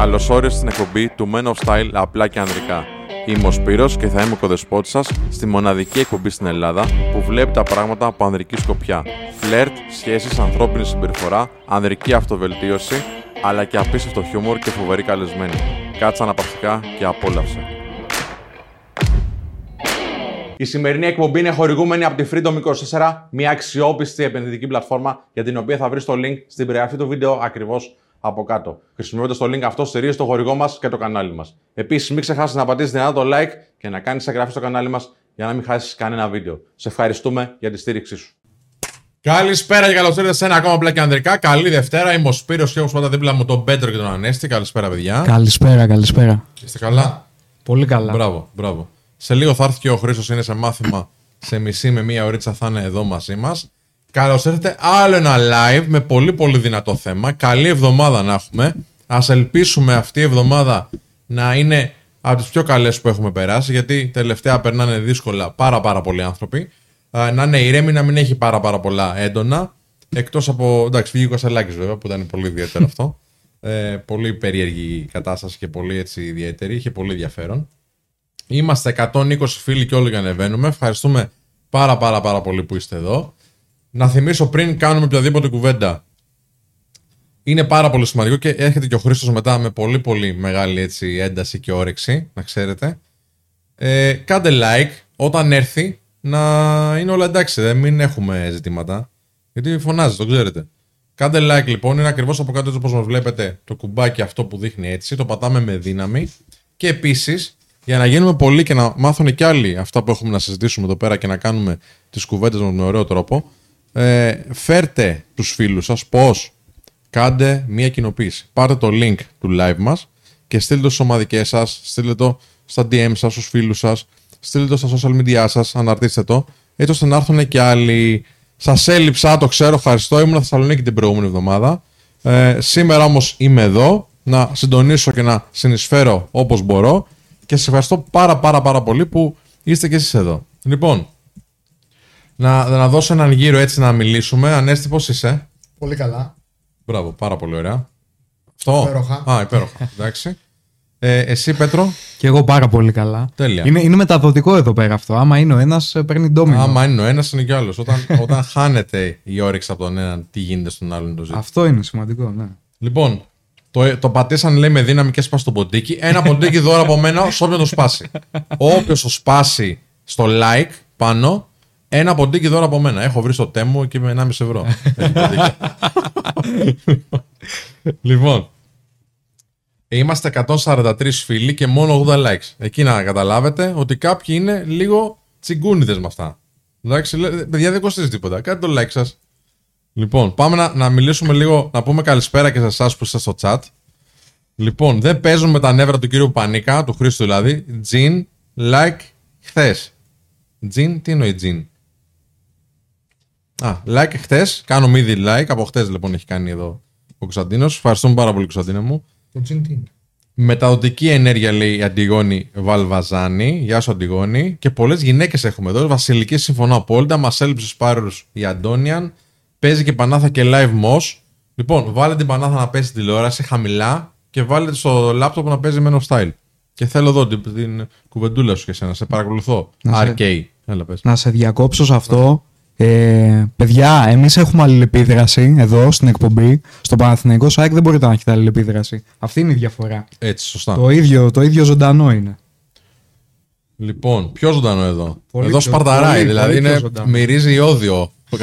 Καλώ όρισε στην εκπομπή του Men of Style απλά και ανδρικά. Είμαι ο Σπύρος και θα είμαι ο κοδεσπότης σας στη μοναδική εκπομπή στην Ελλάδα που βλέπει τα πράγματα από ανδρική σκοπιά. Φλερτ, σχέσεις, ανθρώπινη συμπεριφορά, ανδρική αυτοβελτίωση, αλλά και απίστευτο χιούμορ και φοβερή καλεσμένη. Κάτσα αναπαυτικά και απόλαυσε. Η σημερινή εκπομπή είναι χορηγούμενη από τη Freedom 24, μια αξιόπιστη επενδυτική πλατφόρμα για την οποία θα βρεις το link στην περιγραφή του βίντεο ακριβώς από κάτω. Χρησιμοποιώντας το link αυτό, στηρίζει το χορηγό μας και το κανάλι μας. Επίσης, μην ξεχάσεις να πατήσεις δυνατά το like και να κάνεις εγγραφή στο κανάλι μας για να μην χάσεις κανένα βίντεο. Σε ευχαριστούμε για τη στήριξή σου. Καλησπέρα και καλώς ήρθατε σε ένα ακόμα απλά και ανδρικά. Καλή Δευτέρα. Είμαι ο Σπύρος και έχω πάντα δίπλα μου τον Πέτρο και τον Ανέστη. Καλησπέρα, παιδιά. Καλησπέρα, καλησπέρα. Είστε καλά; Πολύ καλά. Μπράβο, μπράβο. Σε λίγο θα έρθει και ο Χρήστος, είναι σε μάθημα σε μισή με μία ωρίτσα θα είναι εδώ μαζί μας. Καλώς ήρθατε. Άλλο ένα live με πολύ πολύ δυνατό θέμα. Καλή εβδομάδα να έχουμε. Α ελπίσουμε αυτή η εβδομάδα να είναι από τις πιο καλές που έχουμε περάσει. Γιατί τελευταία περνάνε δύσκολα πάρα πάρα πολλοί άνθρωποι. Α, να είναι ηρέμη, να μην έχει πάρα πάρα πολλά έντονα. Εκτός από. Εντάξει, βγήκε ο Κασελάκης βέβαια που ήταν πολύ ιδιαίτερο αυτό. Ε, πολύ περίεργη κατάσταση και πολύ έτσι ιδιαίτερη. Είχε πολύ ενδιαφέρον. Είμαστε 120 φίλοι και όλοι και ανεβαίνουμε. Ευχαριστούμε πάρα πάρα πάρα πολύ που είστε εδώ. Να θυμίσω πριν κάνουμε οποιαδήποτε κουβέντα. Είναι πάρα πολύ σημαντικό και έρχεται και ο Χρήστος μετά με πολύ πολύ μεγάλη έτσι, ένταση και όρεξη, να ξέρετε. Ε, κάντε like όταν έρθει να είναι όλα εντάξει, δεν μην έχουμε ζητήματα. Γιατί φωνάζει, το ξέρετε. Κάντε like λοιπόν, είναι ακριβώς από κάτω έτσι όπως μας βλέπετε το κουμπάκι αυτό που δείχνει έτσι, το πατάμε με δύναμη. Και επίσης για να γίνουμε πολλοί και να μάθουν και άλλοι αυτά που έχουμε να συζητήσουμε εδώ πέρα και να κάνουμε τις κουβέντες μας με ωραίο τρόπο, ε, φέρτε τους φίλους σας πώς κάντε μια κοινοποίηση. Πάρτε το link του live μας και στείλτε το στις ομαδικές σας, στείλτε το στα DM σας, στους φίλους σας, στείλτε το στα social media σας, αναρτήστε το, έτσι ώστε να έρθουν και άλλοι. Σας έλειψα, το ξέρω, ευχαριστώ, ήμουν Θεσσαλονίκη την προηγούμενη εβδομάδα. Ε, σήμερα όμως είμαι εδώ να συντονίσω και να συνεισφέρω όπως μπορώ και σας ευχαριστώ πάρα πάρα πάρα πολύ που είστε και εσείς εδώ. Λοιπόν, να, να δώσω έναν γύρο έτσι να μιλήσουμε. Ανέστη, πώς είσαι; Πολύ καλά. Μπράβο, πάρα πολύ ωραία. Αυτό; Υπέροχα. Α, υπέροχα. Εντάξει. Ε, εσύ, Πέτρο; Και εγώ πάρα πολύ καλά. Τέλεια. Είναι, είναι μεταδοτικό εδώ πέρα αυτό. Άμα είναι ο ένας, παίρνει ντόμινο. Άμα είναι ο ένας, είναι και ο άλλος. Όταν, όταν χάνεται η όρεξη από τον έναν, τι γίνεται στον άλλον το ζήτημα; Αυτό είναι σημαντικό, ναι. Λοιπόν, το, το πατήσαν λέει με δύναμη και σπάσει το ποντίκι. Ένα ποντίκι δώρο από μένα, σε όποιον το σπάσει. Όποιος το σπάσει στο like πάνω, ένα ποντίκι δώρο από μένα. Έχω βρει στο τέμου και με 1,5 ευρώ. Έχει ποντίκι. λοιπόν, είμαστε 143 φίλοι και μόνο 80 likes. Εκεί να καταλάβετε ότι κάποιοι είναι λίγο τσιγκούνιδες με αυτά. Εντάξει, λέ- παιδιά δεν κοστίζει τίποτα. Κάντε το like σας. Λοιπόν, πάμε να, να μιλήσουμε λίγο, να πούμε καλησπέρα και σε εσάς που είστε στο chat. Λοιπόν, δεν παίζουν με τα νεύρα του κύριου Πανίκα, του Χρήστου δηλαδή. Τζιν, like, χθες. Τζιν, τι εννοεί Τζιν; Α, like χθες. Κάνουμε ήδη like. Από χθες λοιπόν έχει κάνει εδώ ο Κωνσταντίνος. Ευχαριστούμε πάρα πολύ, Κωνσταντίνο μου. Το τζιν τι είναι. Μεταδοτική ενέργεια λέει η Αντιγόνη Βαλβαζάνη. Γεια σου, Αντιγόνη. Και πολλές γυναίκες έχουμε εδώ. Βασιλική συμφωνώ απόλυτα. Μας έλειψε πάρους η Αντώνιαν. Παίζει και Πανάθα και live mosh. Λοιπόν, βάλε την Πανάθα να παίζει τηλεόραση χαμηλά και βάλε στο λάπτοπ να παίζει Men of Style. Και θέλω εδώ την, την κουβεντούλα σου και εσένα. Σε παρακολουθώ. Να σε- RK. Έλα, πες. Να σε διακόψω σε αυτό. Ε, παιδιά, εμείς έχουμε αλληλεπίδραση εδώ στην εκπομπή. Στο Παναθηναϊκό ΣΑΕΚ δεν μπορείτε να έχετε αλληλεπίδραση. Αυτή είναι η διαφορά. Έτσι, σωστά. Το ίδιο, το ίδιο ζωντανό είναι. Λοιπόν, πιο ζωντανό εδώ. Πολύ εδώ πιο- σπαρταράει, πολύ, δηλαδή πολύ πιο είναι, ζωντανό. μυρίζει ιόδιο.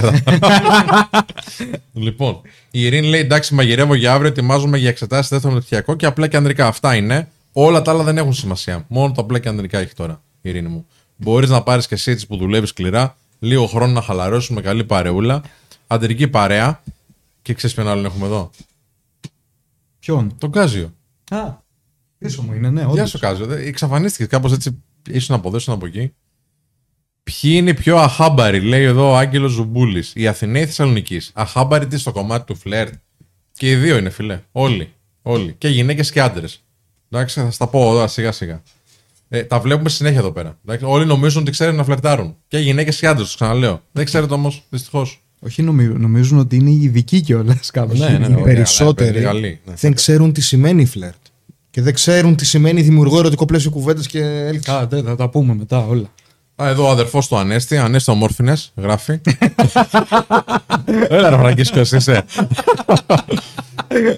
λοιπόν, η Ειρήνη λέει: Εντάξει, μαγειρεύω για αύριο, ετοιμάζομαι για εξετάσεις δεύτερο μεταπτυχιακό και απλά και ανδρικά. Αυτά είναι. Όλα τα άλλα δεν έχουν σημασία. Μόνο το απλά και ανδρικά έχει τώρα, η Ειρήνη μου. Μπορείς να πάρεις και εσύ έτσι που δουλεύεις σκληρά, λίγο χρόνο να χαλαρώσει με καλή παρεούλα, αντρική παρέα. Και ξέρεις ποιον άλλον έχουμε εδώ; Ποιον; Τον Κάζιο. Α, πίσω μου είναι, ναι, Γεια όντως. σου, Κάζιο. Δεν- Εξαφανίστηκες κάπως έτσι. ήσουν από εδώ, ήσουν από εκεί. Ποιοι είναι οι πιο αχάμπαροι, λέει εδώ ο Άγγελος Ζουμπούλης. Οι Αθηναίοι ή Θεσσαλονικείς. Αχάμπαροι τι στο κομμάτι του φλερτ. Και οι δύο είναι, φίλε. Όλοι. Όλοι. Και γυναίκες και άντρες. Εντάξει, θα στα πω εδώ σιγά σιγά. Ε, τα βλέπουμε συνέχεια εδώ πέρα. Εντάξει, όλοι νομίζουν ότι ξέρουν να φλερτάρουν. Και γυναίκες και άντρες, το ξαναλέω. Δεν ξέρετε όμως, δυστυχώς. Όχι, νομι- νομίζουν ότι είναι οι ειδικοί κιόλας κάπως. Ναι, ναι, Οι ωραία, περισσότεροι ναι, Γαλλοί, ναι. δεν ξέρουν τι σημαίνει φλερτ. και δεν ξέρουν τι σημαίνει δημιουργώ ερωτικό πλαίσιο κουβέντε και έλξη. Κάτε, θα τα πούμε μετά όλα. Α, εδώ ο αδερφός του Ανέστη, Ανέστη Ομόρφινες, γράφει. Έλα, ρε Φραγκίσκος, εσύ είσαι.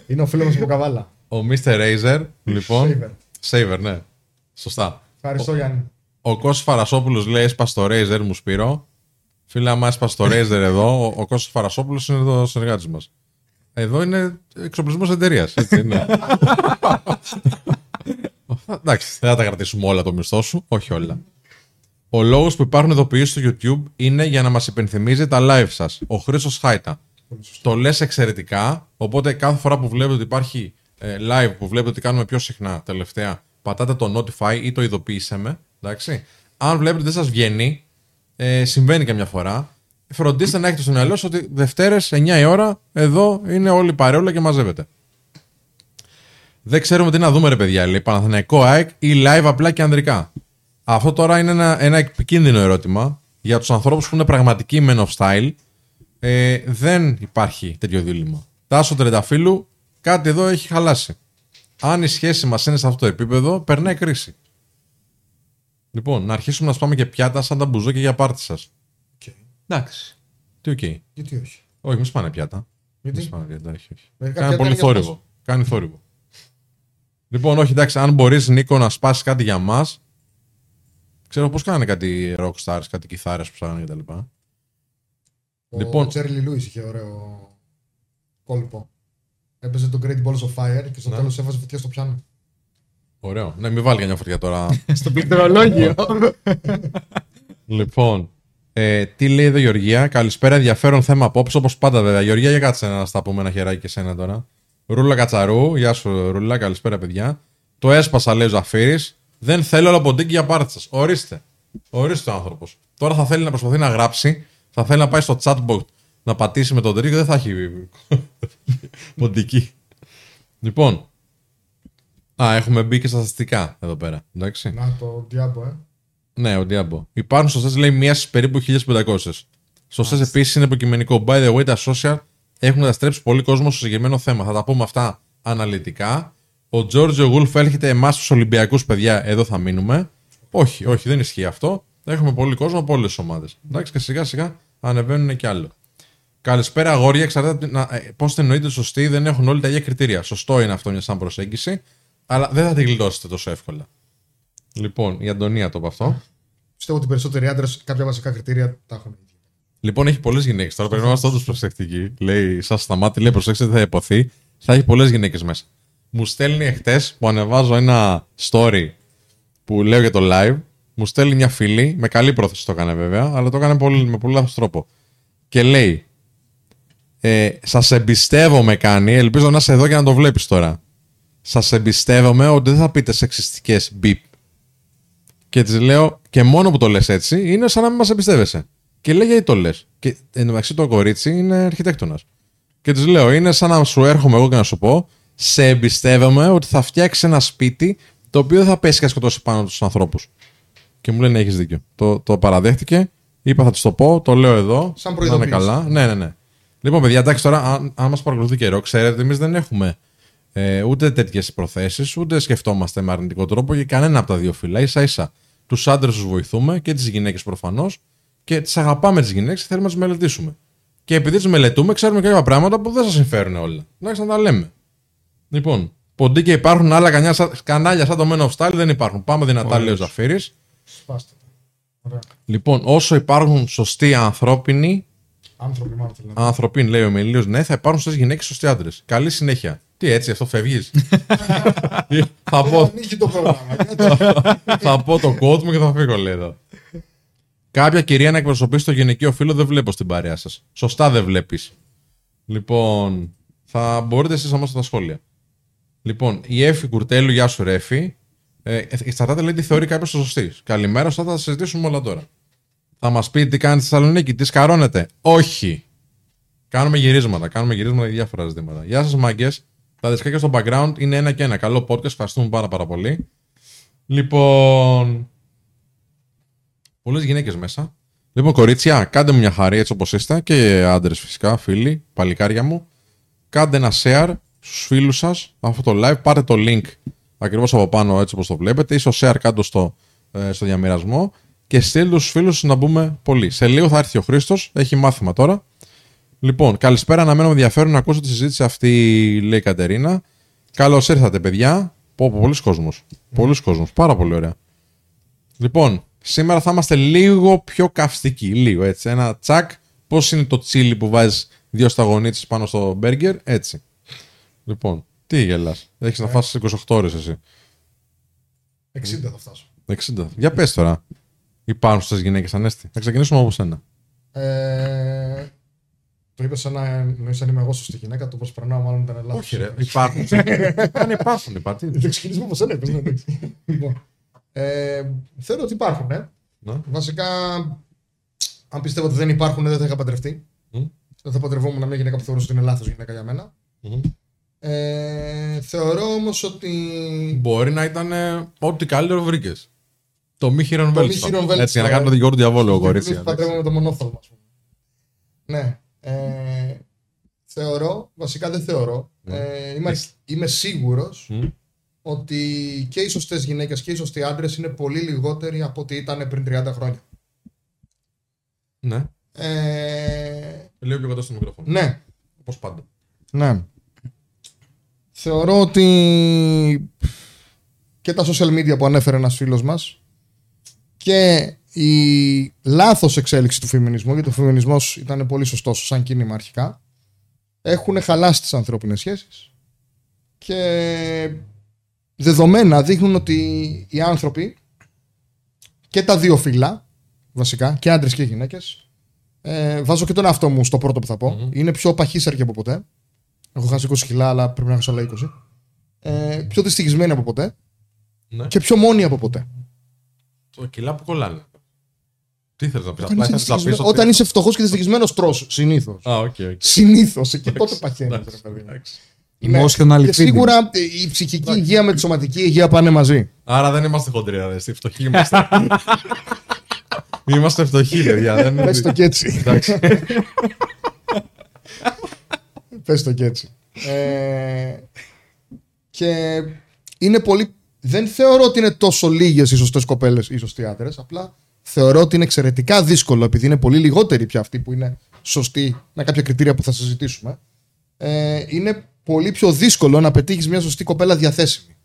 Είναι ο φίλος μας από Καβάλα. Ο Mr. Razer, λοιπόν. Saver. Saver, ναι. Σωστά. Ευχαριστώ, Γιάννη. Ο Κώστας Φαρασόπουλος λέει έσπασε το Razer μου Σπύρο. Φίλε, άμα έσπασε το Razer εδώ, ο, ο Κώστας Φαρασόπουλος είναι εδώ συνεργάτης μας. Εδώ είναι εξοπλισμός εταιρείας. ναι. Εντάξει, δεν θα τα κρατήσουμε όλα το μισθό σου. Όχι όλα. Ο λόγος που υπάρχουν ειδοποιήσεις στο YouTube είναι για να μας υπενθυμίζει τα live σας. Ο Χρήστος Χάιτα. Το λες εξαιρετικά, οπότε κάθε φορά που βλέπετε ότι υπάρχει ε, live, που βλέπετε ότι κάνουμε πιο συχνά τελευταία, πατάτε το notify ή το ειδοποίησέ με. Εντάξει. Αν βλέπετε ότι δεν σας βγαίνει, ε, συμβαίνει καμιά φορά, φροντίστε να έχετε στο μυαλό σας ότι Δευτέρες 9 η ώρα, εδώ είναι όλοι παρέολα και μαζεύετε. Δεν ξέρουμε τι να δούμε, ρε παιδιά. Λέει Παναθηναϊκό ΑΕΚ ή live απλά και ανδρικά. Αυτό τώρα είναι ένα, ένα επικίνδυνο ερώτημα για τους ανθρώπους που είναι πραγματικοί men of style. Ε, δεν υπάρχει τέτοιο δίλημμα. Τάσο Τριανταφύλλου, κάτι εδώ έχει χαλάσει. Αν η σχέση μας είναι σε αυτό το επίπεδο, περνάει κρίση. Λοιπόν, να αρχίσουμε να σπάμε και πιάτα σαν τα μπουζούκια για πάρτη σας. Εντάξει. Τι οκ. Γιατί όχι; Όχι, μην σπάνε πιάτα. Γιατί; Μην σπάνε πιάτα, όχι, όχι. Μερικά Κάνει πιάτα πολύ είναι για θόρυβο. σπάση. Κάνει θόρυβο. Λοιπόν, όχι, εντάξει, αν μπορείς Νίκο να σπάσει κάτι για μας. Ξέρω πώς κάνανε κάτι rockstars, κάτι κιθάρες που ψάχνανε κτλ. Ο Λοιπόν. Τσέρλι Λούις είχε ωραίο κόλπο. Έπαιζε το Great Balls of Fire και στο Ναι. τέλος έβαζε φωτιά στο πιάνο. Ωραίο. Ναι, μην βάλει καμιά φωτιά τώρα. Στο πληκτρολόγιο. λοιπόν, ε, τι λέει εδώ η Γεωργία; Καλησπέρα, ενδιαφέρον θέμα απόψε, όπως πάντα βέβαια. Γεωργία, για κάτσε να στα πούμε ένα χεράκι και σένα τώρα. Ρούλα Κατσαρού, γεια σου Ρούλα, καλησπέρα παιδιά. Το έσπασα, λέει ο Ζαφύρης. Δεν θέλω όλο ποντίκι για πάρτι σα. Ορίστε. Ορίστε ο άνθρωπος. Τώρα θα θέλει να προσπαθεί να γράψει, θα θέλει να πάει στο chatbot να πατήσει με τον τρίκο, δεν θα έχει ποντίκι. Λοιπόν. Α, έχουμε μπει και στα στατιστικά εδώ πέρα. Εντάξει. Να το διάμπο, ε. Ναι, ο Διάμπο. Υπάρχουν σωστέ, λέει, μία στις περίπου 1500. Σωστέ επίσης είναι υποκειμενικό. By the way, τα social έχουν καταστρέψει πολύ κόσμο στο συγκεκριμένο θέμα. Θα τα πούμε αυτά αναλυτικά. Ο Τζόρτζιο Γουλφ έρχεται εμάς του Ολυμπιακούς, παιδιά, εδώ θα μείνουμε. Όχι, όχι, δεν ισχύει αυτό. Έχουμε πολύ κόσμο από όλες τις ομάδες. Εντάξει, και σιγά σιγά ανεβαίνουν και άλλο. Καλησπέρα, αγόρια. Εξαρτάται πώς την εννοείτε σωστή, δεν έχουν όλοι τα ίδια κριτήρια. Σωστό είναι αυτό μια σαν προσέγγιση, αλλά δεν θα την γλιτώσετε τόσο εύκολα. Λοιπόν, η Αντωνία το είπε αυτό. Πιστεύω ότι οι περισσότεροι άντρες κάποια βασικά κριτήρια τα έχουν. ήδη. Λοιπόν, έχει πολλές γυναίκες. Τώρα πρέπει να είμαστε όντω προσεκτικοί. Λέει, σας σταμάτη, λέει, προσέξτε, δεν θα υποθεί. Θα έχει πολλές γυναίκες μέσα. Μου στέλνει εχθές που ανεβάζω ένα story που λέω για το live. Μου στέλνει μια φίλη, με καλή πρόθεση το έκανε βέβαια, αλλά το έκανε πολύ, με πολύ λάθος τρόπο. Και λέει, ε, Σας εμπιστεύομαι, κάνει. Ελπίζω να είσαι εδώ και να το βλέπεις τώρα. Σας εμπιστεύομαι ότι δεν θα πείτε σεξιστικές μπιπ. Και τη λέω, και μόνο που το λες έτσι, είναι σαν να μην μας εμπιστεύεσαι. Και λέει, γιατί το λες. Και εν τω μεταξύ το κορίτσι είναι αρχιτέκτονας. Και τη λέω, είναι σαν να σου έρχομαι εγώ και να σου πω, σε εμπιστεύομαι ότι θα φτιάξεις ένα σπίτι το οποίο δεν θα πέσει και να σκοτώσει πάνω τους ανθρώπους. Και μου λένε, έχεις δίκιο. Το, το παραδέχτηκε, είπα θα της το πω, το λέω εδώ. Σαν να είναι προειδοποίηση. καλά. Ναι, ναι, ναι. Λοιπόν, παιδιά, εντάξει τώρα, αν, αν μας παρακολουθεί καιρό, ξέρετε, εμείς δεν έχουμε ε, ούτε τέτοιες προθέσεις, ούτε σκεφτόμαστε με αρνητικό τρόπο για κανένα από τα δύο φύλλα. σα ίσα τους άντρες τους βοηθούμε και τις γυναίκες προφανώς και τις αγαπάμε τις γυναίκες και θέλουμε να τις μελετήσουμε. Και επειδή τις μελετούμε, ξέρουμε κάποια πράγματα που δεν σας συμφέρουν όλα. Εντάξει, να τα λέμε. Λοιπόν, ποντίκια υπάρχουν άλλα κανιά, σαν- κανάλια σαν το Men of Style δεν υπάρχουν. Πάμε δυνατά, λέει ο Ζαφύρης. Σπάστε. τα. Ωραία. Λοιπόν, όσο υπάρχουν σωστοί ανθρώπινοι, Άνθρωποι μάλλον δηλαδή. άνθρωποι, λέει ο Μελίος, ναι, θα υπάρχουν σωστέ γυναίκες σωστοί άντρε. Καλή συνέχεια. Τι έτσι, αυτό φεύγεις; θα, πω, Ανοίγει το πρόγραμμα. κάτσε. θα πω το quote μου και θα φύγω, λέει εδώ. Κάποια κυρία να εκπροσωπήσει το γυναικείο φύλλο δεν βλέπω στην παρέα σας. Σωστά δεν βλέπεις. Λοιπόν, θα μπορείτε εσείς να μας τα σχόλια. Λοιπόν, η Εφη Κουρτέλου, γεια σου, Ρέφη. Ε, εξαρτάται, λέει, τι θεωρεί κάποιος σωστή. Καλημέρα, αυτά θα τα συζητήσουμε όλα τώρα. Θα μας πει τι κάνει στη Θεσσαλονίκη, τι σκαρώνετε. Όχι. Κάνουμε γυρίσματα. Κάνουμε γυρίσματα για διάφορα ζητήματα. Γεια σας, μάγκες. Τα δισκάκια στο background είναι ένα και ένα. Καλό podcast. Ευχαριστούμε πάρα, πάρα πολύ. Λοιπόν. Πολλές γυναίκες μέσα. Λοιπόν, κορίτσια, κάντε μου μια χαρή έτσι όπως είστε και άντρες φυσικά, φίλοι, παλικάρια μου. Κάντε ένα share στους φίλους σας αυτό το live. Πάρτε το link ακριβώς από πάνω έτσι όπως το βλέπετε, ή στο share κάτω στο, ε, στο διαμοιρασμό και στείλτε στου φίλους να μπούμε πολύ. Σε λίγο θα έρθει ο Χρήστος, έχει μάθημα τώρα. Λοιπόν, καλησπέρα, αναμένω με ενδιαφέρον να ακούσω τη συζήτηση αυτή, λέει η Κατερίνα. Καλώς ήρθατε, παιδιά. Πω, πω, πολλοί κόσμο. Πολλοί κόσμο. Πάρα πολύ ωραία. Λοιπόν, σήμερα θα είμαστε λίγο πιο καυστικοί. Λίγο έτσι. Ένα τσακ. Πώς είναι το τσίλι που βάζεις δύο σταγονίτσε πάνω στο μπέργκερ, έτσι. Λοιπόν, τι γελάς. Έχεις να φάσεις 28 ώρες εσύ. 60 θα φτάσω. 60. Για πες τώρα. Υπάρχουν στις γυναίκες ανέστη. Θα ξεκινήσουμε από σένα. Ε, το είπες σαν να εννοείς αν είμαι εγώ σωστή γυναίκα, το πώς περνάω μάλλον ήταν λάθος. Όχι, ρε. Υπάρχουν. Αν υπάρχουν, υπάρχουν. Το ξεκινήσουμε από σένα, είπες, ναι, εντάξει. Λοιπόν, ε, θεωρώ ότι υπάρχουν. Ε. Ναι. Βασικά, αν πιστεύω ότι δεν υπάρχουν, δεν θα είχα παντρευτεί. Μμ. Δεν θα παντρευόμουν μια γυναίκα που θεωρούσα ότι είναι λάθος γυναίκα για μένα. Μμμ. Ε, θεωρώ όμως ότι. Μπορεί να ήταν ε, ό,τι καλύτερο βρήκες. Το μη χειρον Το μη βέλτιστο. χειρον βέλτιστο, Έτσι, για να ε. κάνουμε τον Γιώργο Διαβόλο, κορίτσια. Δεν παντρεύομαι το μονόφθαλμα, ας πούμε. Ναι. Ε, θεωρώ, βασικά δεν θεωρώ. Ε, είμαι, είμαι σίγουρος Μμ. ότι και οι σωστές γυναίκες και οι σωστοί άντρες είναι πολύ λιγότεροι από ό,τι ήταν πριν 30 χρόνια. Ναι. Ε, Λίγο πιο κοντά στο μικρόφωνο. ναι, Όπως πάντα. ναι. Θεωρώ ότι και τα social media που ανέφερε ένας φίλος μας και η λάθος εξέλιξη του φεμινισμού, γιατί ο φεμινισμός ήταν πολύ σωστός σαν κίνημα αρχικά, έχουν χαλάσει τις ανθρώπινες σχέσεις και δεδομένα δείχνουν ότι οι άνθρωποι και τα δύο φύλλα, βασικά, και άντρες και γυναίκες, ε, βάζω και τον εαυτό μου στο πρώτο που θα πω, Μμμ. είναι πιο παχύσαρκοι από ποτέ. Έχω χάσει 20 κιλά, αλλά πρέπει να έχω άλλα 20. Ε, πιο δυστυχισμένοι από ποτέ Ναι. και πιο μόνοι από ποτέ. Το κιλά που κολλάνε. Τι θέλει να πεις, Όταν απλά είσαι, θες να πεις δυστυχισμένο- ότι- όταν είσαι φτωχός και δυστυχισμένος, τρώω. Συνήθως. Α, OK, OK. Συνήθως. Και τότε παχαίνεις. Εντάξει, εντάξει. Emotional Και feeding. σίγουρα ε, η ψυχική υγεία με τη σωματική υγεία πάνε μαζί. Άρα δεν είμαστε χοντροί, ρε. Στη φτωχοί είμαστε. είμαστε φτωχοί, παιδιά. Δεν είναι- Πες το και έτσι. Εντάξει. Πες το και έτσι. Ε, και είναι πολύ. Δεν θεωρώ ότι είναι τόσο λίγες οι σωστές κοπέλες ή οι σωστοί άντρες. Απλά θεωρώ ότι είναι εξαιρετικά δύσκολο επειδή είναι πολύ λιγότεροι πια αυτοί που είναι σωστοί με κάποια κριτήρια που θα συζητήσουμε. Ε, είναι πολύ πιο δύσκολο να πετύχεις μια σωστή κοπέλα διαθέσιμη.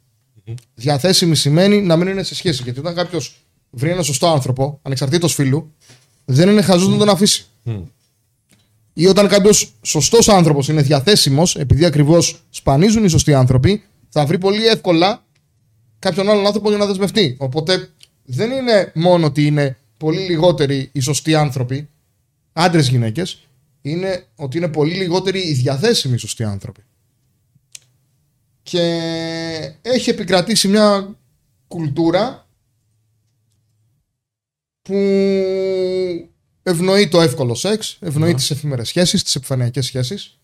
Διαθέσιμη σημαίνει να μην είναι σε σχέση. Γιατί όταν κάποιος βρει ένα σωστό άνθρωπο, ανεξαρτήτως φίλου, δεν είναι χαζός να τον αφήσει. Ή όταν κάποιος σωστός άνθρωπος είναι διαθέσιμος, επειδή ακριβώς σπανίζουν οι σωστοί άνθρωποι, θα βρει πολύ εύκολα κάποιον άλλον άνθρωπο για να δεσμευτεί. Οπότε δεν είναι μόνο ότι είναι πολύ λιγότεροι οι σωστοί άνθρωποι, άντρες γυναίκες, είναι ότι είναι πολύ λιγότεροι οι διαθέσιμοι σωστοί άνθρωποι. Και έχει επικρατήσει μια κουλτούρα που ευνοεί το εύκολο σεξ, ευνοεί Ναι. τις εφημερές σχέσεις, τις επιφανειακές σχέσεις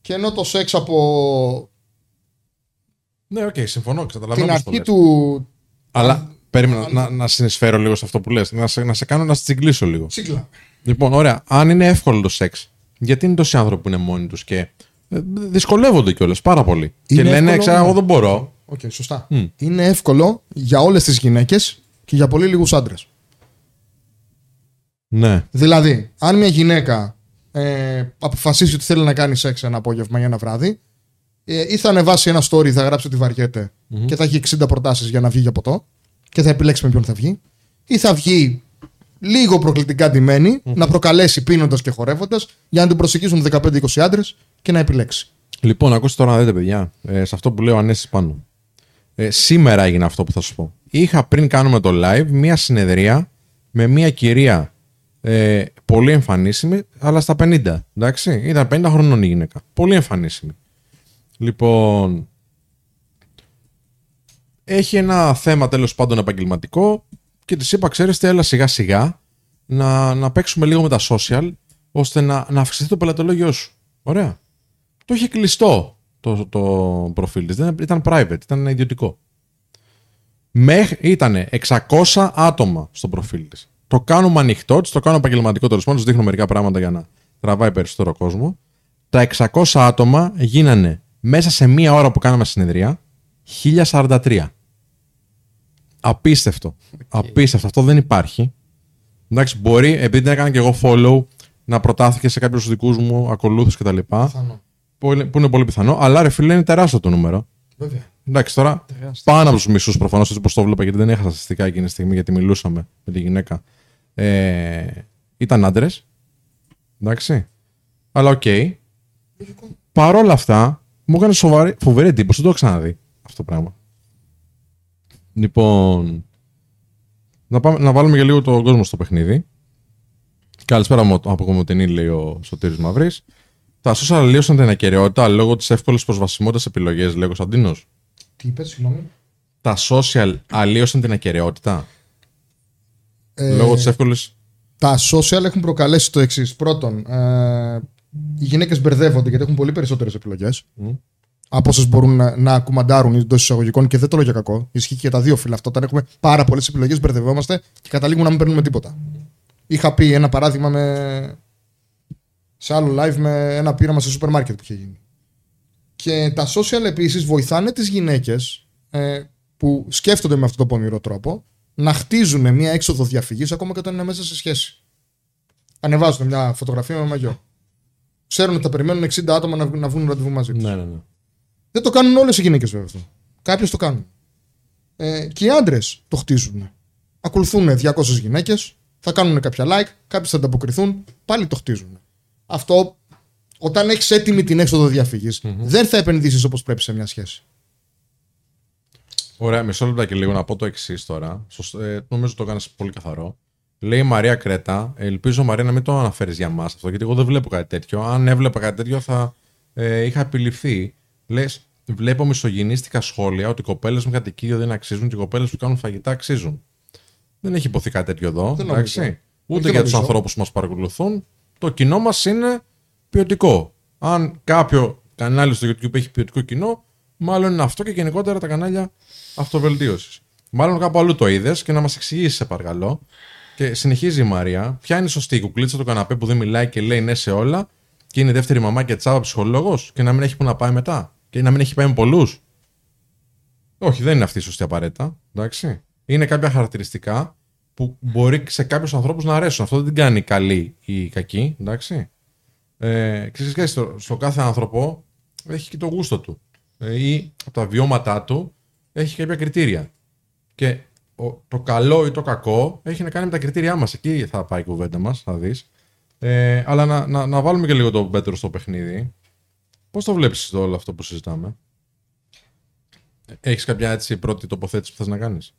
και ενώ το σεξ από Ναι, οκ, συμφωνώ. Καταλαβαίνω την πώς το αρχή λες. του Αλλά περίμενα να, να συνεισφέρω λίγο σε αυτό που λες. Να σε, να σε κάνω να σε τσιγκλήσω λίγο. τσίγκλα. Λοιπόν, ωραία. Αν είναι εύκολο το σεξ, γιατί είναι τόσοι άνθρωποι που είναι μόνοι τους και ε, δυσκολεύονται κιόλας πάρα πολύ. και Είναι λένε, εύκολο, ξέρω, ναι. εγώ δεν μπορώ. Οκ, σωστά. Μμ. Είναι εύκολο για όλες τις γυναίκες και για πολύ λίγους άντρες. Ναι. Δηλαδή, αν μια γυναίκα ε, αποφασίσει ότι θέλει να κάνει σεξ ένα απόγευμα ή ένα βράδυ, ε, ή θα ανεβάσει ένα story, θα γράψει ότι βαριέται και θα έχει 60 προτάσεις για να βγει για ποτό και θα επιλέξει με ποιον θα βγει, ή θα βγει λίγο προκλητικά ντυμένη, να προκαλέσει πίνοντας και χορεύοντας για να την προσεγγίσουν 15-20 άντρες και να επιλέξει. Λοιπόν, ακούστε τώρα να δείτε, παιδιά, ε, σε αυτό που λέω Ανέση πάνω. Ε, σήμερα έγινε αυτό που θα σου πω. Είχα πριν κάνουμε το live μία συνεδρία με μία κυρία ε, πολύ εμφανίσιμη, αλλά στα 50. Εντάξει, ήταν 50 χρονών η γυναίκα. Πολύ εμφανίσιμη. Λοιπόν, έχει ένα θέμα τέλος πάντων επαγγελματικό και της είπα, ξέρετε, έλα σιγά σιγά να, να παίξουμε λίγο με τα social ώστε να, να αυξηθεί το πελατολόγιο σου. Ωραία. Το είχε κλειστό το, το προφίλ της. Δεν, ήταν private, ήταν ιδιωτικό. Μέχρι, ήταν 600 άτομα στο προφίλ της. Το κάνουμε ανοιχτό, της το κάνω επαγγελματικό τέλος πάντων, της δείχνω μερικά πράγματα για να τραβάει περισσότερο κόσμο. Τα 600 άτομα γίνανε μέσα σε μία ώρα που κάναμε συνεδρία 1043. Απίστευτο. Απίστευτο. Αυτό δεν υπάρχει. Εντάξει, μπορεί, επειδή την έκανα και εγώ follow, να προτάθηκε σε κάποιους δικούς μου ακολούθους κτλ. Πιθανό. Που είναι που είναι πολύ πιθανό. Αλλά ρε φίλε είναι τεράστιο το νούμερο. Βέβαια. Εντάξει, τώρα πάνω από τους μισούς προφανώς έτσι όπως το βλέπα γιατί δεν είχα στατιστικά εκείνη τη στιγμή γιατί μιλούσαμε με τη γυναίκα. Ε, ήταν άντρες. Εντάξει. Αλλά οκ. Παρ' όλα αυτά μου έκανε σοβαρή, φοβερή εντύπωση. Δεν το έχω ξαναδεί αυτό το πράγμα. Λοιπόν. Να, πάμε, να βάλουμε και λίγο τον κόσμο στο παιχνίδι. Καλησπέρα μου από Κομωτινή, λέει ο Σωτήρης Μαυρής. Τα social αλλίωσαν την ακαιρεότητα λόγω της εύκολης προσβασιμότητας επιλογές, λέει ο Κωνσταντίνος. Τι είπες, συγγνώμη; Τα social αλλίωσαν την ακαιρεότητα; Ε, λόγω της εύκολη. Τα social έχουν προκαλέσει το εξής. Πρώτον, ε, οι γυναίκες μπερδεύονται γιατί έχουν πολύ περισσότερες επιλογές. Από όσες μπορούν να, να κουμαντάρουν εντό εισαγωγικών και δεν το λέω για κακό. Ισχύει και για τα δύο φύλλα αυτό. Όταν έχουμε πάρα πολλές επιλογές, μπερδευόμαστε και καταλήγουμε να μην παίρνουμε τίποτα. Είχα πει ένα παράδειγμα με... σε άλλο live με ένα πείραμα σε σούπερ μάρκετ που είχε γίνει. Και τα social επίσης βοηθάνε τις γυναίκες ε, που σκέφτονται με αυτόν τον πονηρό τρόπο να χτίζουν μια έξοδο διαφυγής ακόμα και όταν είναι μέσα σε σχέση. Ανεβάζουν μια φωτογραφία με μαγιό. Ξέρουν ότι θα περιμένουν 60 άτομα να, βγουν- να βγουν ραντεβού μαζί τους. Ναι, ναι, ναι. Δεν το κάνουν όλες οι γυναίκες βέβαια αυτό. Κάποιες το κάνουν. Ε, και οι άντρες το χτίζουν. Ακολουθούν 200 γυναίκες, θα κάνουν κάποια like, κάποιες θα ανταποκριθούν, πάλι το χτίζουν. Αυτό όταν έχεις έτοιμη την έξοδο διαφυγής, δεν θα επενδύσεις όπως πρέπει σε μια σχέση. Ωραία, μισό λεπτό και λίγο να πω το εξής τώρα. Σωστό, ε, νομίζω το κάνει πολύ καθαρό. Λέει η Μαρία Κρέτα, ελπίζω Μαρία να μην το αναφέρεις για μας αυτό, γιατί εγώ δεν βλέπω κάτι τέτοιο. Αν έβλεπα κάτι τέτοιο θα ε, είχα επιληφθεί. Λες, βλέπω μισογενίστικα σχόλια ότι οι κοπέλες με κατοικίδιο δεν αξίζουν και οι κοπέλες που κάνουν φαγητά αξίζουν. Δεν έχει υποθεί κάτι τέτοιο εδώ. Δεν εντάξει. νομίζω. Ούτε Δεν για τους νομίζω. ανθρώπους που μας παρακολουθούν. Το κοινό μας είναι ποιοτικό. Αν κάποιο κανάλι στο YouTube έχει ποιοτικό κοινό, μάλλον είναι αυτό και γενικότερα τα κανάλια αυτοβελτίωσης. Μάλλον κάπου αλλού το είδες και να μας εξηγήσεις, σε παρακαλώ. Και συνεχίζει η Μαρία. Ποια είναι η σωστή η κουκλίτσα του καναπέ που δεν μιλάει και λέει ναι σε όλα, και είναι η δεύτερη μαμά και τσάβα ψυχολόγος, και να μην έχει που να πάει μετά. Και να μην έχει πάει με πολλούς. Όχι, δεν είναι αυτή η σωστή απαραίτητα. Εντάξει. Είναι κάποια χαρακτηριστικά που μπορεί σε κάποιους ανθρώπους να αρέσουν. Αυτό δεν την κάνει καλή ή κακή. Εντάξει. Ε, ξέρεις, ξέρεις, στο, στο κάθε άνθρωπο έχει και το γούστο του. Ε, ή από τα βιώματά του έχει κάποια κριτήρια. Και ο- το καλό ή το κακό έχει να κάνει με τα κριτήριά μας. Εκεί θα πάει η κουβέντα μας, θα δεις. Ε, αλλά να, να, να βάλουμε και λίγο τον Πέτρο στο παιχνίδι. Πώς το βλέπεις όλο αυτό που συζητάμε, Έχεις κάποια έτσι πρώτη τοποθέτηση που θες να κάνεις;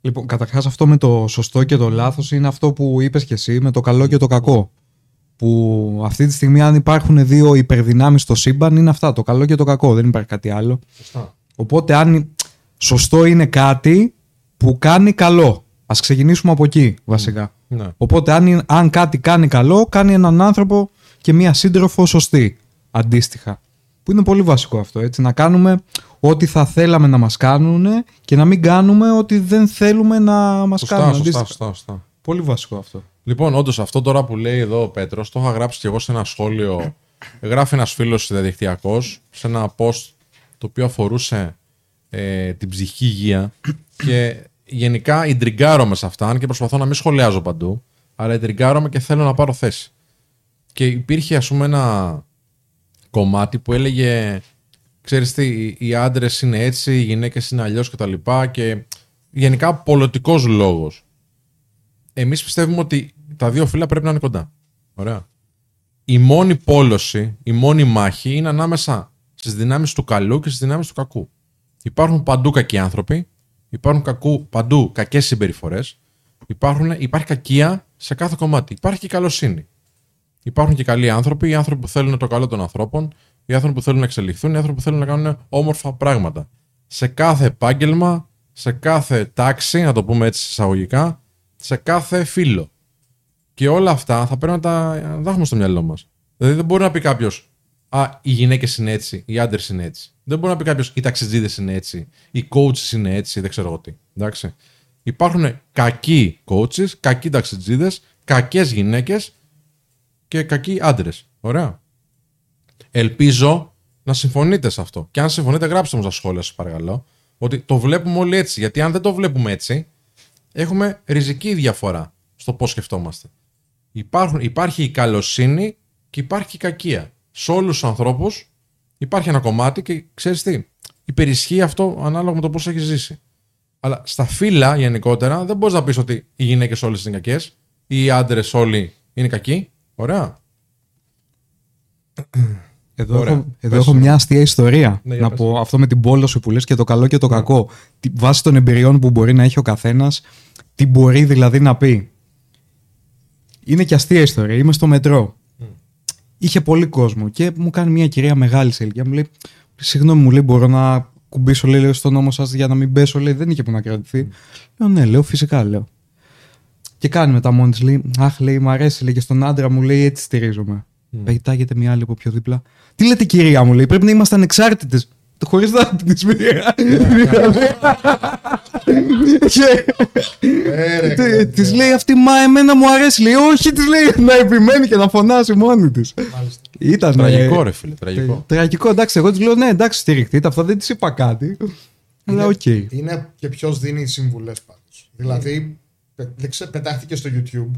Λοιπόν, καταρχάς αυτό με το σωστό και το λάθος είναι αυτό που είπες και εσύ με το καλό και το κακό. Που αυτή τη στιγμή, αν υπάρχουν δύο υπερδυνάμεις στο σύμπαν, είναι αυτά. Το καλό και το κακό. Δεν υπάρχει κάτι άλλο. Σωστά. Οπότε, αν σωστό είναι κάτι που κάνει καλό. Α ξεκινήσουμε από εκεί, βασικά. Ναι. Οπότε, αν, είναι- αν κάτι κάνει καλό, κάνει έναν άνθρωπο και μία σύντροφο σωστή. Αντίστοιχα. Που είναι πολύ βασικό αυτό, έτσι. Να κάνουμε ό,τι θα θέλαμε να μας κάνουν και να μην κάνουμε ό,τι δεν θέλουμε να μας Σωστά, κάνουν. σωστά, Αντίστοιχα. σωστά, σωστά. Πολύ βασικό αυτό. Λοιπόν, όντως αυτό τώρα που λέει εδώ ο Πέτρος, το είχα γράψει και εγώ σε ένα σχόλιο. Γράφει ένας φίλος διαδικτυακό σε ένα post το οποίο αφορούσε ε, την ψυχική υγεία και γενικά ιντριγκάρομαι σε αυτά αν και προσπαθώ να μην σχολιάζω παντού, αλλά ιντριγκάρομαι και θέλω να πάρω θέση. Και υπήρχε, ας πούμε, ένα κομμάτι που έλεγε, ξέρεις τι, οι- οι άντρες είναι έτσι, οι γυναίκες είναι αλλιώς κτλ. Και, και γενικά πολιτικός λόγος εμείς πιστεύουμε ότι τα δύο φύλλα πρέπει να είναι κοντά. Ωραία. Η μόνη πόλωση, η μόνη μάχη είναι ανάμεσα στις δυνάμεις του καλού και στις δυνάμεις του κακού. Υπάρχουν παντού κακοί άνθρωποι, υπάρχουν κακού, παντού κακές συμπεριφορές, υπάρχουν, υπάρχει κακία σε κάθε κομμάτι. Υπάρχει και η καλοσύνη. Υπάρχουν και καλοί άνθρωποι, οι άνθρωποι που θέλουν το καλό των ανθρώπων, οι άνθρωποι που θέλουν να εξελιχθούν, οι άνθρωποι που θέλουν να κάνουν όμορφα πράγματα. Σε κάθε επάγγελμα, σε κάθε τάξη, να το πούμε έτσι εισαγωγικά, σε κάθε φύλλο. Και όλα αυτά θα πρέπει να τα, να τα έχουμε στο μυαλό μας. Δηλαδή δεν μπορεί να πει κάποιος Α, οι γυναίκες είναι έτσι, οι άντρες είναι έτσι. Δεν μπορεί να πει κάποιος Οι ταξιτζίδες είναι έτσι, οι coaches είναι έτσι, δεν ξέρω εγώ τι. Εντάξει. Υπάρχουν κακοί coaches, κακοί ταξιτζίδες, κακές γυναίκες και κακοί άντρες. Ωραία. Ελπίζω να συμφωνείτε σε αυτό. Και αν συμφωνείτε, γράψτε μου στα σχόλια, σας παρακαλώ. Ότι το βλέπουμε όλοι έτσι. Γιατί αν δεν το βλέπουμε έτσι, έχουμε ριζική διαφορά στο πώς σκεφτόμαστε. Υπάρχουν, υπάρχει η καλοσύνη και υπάρχει και η κακία. Σε όλους τους ανθρώπους υπάρχει ένα κομμάτι και ξέρεις τι, υπερισχύει αυτό ανάλογα με το πώς έχεις ζήσει. Αλλά στα φύλλα γενικότερα δεν μπορείς να πεις ότι οι γυναίκες όλες είναι κακές ή οι άντρες όλοι είναι κακοί. Ωραία. Εδώ, Ωραία. έχω, εδώ Πες έχω σου. μια αστεία ιστορία. Ναι, για να πες. πω αυτό με την πόλωση που λες και το καλό και το κακό. Τι, βάσει των εμπειριών που μπορεί να έχει ο καθένας, τι μπορεί δηλαδή να πει. Είναι και αστεία ιστορία. Είμαι στο μετρό. Είχε πολύ κόσμο και μου κάνει μια κυρία μεγάλη σε ηλικία. Μου λέει, Συγγνώμη, μου λέει, μπορώ να κουμπίσω λέει, στον νόμο σας για να μην πέσω. Λέει, δεν είχε που να κρατηθεί. Λέω, Ναι, λέω, φυσικά λέω. Και κάνει μετά μόνη της, λέει, Αχ, λέει, μ' αρέσει, λέει, και στον άντρα μου λέει, έτσι στηρίζομαι. Πετάγεται μια άλλη από πιο δίπλα. Τι λέτε, κυρία μου, λέει, πρέπει να είμαστε ανεξάρτητες. Χωρίς να τη μία. Ε, ρε, Της λέει αυτή, Μα εμένα μου αρέσει. Λέει, Όχι, της λέει να επιμένει και να φωνάζει μόνη της. Μάλιστα. Ήταν. Τραγικό, ε, ρε φίλε, τραγικό. Τραγικό, εντάξει. Εγώ της λέω, Ναι, εντάξει, στηριχτείτε. Αυτό δεν της είπα κάτι. Αλλά οκ. Είναι και ποιος δίνει συμβουλές πάντως. Δηλαδή, πε- δεν ξε- πετάχτηκε στο YouTube.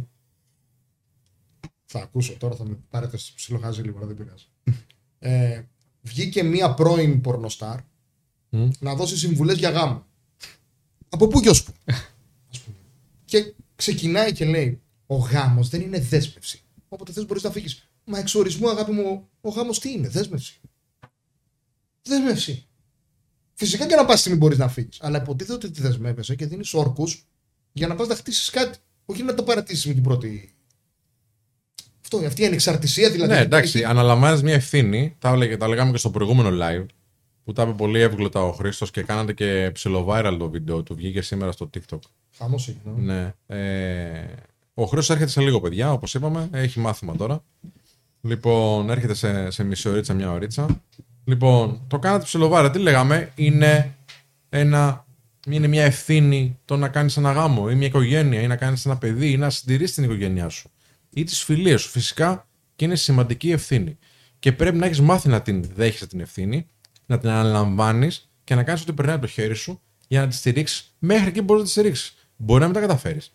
Θα ακούσω τώρα, θα με πάρετε στο ψιλοχάζι λίγο, αλλά δεν πειράζει. Ε, βγήκε μία πρώην πορνοστάρ Μμ. να δώσει συμβουλές για γάμο. Από πού και ως πού. ας πούμε. και ξεκινάει και λέει: Ο γάμος δεν είναι δέσμευση. Όποτε θες μπορείς να φύγεις. Μα εξ ορισμού, αγάπη μου, ο γάμος τι είναι, δέσμευση. Δέσμευση. Φυσικά και να πας στιγμή μπορείς να φύγεις. Αλλά υποτίθεται ότι τη δεσμεύεσαι και δίνεις όρκους για να πας να χτίσεις κάτι. Όχι να το παρατήσεις με την πρώτη. Αυτό, αυτή η ανεξαρτησία δηλαδή. Ναι, εντάξει, αναλαμβάνεις μια ευθύνη. Τα, έλεγε, τα λέγαμε και στο προηγούμενο live. Που τα είπε πολύ εύγλωτα ο Χρήστος και κάνατε και ψιλοβάιραλ το βίντεο του. Βγήκε σήμερα στο TikTok. Χαμός έγινε. Ναι. Ε, ο Χρήστος έρχεται σε λίγο, παιδιά, όπως είπαμε. Έχει μάθημα τώρα. Λοιπόν, έρχεται σε, σε μισή ωρίτσα, μια ωρίτσα. Λοιπόν, το κάνατε ψιλοβάρα. Τι λέγαμε, είναι, ένα, είναι μια ευθύνη το να κάνεις ένα γάμο ή μια οικογένεια ή να κάνεις ένα παιδί ή να συντηρήσει την οικογένειά σου ή τι φιλίε σου. Φυσικά και είναι σημαντική ευθύνη. Και πρέπει να έχεις μάθει να την δέχεσαι την ευθύνη, να την αναλαμβάνεις και να κάνεις ό,τι περνάει από το χέρι σου για να τη στηρίξεις μέχρι εκεί που μπορείς να τη στηρίξεις. Μπορεί να μην τα καταφέρεις.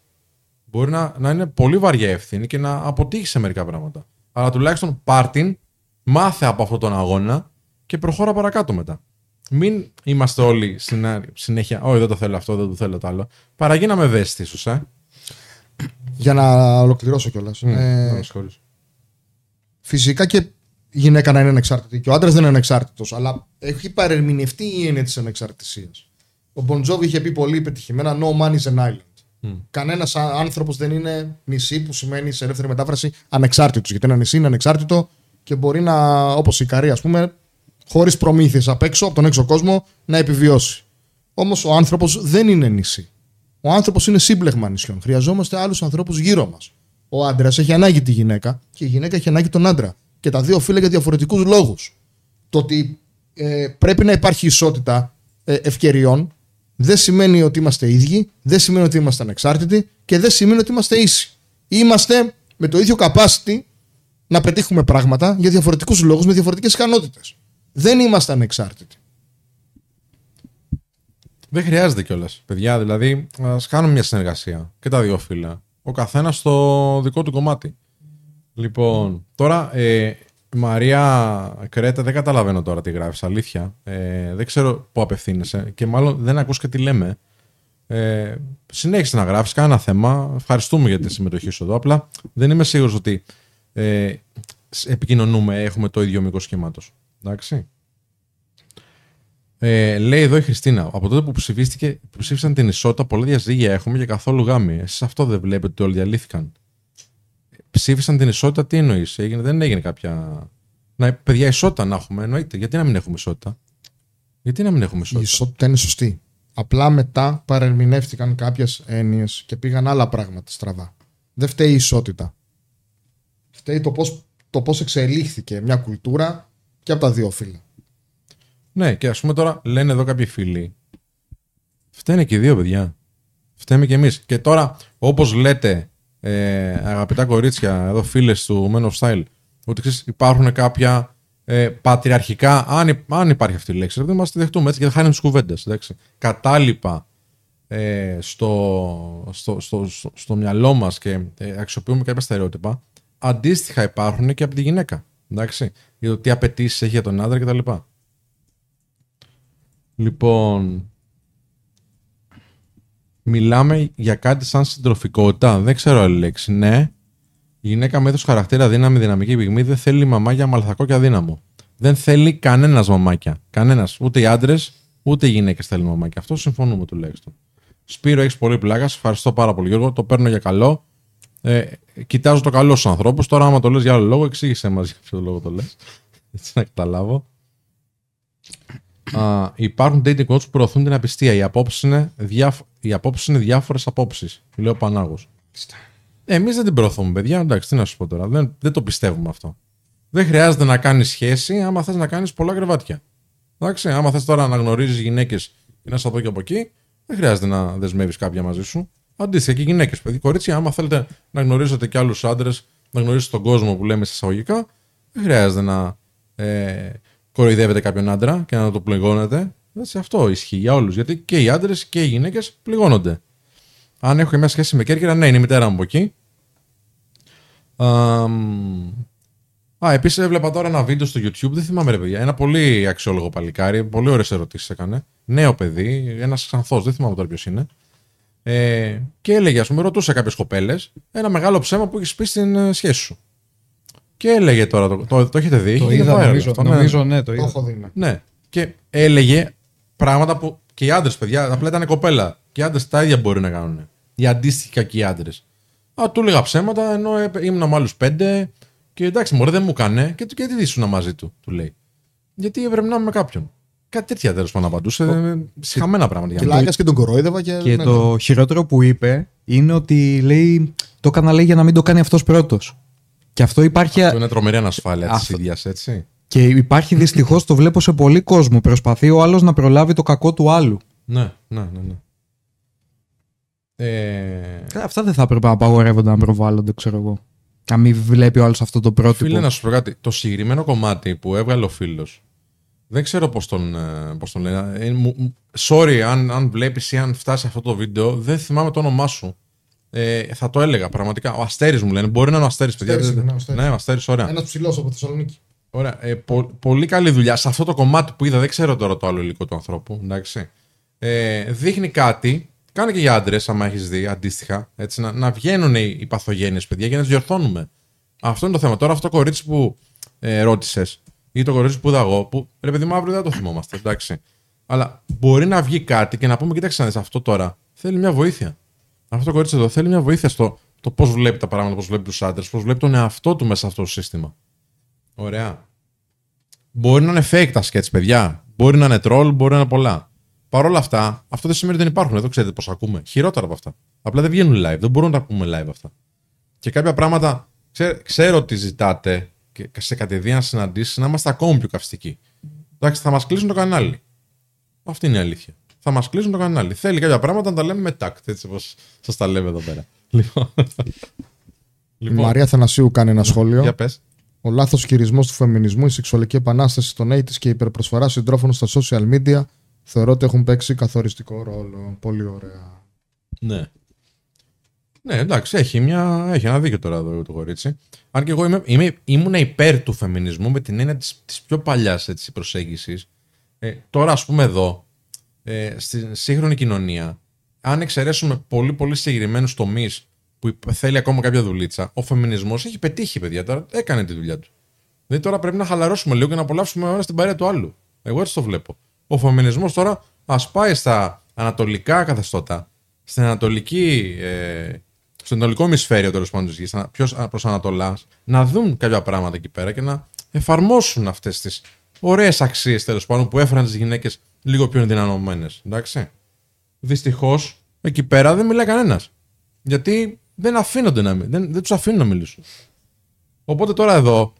Μπορεί να, να είναι πολύ βαριά η ευθύνη και να αποτύχει σε μερικά πράγματα. Αλλά τουλάχιστον πάρ την, μάθε από αυτόν τον αγώνα και προχώρα παρακάτω μετά. Μην είμαστε όλοι στην- συνέχεια, Όχι, δεν το θέλω αυτό, δεν το θέλω το άλλο. Παραγίναμε ευαίσθητοι, ίσω, ε. Για να ολοκληρώσω κιόλας. Mm, Ε, να με συγχωρείς. φυσικά και η γυναίκα να είναι ανεξάρτητη και ο άντρας δεν είναι ανεξάρτητος, αλλά έχει παρερμηνευτεί η έννοια της ανεξαρτησίας. Ο Μποντζόβι είχε πει πολύ πετυχημένα: No man is an island. Mm. Κανένας άνθρωπος δεν είναι νησί που σημαίνει σε ελεύθερη μετάφραση ανεξάρτητος. Γιατί ένα νησί είναι ανεξάρτητο και μπορεί να, όπως η Ικαρία, ας πούμε, χωρίς προμήθειες απ' έξω, από τον έξω κόσμο, να επιβιώσει. Όμως ο άνθρωπος δεν είναι νησί. Ο άνθρωπος είναι σύμπλεγμα νησιών. Χρειαζόμαστε άλλους ανθρώπους γύρω μας. Ο άντρας έχει ανάγκη τη γυναίκα και η γυναίκα έχει ανάγκη τον άντρα. Και τα δύο οφείλουν για διαφορετικούς λόγους. Το ότι ε, πρέπει να υπάρχει ισότητα ε, ευκαιριών δεν σημαίνει ότι είμαστε ίδιοι, δεν σημαίνει ότι είμαστε ανεξάρτητοι και δεν σημαίνει ότι είμαστε ίσοι. Είμαστε με το ίδιο capacity να πετύχουμε πράγματα για διαφορετικούς λόγους με διαφορετικές ικανότητες. Δεν είμαστε ανεξάρτητοι. Δεν χρειάζεται κιόλας. Παιδιά, δηλαδή, ας κάνουμε μια συνεργασία και τα δύο φύλλα. Ο καθένας στο δικό του κομμάτι. Λοιπόν, τώρα ε, η Μαρία Κρέτα δεν καταλαβαίνω τώρα τι γράφεις. Αλήθεια. Ε, δεν ξέρω πού απευθύνεσαι και μάλλον δεν ακούς και τι λέμε. Ε, συνέχισε να γράφεις, κανένα θέμα. Ευχαριστούμε για τη συμμετοχή σου εδώ. Απλά δεν είμαι σίγουρος ότι ε, επικοινωνούμε, έχουμε το ίδιο μήκος σχήματος. Εντάξει. Ε, λέει εδώ η Χριστίνα, από τότε που ψηφίστηκε, που ψήφισαν την ισότητα, πολλά διαζύγια έχουμε και καθόλου γάμοι. Εσείς αυτό δεν βλέπετε ότι όλοι διαλύθηκαν. Ψήφισαν την ισότητα, τι εννοείς, έγινε, δεν έγινε κάποια. Να, παιδιά, ισότητα να έχουμε, εννοείται. Γιατί να μην έχουμε ισότητα; Γιατί να μην έχουμε Η ισότητα. ισότητα είναι σωστή. Απλά μετά παρερμηνεύτηκαν κάποιες έννοιες και πήγαν άλλα πράγματα στραβά. Δεν φταίει η ισότητα. Φταίει το πώς το πώς εξελίχθηκε μια κουλτούρα και από τα δύο φύλλα. Ναι, και ας πούμε τώρα λένε εδώ κάποιοι φίλοι. Φταίνε και οι δύο παιδιά. Φταίμε και εμείς. Και τώρα, όπως λέτε, ε, αγαπητά κορίτσια, εδώ φίλες του Men of Style, ότι ξέρεις, υπάρχουν κάποια ε, πατριαρχικά, αν, υ- αν υπάρχει αυτή η λέξη, δεν μα τη δεχτούμε έτσι και θα χάνει τις κουβέντες. Κατάλοιπα ε, στο, στο, στο, στο, στο μυαλό μας και ε, αξιοποιούμε κάποια στερεότυπα, αντίστοιχα υπάρχουν και από τη γυναίκα. Εντάξει, για το τι απαιτήσεις έχει για τον άντρα κτλ. Λοιπόν, μιλάμε για κάτι σαν συντροφικότητα. Δεν ξέρω άλλη λέξη. Ναι, η γυναίκα με ήθος χαρακτήρα, δύναμη, δυναμική πυγμή δεν θέλει μαμάκια μαλθακό και αδύναμο. Δεν θέλει κανένας μαμάκια. Κανένας. Ούτε οι άντρες, ούτε οι γυναίκες θέλουν μαμάκια. Αυτό συμφωνούμε τουλάχιστον. Σπύρο, έχεις πολύ πλάκα. Σε ευχαριστώ πάρα πολύ, Γιώργο. Το παίρνω για καλό. Ε, κοιτάζω το καλό στους ανθρώπους. Τώρα, άμα το λες για άλλο λόγο, εξήγησέ μας για ποιο λόγο το λες. Έτσι να καταλάβω. Α, υπάρχουν dating coach που προωθούν την απιστία. Οι απόψεις είναι, διάφ... οι απόψεις είναι διάφορες απόψεις. Λέει ο Πανάγος. Εμείς δεν την προωθούμε, παιδιά. Εντάξει, τι να σου πω τώρα. Δεν, δεν το πιστεύουμε αυτό. Δεν χρειάζεται να κάνεις σχέση άμα θες να κάνεις πολλά κρεβάτια. Εντάξει, άμα θες τώρα να γνωρίζεις γυναίκες και να είσαι από εδώ και από εκεί, δεν χρειάζεται να δεσμεύεις κάποια μαζί σου. Αντίστοιχα και οι γυναίκες, παιδί. Κορίτσια, άμα θέλετε να γνωρίζετε και άλλους άντρες, να γνωρίζετε τον κόσμο που λέμε σε εισαγωγικά, δεν χρειάζεται να ε, κοροϊδεύετε κάποιον άντρα και να το πληγώνετε. Έτσι, αυτό ισχύει για όλους. Γιατί και οι άντρες και οι γυναίκες πληγώνονται. Αν έχω μια σχέση με Κέρκυρα, ναι, είναι η μητέρα μου από εκεί. Αμ, Α, επίσης έβλεπα τώρα ένα βίντεο στο YouTube, δεν θυμάμαι ρε παιδιά. Ένα πολύ αξιόλογο παλικάρι, πολύ ωραίες ερωτήσεις έκανε. Νέο παιδί, ένας ξανθός, δεν θυμάμαι τώρα ποιος είναι. Ε, και έλεγε, ας πούμε, ρωτούσε κάποιες κοπέλες ένα μεγάλο ψέμα που έχεις πει στην ε, σχέση σου. Και έλεγε τώρα, το, το, το έχετε δει, Το είναι είδα, viral νομίζω, αυτό, ναι. νομίζω, ναι, το Το είδα. έχω δει. ναι. Ναι. Και έλεγε πράγματα που και οι άντρες, παιδιά, απλά ήταν κοπέλα. Και οι άντρες τα ίδια μπορεί να κάνουν. Οι αντίστοιχοι κακοί άντρες. Α, του έλεγα ψέματα, ενώ ε, ήμουν με άλλους πέντε. Και εντάξει, μωρέ, δεν μου έκανε. Και, και τι ήσουν μαζί του, του λέει. Γιατί ευρεμνάμε με κάποιον. Κάτι τέτοια τέλος πάντων απαντούσε. ε, Συχαμένα πράγματα Και για μένα. λάκας και τον κορόιδευα και. Και ναι, το χειρότερο που είπε είναι ότι λέει το έκανα λέει για να μην το κάνει αυτός πρώτος. Και αυτό υπάρχει, Αυτό είναι τρομερή ανασφάλεια της Αυτό. ίδιας, έτσι. και υπάρχει δυστυχώς το βλέπω σε πολύ κόσμο. Προσπαθεί ο άλλος να προλάβει το κακό του άλλου. Ναι, ναι, ναι. ναι. Ε, Ε, Αυτά δεν θα έπρεπε να απαγορεύονται να προβάλλονται, ξέρω εγώ. Να μην βλέπει ο άλλος αυτό το πρότυπο. Φίλε, να σου πω κάτι. Το συγκεκριμένο κομμάτι που έβγαλε ο φίλος. Δεν ξέρω πώς τον, ε, πώς τον λένε. Ε, μου- μου- sorry, αν, αν βλέπεις ή αν φτάσει αυτό το βίντεο, δεν θυμάμαι το όνομά σου. Ε, θα το έλεγα πραγματικά. Ο Αστέρη μου λένε. Μπορεί να είναι ο Αστέρη, παιδιά. Αστέρης Δεν- είναι, ναι, ο Αστέρης. ναι, ο Αστέρη, ωραία. Ένας ψηλός από Θεσσαλονίκη. ωραία. Ε, πο- πολύ καλή δουλειά. Σε αυτό το κομμάτι που είδα, δεν ξέρω τώρα το άλλο υλικό του ανθρώπου. Εντάξει. Ε, δείχνει κάτι. Κάνει και για άντρες, άμα έχεις δει αντίστοιχα. Έτσι, να, να βγαίνουν οι, οι παθογένειες, παιδιά, για να τις διορθώνουμε. Αυτό είναι το θέμα. Τώρα αυτό το κορίτσι που ε, ρώτησες ή το κορίτσι που είδα εγώ, που ρε παιδί μου αύριο δεν το θυμόμαστε, εντάξει. Αλλά μπορεί να βγει κάτι και να πούμε, κοίταξε να δεις, αυτό τώρα θέλει μια βοήθεια. Αυτό το κορίτσι εδώ θέλει μια βοήθεια στο το πώς βλέπει τα πράγματα, πώς βλέπει τους άντρες, πώς βλέπει τον εαυτό του μέσα σε αυτό το σύστημα. Ωραία. Μπορεί να είναι fake τα sketch, παιδιά. Μπορεί να είναι troll, μπορεί να είναι πολλά. Παρ' όλα αυτά, αυτό δεν σημαίνει ότι δεν υπάρχουν. Εδώ ξέρετε πώς ακούμε. Χειρότερα από αυτά. Απλά δεν βγαίνουν live. Δεν μπορούμε να τα πούμε live αυτά. Και κάποια πράγματα ξέρω, ξέρω ότι ζητάτε και σε κατηδίαν συναντήσεις να είμαστε ακόμη πιο καυστικοί. Εντάξει, θα μας κλείσουν το κανάλι. Αυτή είναι η αλήθεια. Θα μας κλείσουν το κανάλι. Θέλει κάποια πράγματα να τα λέμε με τάκτ, έτσι όπως σας τα λέμε εδώ πέρα. Λοιπόν. Η Μαρία Θανασίου κάνει ένα σχόλιο. Για πες. Ο λάθος χειρισμός του φεμινισμού, η σεξουαλική επανάσταση των 80s και η υπερπροσφορά συντρόφων στα social media θεωρώ ότι έχουν παίξει καθοριστικό ρόλο. Πολύ ωραία. Ναι. Ναι, εντάξει, έχει, μια, έχει ένα δίκιο τώρα εδώ το κορίτσι. Αν και εγώ είμαι, είμαι, ήμουν υπέρ του φεμινισμού με την έννοια της, της πιο παλιάς έτσι, προσέγγισης. Ε, τώρα, ας πούμε εδώ, ε, στη σύγχρονη κοινωνία, αν εξαιρέσουμε πολύ πολύ συγκεκριμένους τομείς που υπ- θέλει ακόμα κάποια δουλίτσα, ο φεμινισμός έχει πετύχει, παιδιά. Τώρα έκανε τη δουλειά του. Δηλαδή τώρα πρέπει να χαλαρώσουμε λίγο και να απολαύσουμε όλα στην παρέα του άλλου. Εγώ έτσι το βλέπω. Ο φεμινισμός τώρα ας πάει στα ανατολικά καθεστώτα, στην ανατολική, ε, στο ανατολικό ημισφαίριο τέλος πάντων της γης, πιο προς Ανατολά, να δουν κάποια πράγματα εκεί πέρα και να εφαρμόσουν αυτές τις ωραίες αξίες τέλος πάντων που έφεραν τις γυναίκες λίγο πιο ενδυναμωμένες. Εντάξει. Δυστυχώς εκεί πέρα δεν μιλάει κανένας. Γιατί δεν αφήνονται να μιλήσουν. Δεν, δεν τους αφήνουν να μιλήσουν. Οπότε τώρα εδώ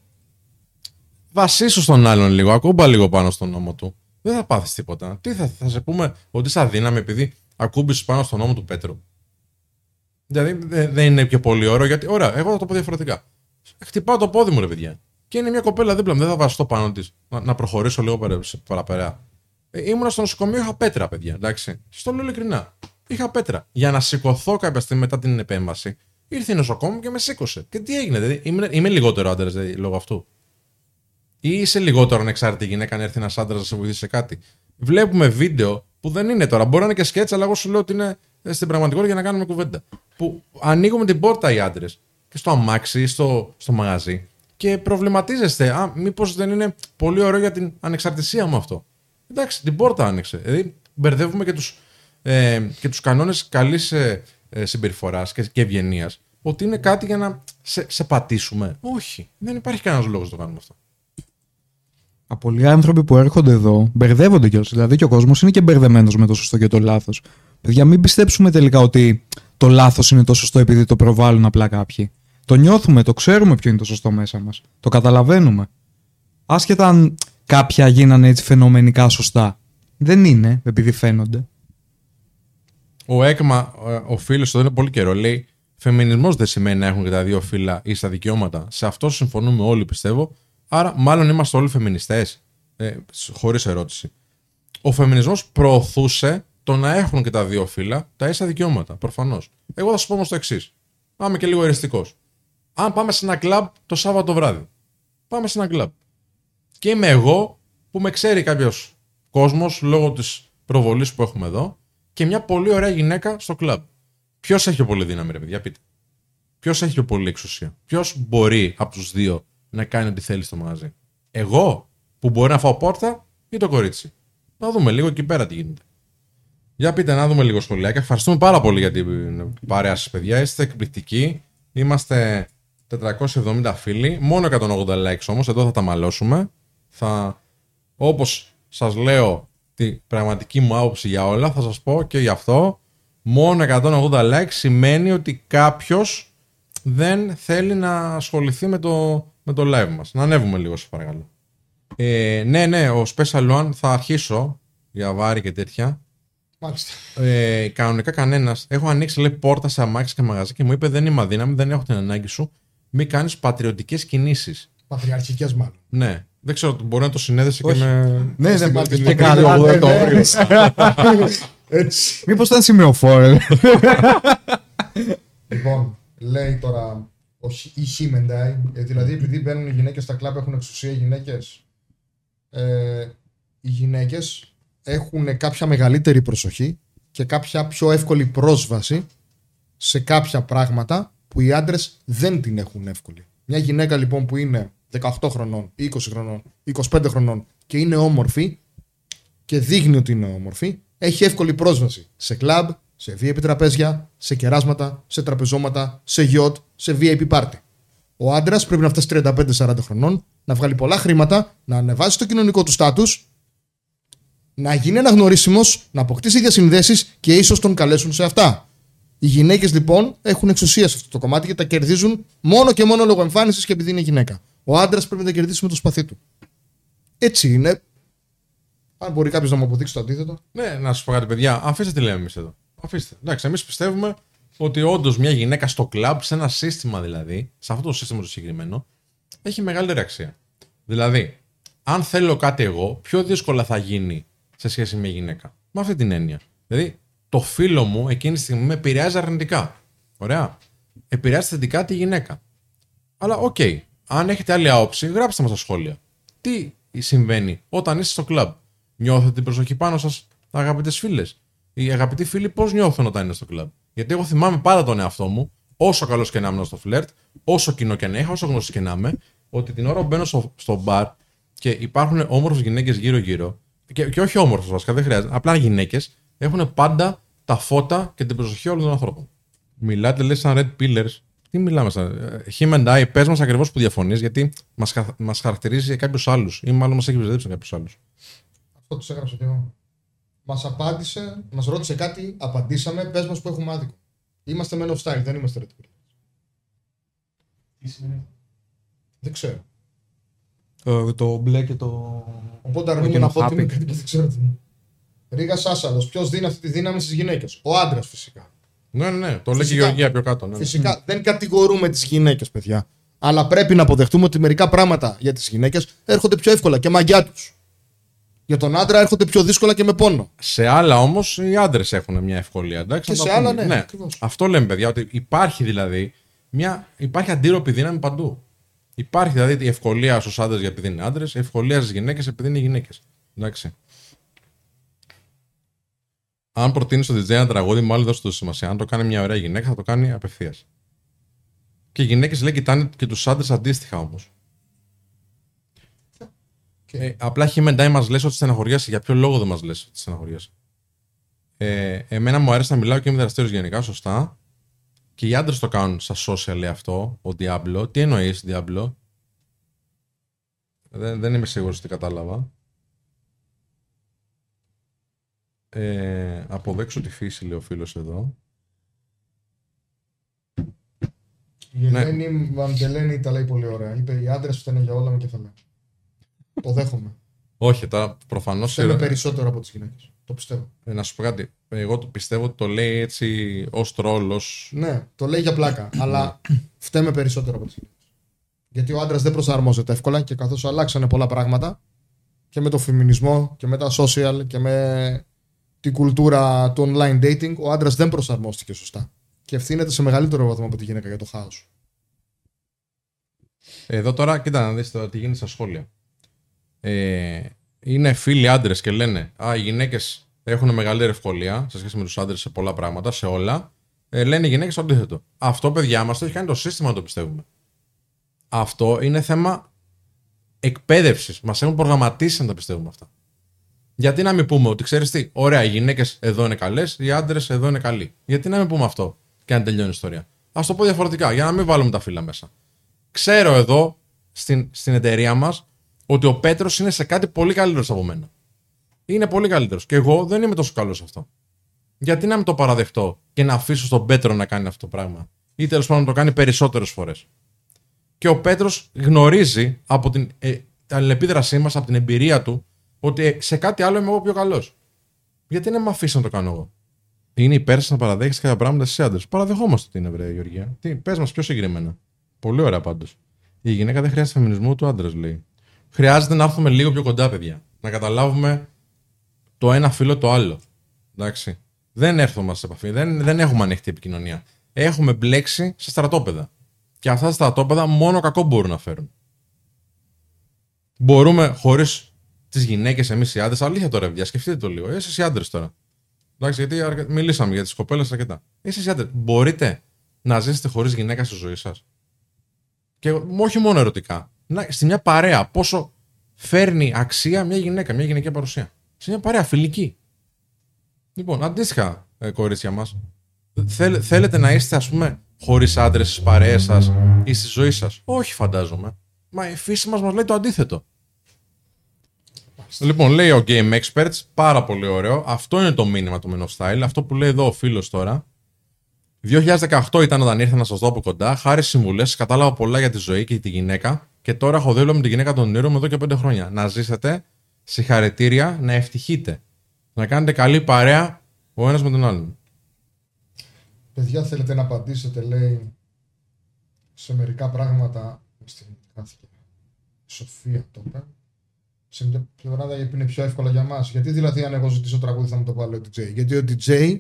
βασίσου στον άλλον λίγο, ακούμπα λίγο πάνω στον νόμο του. Δεν θα πάθεις τίποτα. Τι θα, θα σε πούμε ότι είσαι αδύναμη επειδή ακούμπησε πάνω στον νόμο του Πέτρου. Δηλαδή δεν δεν είναι πιο πολύ ωραίο γιατί. Ωραία, εγώ θα το πω διαφορετικά. Χτυπάω το πόδι μου, ρε παιδιά. Και είναι μια κοπέλα δίπλα μου, δεν θα βαστώ πάνω της. Να, να προχωρήσω λίγο παρα- σε- παραπέρα. Ε, ήμουνα στο νοσοκομείο, είχα πέτρα, παιδιά. Εντάξει. Στο λέω ειλικρινά. Είχα πέτρα. Για να σηκωθώ κάποια στιγμή μετά την επέμβαση, ήρθε η νοσοκόμη και με σήκωσε. Και τι έγινε, δηλαδή, είμαι, είμαι λιγότερο άντρας δηλαδή, λόγω αυτού. Ή είσαι λιγότερο ανεξάρτητη γυναίκα αν έρθει ένας άντρας να σε βοηθήσει σε κάτι. Βλέπουμε βίντεο που δεν είναι τώρα. Μπορεί να είναι και σκέτσα, αλλά εγώ σου λέω ότι είναι ε, στην πραγματικότητα για να κάνουμε κουβέντα. Που ανοίγουμε την πόρτα οι άντρες και στο αμάξι ή στο, στο μαγαζί και προβληματίζεστε. Α, μήπως δεν είναι πολύ ωραίο για την ανεξαρτησία μου αυτό. Εντάξει, την πόρτα άνοιξε. Δηλαδή, μπερδεύουμε και τους ε, και τους κανόνες καλής ε, ε, συμπεριφοράς και, και ευγενίας. Ότι είναι κάτι για να σε, σε πατήσουμε. Όχι. Δεν υπάρχει κανένας λόγος να το κάνουμε αυτό. Από πολλοί άνθρωποι που έρχονται εδώ μπερδεύονται κιόλας. Δηλαδή και ο κόσμος είναι και μπερδεμένος με το σωστό και το λάθος. Παιδιά, μην πιστέψουμε τελικά ότι το λάθος είναι το σωστό επειδή το προβάλλουν απλά κάποιοι. Το νιώθουμε, το ξέρουμε ποιο είναι το σωστό μέσα μας. Το καταλαβαίνουμε. Άσχετα αν κάποια γίνανε έτσι φαινομενικά σωστά. Δεν είναι, επειδή φαίνονται. Ο Έκμα, ε, ο φίλος εδώ είναι πολύ καιρό, λέει: Φεμινισμός δεν σημαίνει να έχουν και τα δύο φύλλα ίσα δικαιώματα. Σε αυτό συμφωνούμε όλοι, πιστεύω. Άρα, μάλλον είμαστε όλοι φεμινιστές. Ε, Χωρίς ερώτηση. Ο φεμινισμός προωθούσε το να έχουν και τα δύο φύλλα τα ίσα δικαιώματα. Προφανώς. Εγώ θα σου πω όμως το εξής. Πάμε και λίγο εριστικός. Αν πάμε σε ένα κλαμπ το Σάββατο βράδυ. Πάμε σε ένα κλαμπ. Και είμαι εγώ που με ξέρει κάποιος κόσμος λόγω της προβολής που έχουμε εδώ και μια πολύ ωραία γυναίκα στο κλαμπ. Ποιος έχει πιο πολύ δύναμη, ρε παιδιά, πείτε. Ποιος έχει πιο πολύ εξουσία. Ποιος μπορεί από τους δύο να κάνει ό,τι θέλει στο μαγαζί. Εγώ που μπορεί να φάω πόρτα ή το κορίτσι. Να δούμε λίγο εκεί πέρα τι γίνεται. Για πείτε να δούμε λίγο σχολιάκια. Ευχαριστούμε πάρα πολύ για την παρέα σας, παιδιά. Είστε εκπληκτικοί. Είμαστε 470 φίλοι. Μόνο 180 likes όμως. Εδώ θα τα μαλώσουμε. Θα, όπως σας λέω τη πραγματική μου άποψη για όλα, θα σας πω και γι' αυτό. Μόνο 180 likes σημαίνει ότι κάποιος δεν θέλει να ασχοληθεί με το, με το live μας. Να ανέβουμε λίγο, σας παρακαλώ. Ε, ναι, ναι, ο Special One θα αρχίσω για βάρη και τέτοια. Μάλιστα. Ε, κανονικά κανένας. Έχω ανοίξει λέει, πόρτα σε αμάξι και μαγαζί και μου είπε: Δεν είμαι αδύναμη, δεν έχω την ανάγκη σου. Μην κάνεις πατριωτικές κινήσεις. Πατριαρχικές μάλλον. Ναι. Δεν ξέρω, μπορεί να το συνέδεσε και Όχι. με. Ναι, Στην ναι, Παλαιστίνη. και καλά. Ναι, δεν το ναι. βρεις. Έτσι. Μήπως ήταν σημειοφόρο. Λοιπόν, λέει τώρα ο Χ- η Χίμεντάι, ε, δηλαδή επειδή μπαίνουν οι γυναίκες στα κλαμπ έχουν εξουσία οι γυναίκες. Ε, οι γυναίκες έχουν κάποια μεγαλύτερη προσοχή και κάποια πιο εύκολη πρόσβαση σε κάποια πράγματα που οι άντρες δεν την έχουν εύκολη. Μια γυναίκα λοιπόν που είναι 18 χρονών, 20 χρονών, 25 χρονών και είναι όμορφη και δείχνει ότι είναι όμορφη, έχει εύκολη πρόσβαση σε κλαμπ, σε VIP τραπέζια, σε κεράσματα, σε τραπεζώματα, σε γιότ, σε VIP πάρτι. Ο άντρας πρέπει να φτάσει 35-40 χρονών, να βγάλει πολλά χρήματα, να ανεβάσει το κοινωνικό του στάτους, να γίνει αναγνωρίσιμος, να αποκτήσει διασυνδέσεις και ίσως τον καλέσουν σε αυτά. Οι γυναίκες λοιπόν έχουν εξουσία σε αυτό το κομμάτι και τα κερδίζουν μόνο και μόνο λόγω εμφάνισης και επειδή είναι γυναίκα. Ο άντρας πρέπει να τα κερδίσει με το σπαθί του. Έτσι είναι. Αν μπορεί κάποιος να μου αποδείξει το αντίθετο. Ναι, να σας πω κάτι, παιδιά. Αφήστε τι λέμε εμείς εδώ. Αφήστε. Εντάξει, εμείς πιστεύουμε ότι όντως μια γυναίκα στο κλαμπ, σε ένα σύστημα δηλαδή, σε αυτό το σύστημα το συγκεκριμένο, έχει μεγαλύτερη αξία. Δηλαδή, αν θέλω κάτι εγώ, πιο δύσκολα θα γίνει σε σχέση με μια γυναίκα. Με αυτή την έννοια. Δηλαδή, το φίλο μου εκείνη τη στιγμή με επηρεάζει αρνητικά. Ωραία. Επηρεάζει θετικά τη γυναίκα. Αλλά οκ. Αν έχετε άλλη άποψη, γράψτε μας στα σχόλια. Τι συμβαίνει όταν είστε στο κλαμπ; Νιώθετε την προσοχή πάνω σας, αγαπητές φίλες; Οι αγαπητοί φίλοι πώς νιώθουν όταν είναι στο κλαμπ; Γιατί εγώ θυμάμαι πάρα τον εαυτό μου, όσο καλός και να ήμουν στο φλερτ, όσο κοινό και να είχα, όσο γνωστή και να είμαι, ότι την ώρα που μπαίνω στο, στο μπαρ και υπάρχουν όμορφες γυναίκες γύρω-γύρω, και, και όχι όμορφες βασικά, δεν χρειάζεται, απλά γυναίκες, έχουν πάντα τα φώτα και την προσοχή όλων των ανθρώπων. Μιλάτε, λες, σαν red pillars. Τι μιλάμε σαν. Him and I, πες μας ακριβώς που διαφωνείς, γιατί μας μας χαρακτηρίζει για κάποιους άλλους, ή μάλλον μας έχει μπερδέψει για κάποιους άλλους. Αυτό τους έγραψα και εγώ. Μας απάντησε, μας ρώτησε κάτι, απαντήσαμε, πες μας που έχουμε άδικο. Είμαστε men of style, δεν είμαστε red pillars. Τι σημαίνει. Δεν ξέρω. Ε, το μπλε και το. Οπότε Όχι, αρνούμε είναι να ο πω ότι είναι happy. κάτι που δεν ξέρω τι είναι. Ρίγα Σάσαλος. Ποιος δίνει αυτή τη δύναμη στις γυναίκες; Ο άντρας φυσικά. Ναι, ναι, ναι. Το λέει και η Φυσικά. Γεωργία πιο κάτω. Ναι, ναι. Φυσικά δεν κατηγορούμε τις γυναίκες, παιδιά. Αλλά πρέπει να αποδεχτούμε ότι μερικά πράγματα για τις γυναίκες έρχονται πιο εύκολα και μαγιά τους. Για τον άντρα έρχονται πιο δύσκολα και με πόνο. Σε άλλα όμως οι άντρες έχουν μια ευκολία. Εντάξει, Και να το σε άλλα, πούμε. ναι, ακριβώς. Αυτό λέμε, παιδιά, ότι υπάρχει δηλαδή μια. Υπάρχει αντίρροπη δύναμη παντού. Υπάρχει δηλαδή η ευκολία στους άντρες επειδή είναι άντρες, η ευκολία στις γυναίκες επειδή είναι γυναίκες. Εντάξει. Αν προτείνεις στο DJ ένα τραγούδι, μάλλον δώσε το σημασία. Αν το κάνει μια ωραία γυναίκα, θα το κάνει απευθείας. Και οι γυναίκες λέει κοιτάνε και τους άντρες αντίστοιχα όμως. Ε, απλά έχει μεντάει μας λες ότι στεναχωριάσαι. Για ποιο λόγο δεν μας λες ότι στεναχωριάσαι. Ε, εμένα μου αρέσει να μιλάω και είμαι δραστήριος γενικά, σωστά. Και οι άντρες το κάνουν στα social λέει αυτό, ο Diablo. Τι εννοείς, Diablo; Δεν, δεν είμαι σίγουρος ότι κατάλαβα. Ε, αποδέξω τη φύση, λέει ο φίλος εδώ. Η Ναι. Ελένη Βαντελένη τα λέει πολύ ωραία. Είπε οι άντρες φταίνε για όλα με κεφαλαία. το δέχομαι. Όχι, τώρα προφανώς. Φταίνε περισσότερο από τις γυναίκες. Το πιστεύω. Ε, να σου πω κάτι. Εγώ το πιστεύω ότι το λέει έτσι ως τρόλος. Ναι, το λέει για πλάκα. αλλά φταίμε περισσότερο από τις γυναίκες. Γιατί ο άντρας δεν προσαρμόζεται εύκολα και καθώς αλλάξανε πολλά πράγματα και με το φεμινισμό και με τα social και με την κουλτούρα του online dating, ο άντρας δεν προσαρμόστηκε σωστά. Και ευθύνεται σε μεγαλύτερο βαθμό από τη γυναίκα για το χάος. Εδώ τώρα, κοίτα να δεις τώρα τι γίνεται στα σχόλια. Ε, είναι φίλοι άντρες και λένε Α, οι γυναίκες έχουν μεγαλύτερη ευκολία σε σχέση με τους άντρες σε πολλά πράγματα, σε όλα. Ε, λένε οι γυναίκες το αντίθετο. Αυτό, παιδιά μας, το έχει κάνει το σύστημα να το πιστεύουμε. Αυτό είναι θέμα εκπαίδευσης. Μας έχουν προγραμματίσει να τα πιστεύουμε αυτά. Γιατί να μην πούμε ότι ξέρεις τι, ωραία, οι γυναίκες εδώ είναι καλές, οι άντρες εδώ είναι καλοί. Γιατί να μην πούμε αυτό και να τελειώνει η ιστορία; Α το πω διαφορετικά, για να μην βάλουμε τα φύλλα μέσα. Ξέρω εδώ στην, στην εταιρεία μας ότι ο Πέτρος είναι σε κάτι πολύ καλύτερος από μένα. Είναι πολύ καλύτερος. Και εγώ δεν είμαι τόσο καλός σε αυτό. Γιατί να μην το παραδεχτώ και να αφήσω στον Πέτρο να κάνει αυτό το πράγμα; Ή τέλος πάντων να το κάνει περισσότερες φορές. Και ο Πέτρος γνωρίζει από την ε, αλληλεπίδρασή μας, από την εμπειρία του, ότι ε, σε κάτι άλλο είμαι εγώ πιο καλός. Γιατί να με αφήσει να το κάνω εγώ; Είναι υπέρ σας να παραδέχεις κάποια πράγματα στι άντρες. Παραδεχόμαστε ότι είναι, βρε Γεωργία. Τι, πες μας πιο συγκεκριμένα. Πολύ ωραία πάντως. Η γυναίκα δεν χρειάζεται φεμινισμό του άντρας, λέει. Χρειάζεται να έρθουμε λίγο πιο κοντά, παιδιά. Να καταλάβουμε το ένα φύλλο το άλλο. Εντάξει. Δεν έρθουμε σε επαφή. Δεν, δεν έχουμε ανοιχτή επικοινωνία. Έχουμε μπλέξει σε στρατόπεδα. Και αυτά τα στρατόπεδα μόνο κακό μπορούν να φέρουν. Μπορούμε χωρίς τις γυναίκες, εμείς οι άντρες, αλήθεια τώρα, παιδιά, σκεφτείτε το λίγο. Εσείς οι άντρες τώρα. Εντάξει, γιατί αρκε- μιλήσαμε για τις κοπέλες αρκετά. Εσείς οι άντρες, μπορείτε να ζήσετε χωρίς γυναίκα στη ζωή σας; Και όχι μόνο ερωτικά. Να, στη μια παρέα, πόσο φέρνει αξία μια γυναίκα, μια γυναικεία παρουσία; Σε μια παρέα φιλική. Λοιπόν, αντίστοιχα, ε, κορίτσια μας, θέλετε να είστε, ας πούμε, χωρίς άντρες στις παρέες σας ή στη ζωή σας; Όχι, φαντάζομαι. Μα η φύση μας μας λέει το αντίθετο. Λοιπόν, λέει ο Game Experts, πάρα πολύ ωραίο. Αυτό είναι το μήνυμα του Men of Style. Αυτό που λέει εδώ ο φίλος τώρα. 2018 ήταν όταν ήρθα να σας δω από κοντά. Χάρη στις συμβουλές, κατάλαβα πολλά για τη ζωή και τη γυναίκα. Και τώρα έχω δίπλα με τη γυναίκα των όνειρων μου εδώ και 5 χρόνια. Να ζήσετε, συγχαρητήρια, να ευτυχείτε. Να κάνετε καλή παρέα ο ένας με τον άλλον. Παιδιά, θέλετε να απαντήσετε, λέει, σε μερικά πράγματα. Στην χάθηκε. Σοφία το είπε. Σε μια πράγματα που είναι πιο εύκολα για μας. Γιατί δηλαδή, αν εγώ ζητήσω τραγούδι, θα μου το βάλει ο DJ. Γιατί ο DJ,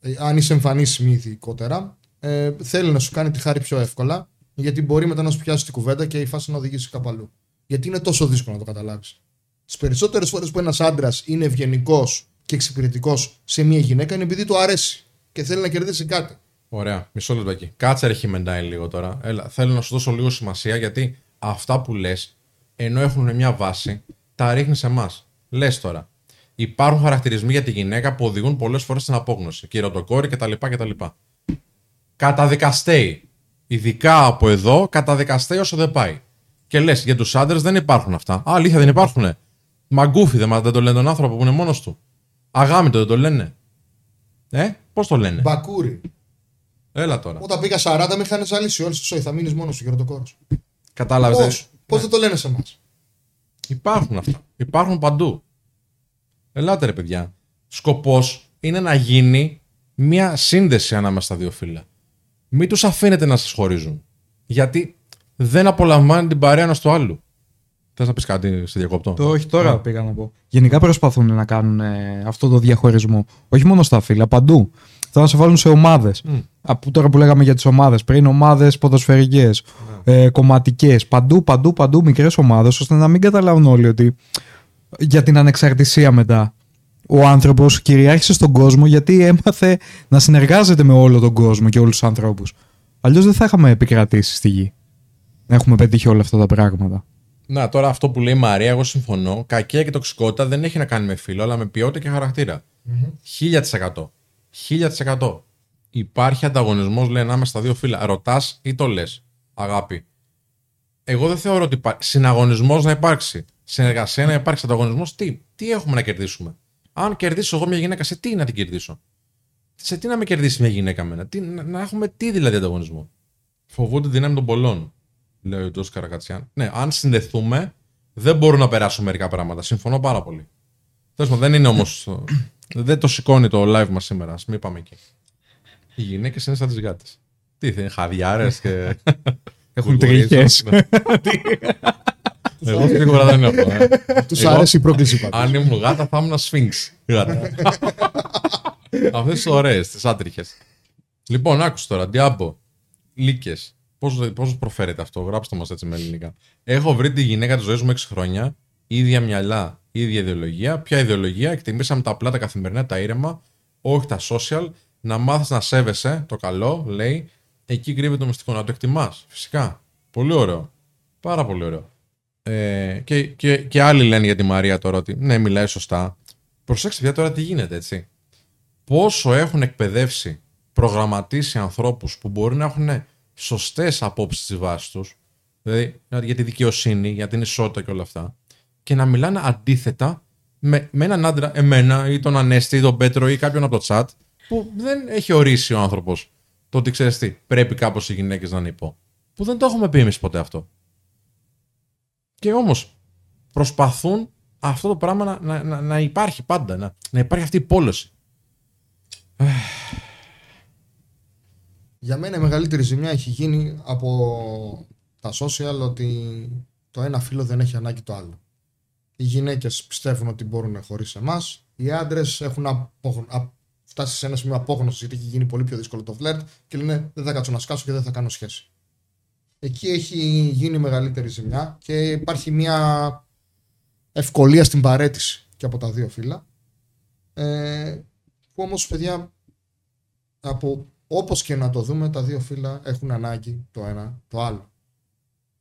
ε, αν είσαι εμφανής ειδικότερα, ε, θέλει να σου κάνει τη χάρη πιο εύκολα. Γιατί μπορεί μετά να σου πιάσει την κουβέντα και η φάση να οδηγήσει κάπου αλλού. Γιατί είναι τόσο δύσκολο να το καταλάβεις. Τις περισσότερες φορές που ένας άντρας είναι ευγενικός και εξυπηρετικός σε μια γυναίκα είναι επειδή του αρέσει και θέλει να κερδίσει κάτι. Ωραία, μισό λεπτό εκεί. Κάτσε ρε χιμεντάει λίγο τώρα. Έλα, θέλω να σου δώσω λίγο σημασία γιατί αυτά που λες, ενώ έχουν μια βάση, τα ρίχνει σε εμάς. Λες τώρα. Υπάρχουν χαρακτηρισμοί για τη γυναίκα που οδηγούν πολλές φορές στην απόγνωση. Κυρωτοκόρη κτλ. κτλ. Καταδικαστέει. Ειδικά από εδώ, καταδικαστέει όσο δεν πάει. Και λες, για τους άντρες δεν υπάρχουν αυτά. Α, αλήθεια δεν υπάρχουν. Μαγκούφι δεν, δεν το λένε τον άνθρωπο που είναι μόνος του. Αγάμητο δεν το λένε. Ε, πώς το λένε; Μπακούρι. Έλα τώρα. Όταν πήγα 40 με είχαν ζαλίσει όλη τη ζωή. Θα μείνεις μόνος σου γεροντοκόρο. Κατάλαβες. Πώς; πώς δεν το λένε σε εμάς; Υπάρχουν αυτά. Υπάρχουν παντού. Ελάτε ρε παιδιά. Σκοπός είναι να γίνει μια σύνδεση ανάμεσα στα δύο φύλλα. Μην τους αφήνετε να σας χωρίζουν. Γιατί δεν απολαμβάνει την παρέα ένα του άλλου. Θες να πεις κάτι σε διακόπτω. Το όχι τώρα πήγα να πω. Γενικά προσπαθούν να κάνουν ε, αυτό το διαχωρισμό. Όχι μόνο στα φύλλα, παντού. Θα σε βάλουν σε ομάδες. Από τώρα που λέγαμε για τις ομάδες πριν, ομάδες ποδοσφαιρικές, ε, κομματικές. Παντού, παντού, παντού μικρές ομάδες, ώστε να μην καταλάβουν όλοι ότι για την ανεξαρτησία μετά. Ο άνθρωπος κυριάρχησε στον κόσμο γιατί έμαθε να συνεργάζεται με όλο τον κόσμο και όλους τους ανθρώπους. Αλλιώς δεν θα είχαμε επικρατήσει στη γη. Να έχουμε πετύχει όλα αυτά τα πράγματα. Να, τώρα αυτό που λέει η Μαρία, εγώ συμφωνώ. Κακία και τοξικότητα δεν έχει να κάνει με φίλο, αλλά με ποιότητα και χαρακτήρα. 1000%. 1000%. Υπάρχει ανταγωνισμός, λέει, ανάμεσα στα δύο φύλλα. Ρωτάς ή το λες. Αγάπη. Εγώ δεν θεωρώ ότι υπάρχει. Συναγωνισμός να υπάρξει. Συνεργασία να υπάρξει. Ανταγωνισμός, τι, τι έχουμε να κερδίσουμε; Αν κερδίσω εγώ μια γυναίκα, σε τι να την κερδίσω; Σε τι να με κερδίσει μια γυναίκα μένα; Τι, να, να έχουμε τι δηλαδή ανταγωνισμό; Φοβούνται τη δύναμη των πολλών, λέει ο Τζος Καρακατσιάν. Ναι, αν συνδεθούμε, δεν μπορούν να περάσουν μερικά πράγματα. Συμφωνώ πάρα πολύ. Τέλος πάντων, δεν είναι όμως. δεν το σηκώνει το live μας σήμερα. Α μην πάμε εκεί. Οι γυναίκες είναι σαν τις γάτες. Τι είναι, χαδιάρες και. Έχουν γουργουρίες. τριχές. Ναι. Εγώ σίγουρα δεν έχω. ε. Τους Εγώ- άρεσε η πρόκληση πάντως. Αν ήμουν γάτα, θα ήμουν σφίγγς. Γάτα. Αυτές τις ωραίες, τις άτριχε. Λοιπόν, άκουσε τώρα. Διάμπο. Λύκες. Πώς πώς προφέρεται αυτό, γράψτε μας έτσι με ελληνικά. Έχω βρει τη γυναίκα της ζωής μου 6 χρόνια. ίδια μυαλά, ίδια ιδεολογία. Ποια ιδεολογία, εκτιμήσαμε τα απλά, τα καθημερινά, τα ήρεμα, όχι τα social. Να μάθεις να σέβεσαι το καλό, λέει. Εκεί κρύβεται το μυστικό. Να το εκτιμάς, φυσικά. Πολύ ωραίο. Πάρα πολύ ωραίο. Ε, και, και, και άλλοι λένε για τη Μαρία τώρα ότι ναι, μιλάει σωστά. Προσέξτε πια τώρα τι γίνεται, έτσι. Πόσο έχουν εκπαιδεύσει, προγραμματίσει ανθρώπους που μπορεί να έχουν σωστές απόψεις στη βάσης τους, δηλαδή για τη δικαιοσύνη, για την ισότητα και όλα αυτά, και να μιλάνε αντίθετα με, με έναν άντρα, εμένα ή τον Ανέστη ή τον Πέτρο ή κάποιον από το chat, που δεν έχει ορίσει ο άνθρωπος το ότι ξέρεις τι, πρέπει κάπως οι γυναίκες να είναι υπό. Που δεν το έχουμε πει εμείς ποτέ αυτό. Και όμως προσπαθούν αυτό το πράγμα να, να, να, να υπάρχει πάντα. Να, να υπάρχει αυτή η πόλωση. Για μένα η μεγαλύτερη ζημιά έχει γίνει από τα social ότι το ένα φύλλο δεν έχει ανάγκη το άλλο. Οι γυναίκες πιστεύουν ότι μπορούν χωρίς εμάς. Οι άντρες έχουν απόγνω- α- φτάσει σε ένα σημείο απόγνωσης γιατί έχει γίνει πολύ πιο δύσκολο το φλερτ και λένε δεν θα κάτσω να σκάσω και δεν θα κάνω σχέση. Εκεί έχει γίνει η μεγαλύτερη ζημιά και υπάρχει μια ευκολία στην παρέτηση και από τα δύο φύλλα. Ε, που όμως παιδιά από όπως και να το δούμε τα δύο φύλλα έχουν ανάγκη το ένα το άλλο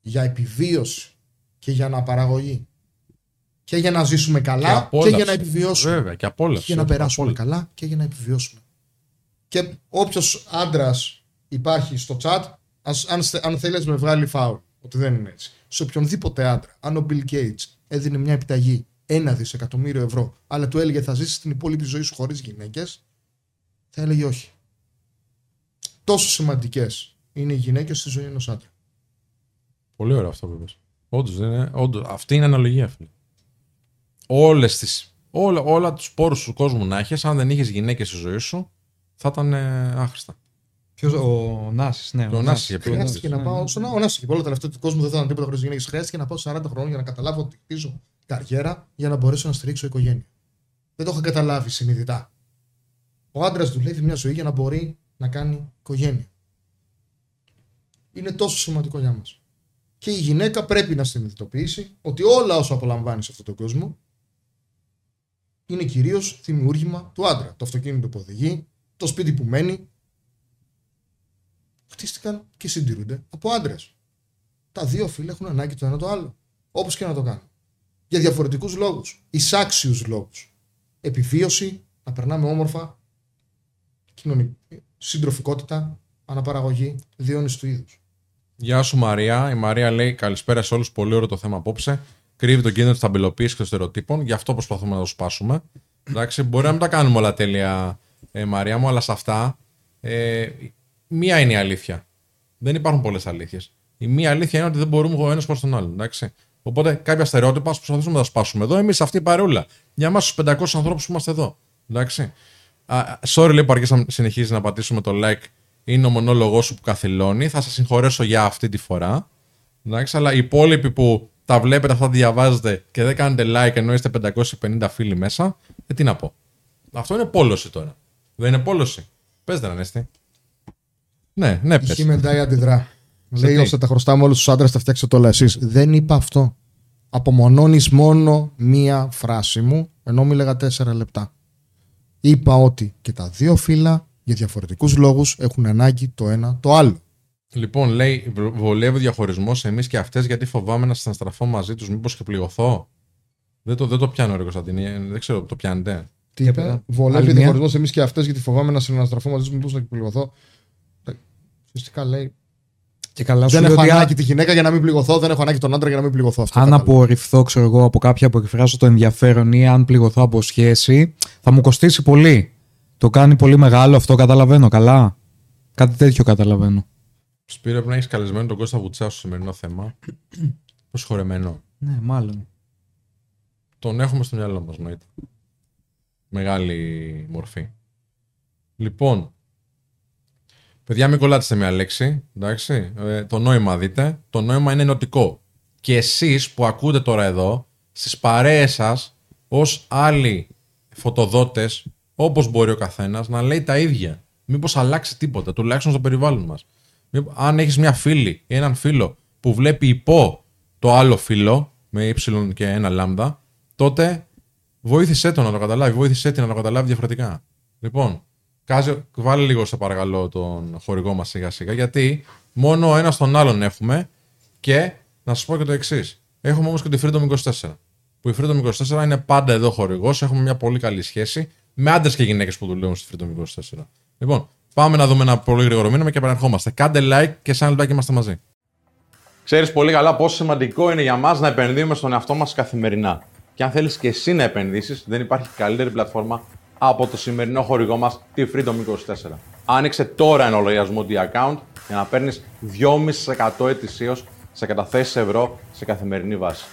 για επιβίωση και για αναπαραγωγή και για να ζήσουμε καλά και, απόλαυση. για να επιβιώσουμε Βέβαια, και απόλαυση. και για να όχι, περάσουμε απόλαυση. καλά και για να επιβιώσουμε και όποιος άντρας υπάρχει στο chat ας, αν, στε- αν θέλεις να με βγάλει φάουλ ότι δεν είναι έτσι σε οποιονδήποτε άντρα αν ο Bill Gates έδινε μια επιταγή ένα δισεκατομμύριο ευρώ αλλά του έλεγε θα ζήσεις την υπόλοιπη ζωή σου χωρίς γυναίκες θα έλεγε όχι τόσο σημαντικές είναι οι γυναίκες στη ζωή ενός άντρα. Πολύ ωραίο αυτό που είπες. Όντως, δεν είναι, όντως, αυτή είναι αναλογία, φίλε. Όλες τις, όλα, όλα τους πόρους του κόσμου να έχεις, αν δεν είχες γυναίκες στη ζωή σου, θα ήταν ε, άχρηστα. Ποιος, ο Νάσης, ναι. Ο Νάσης για ποιο Χρειάστηκε Ναι, να πάω. Στον αγώνα και πολλά τα λεφτά του κόσμου δεν θα ήταν τίποτα χωρίς γυναίκες. Χρειάστηκε να πάω 40 χρόνια για να καταλάβω ότι χτίζω καριέρα για να μπορέσω να στηρίξω οικογένεια. Δεν το είχα καταλάβει συνειδητά. Ο άντρας δουλεύει μια ζωή για να μπορεί να κάνει οικογένεια. Είναι τόσο σημαντικό για μας. Και η γυναίκα πρέπει να συνειδητοποιήσει ότι όλα όσα απολαμβάνει σε αυτόν τον κόσμο είναι κυρίως δημιούργημα του άντρα. Το αυτοκίνητο που οδηγεί, το σπίτι που μένει, χτίστηκαν και συντηρούνται από άντρες. Τα δύο φύλλα έχουν ανάγκη το ένα το άλλο. Όπως και να το κάνουν. Για διαφορετικούς λόγους. Ισάξιου λόγους. Επιβίωση, να περνάμε όμορφα, κοινωνική, συντροφικότητα, αναπαραγωγή, διόνυση του είδους. Γεια σου Μαρία. Η Μαρία λέει καλησπέρα σε όλους. Πολύ ωραίο το θέμα απόψε. Κρύβει τον κίνδυνο της ταμπελοποίηση και των στερεοτύπων. Γι' αυτό προσπαθούμε να το σπάσουμε. Εντάξει, μπορεί να μην τα κάνουμε όλα τέλεια, ε, Μαρία μου, αλλά σε αυτά ε, μία είναι η αλήθεια. Δεν υπάρχουν πολλές αλήθειες. Η μία αλήθεια είναι ότι δεν μπορούμε ο ένας προς τον άλλον. Εντάξει. Οπότε κάποια στερεότυπα ας προσπαθήσουμε να τα σπάσουμε εδώ. Εμείς αυτή η παρεούλα. Για εμά του 500 ανθρώπους που είμαστε εδώ. Εντάξει. Α, sorry λέει που αργήσα να συνεχίζεις να πατήσουμε το like. Είναι ο μονόλογο σου που καθυλώνει. Θα σας συγχωρέσω για αυτή τη φορά. Εντάξει, αλλά οι υπόλοιποι που τα βλέπετε αυτά, τα διαβάζετε και δεν κάνετε like ενώ είστε 550 φίλοι μέσα, ε, τι να πω. Αυτό είναι πόλωση τώρα. Δεν είναι πόλωση. Πες δεν Ανέστη. Ναι, ναι, Η πες. Χιμεντάι αντιδρά. Λέει τι; ώστε τα χρωστάμε όλους τους άντρες, τα φτιάξετε όλα εσείς. Δεν είπα αυτό. Απομονώνεις μόνο μία φράση μου, ενώ μίλαγα τέσσερα λεπτά. Είπα ότι και τα δύο φύλλα για διαφορετικούς λόγους έχουν ανάγκη το ένα το άλλο. Λοιπόν, λέει, β- βολεύει διαχωρισμός εμείς και αυτές γιατί φοβάμαι να συναστραφώ μαζί τους, μήπως και πληγωθώ; Δεν το, δεν το πιάνω, Ρε Κωνσταντίνη. ε, Δεν ξέρω, το πιάνετε. Τι Για είπε, πέρα. Βολεύει Άλλη μία. διαχωρισμός εμείς και αυτές γιατί φοβάμαι να συναναστραφώ μαζί τους, μήπως να πληγωθώ; Ε, Ουσιαστικά λέει. Και καλά σου Δεν λέει έχω ότι ανάγκη τη γυναίκα για να μην πληγωθώ, δεν έχω ανάγκη τον άντρα για να μην πληγωθώ. Αυτό αν κατάλαβα. απορριφθώ, ξέρω εγώ, από κάποια που εκφράσω το ενδιαφέρον ή αν πληγωθώ από σχέση, θα μου κοστίσει πολύ. Το κάνει πολύ μεγάλο αυτό, καταλαβαίνω καλά. Κάτι τέτοιο καταλαβαίνω. Σπύρο, πρέπει να έχεις καλεσμένο τον Κώστα Βουτσά στο σημερινό θέμα. Προσχωρεμένο. Ναι, μάλλον. Τον έχουμε στο μυαλό μας, νοείται. Μεγάλη μορφή. Λοιπόν, παιδιά, μην κολλάτε σε μια λέξη. Εντάξει. Ε, το νόημα δείτε. Το νόημα είναι ενωτικό. Και εσείς που ακούτε τώρα εδώ, στις παρέες σας, ως άλλοι φωτοδότες, όπως μπορεί ο καθένας, να λέει τα ίδια. Μήπως αλλάξει τίποτα, τουλάχιστον στο περιβάλλον μας. Μήπως- αν έχεις μια φίλη ή έναν φίλο που βλέπει υπό το άλλο φίλο, με ύψιλον και ένα λάμδα, τότε βοήθησέ τον να το καταλάβει, βοήθησέ την να το καταλάβει διαφορετικά. Λοιπόν, κάζε, βάλε λίγο σε παρακαλώ τον χορηγό μας σιγά σιγά, γιατί μόνο ο ένας τον άλλον έχουμε και να σας πω και το εξής. Έχουμε όμως και τη Freedom 24. Που η Freedom 24 είναι πάντα εδώ χορηγός, έχουμε μια πολύ καλή σχέση με άντρες και γυναίκες που δουλεύουν στη Freedom 24. Λοιπόν, πάμε να δούμε ένα πολύ γρήγορο μήνυμα και επανερχόμαστε. Κάντε like και σαν λεπτάκι είμαστε μαζί. Ξέρεις πολύ καλά πόσο σημαντικό είναι για μας να επενδύουμε στον εαυτό μας καθημερινά. Και αν θέλεις και εσύ να επενδύσεις, δεν υπάρχει καλύτερη πλατφόρμα από το σημερινό χορηγό μας, τη Freedom 24. Άνοιξε τώρα ένα λογαριασμό D-Account για να παίρνεις 2,5% ετησίως σε καταθέσεις ευρώ σε καθημερινή βάση.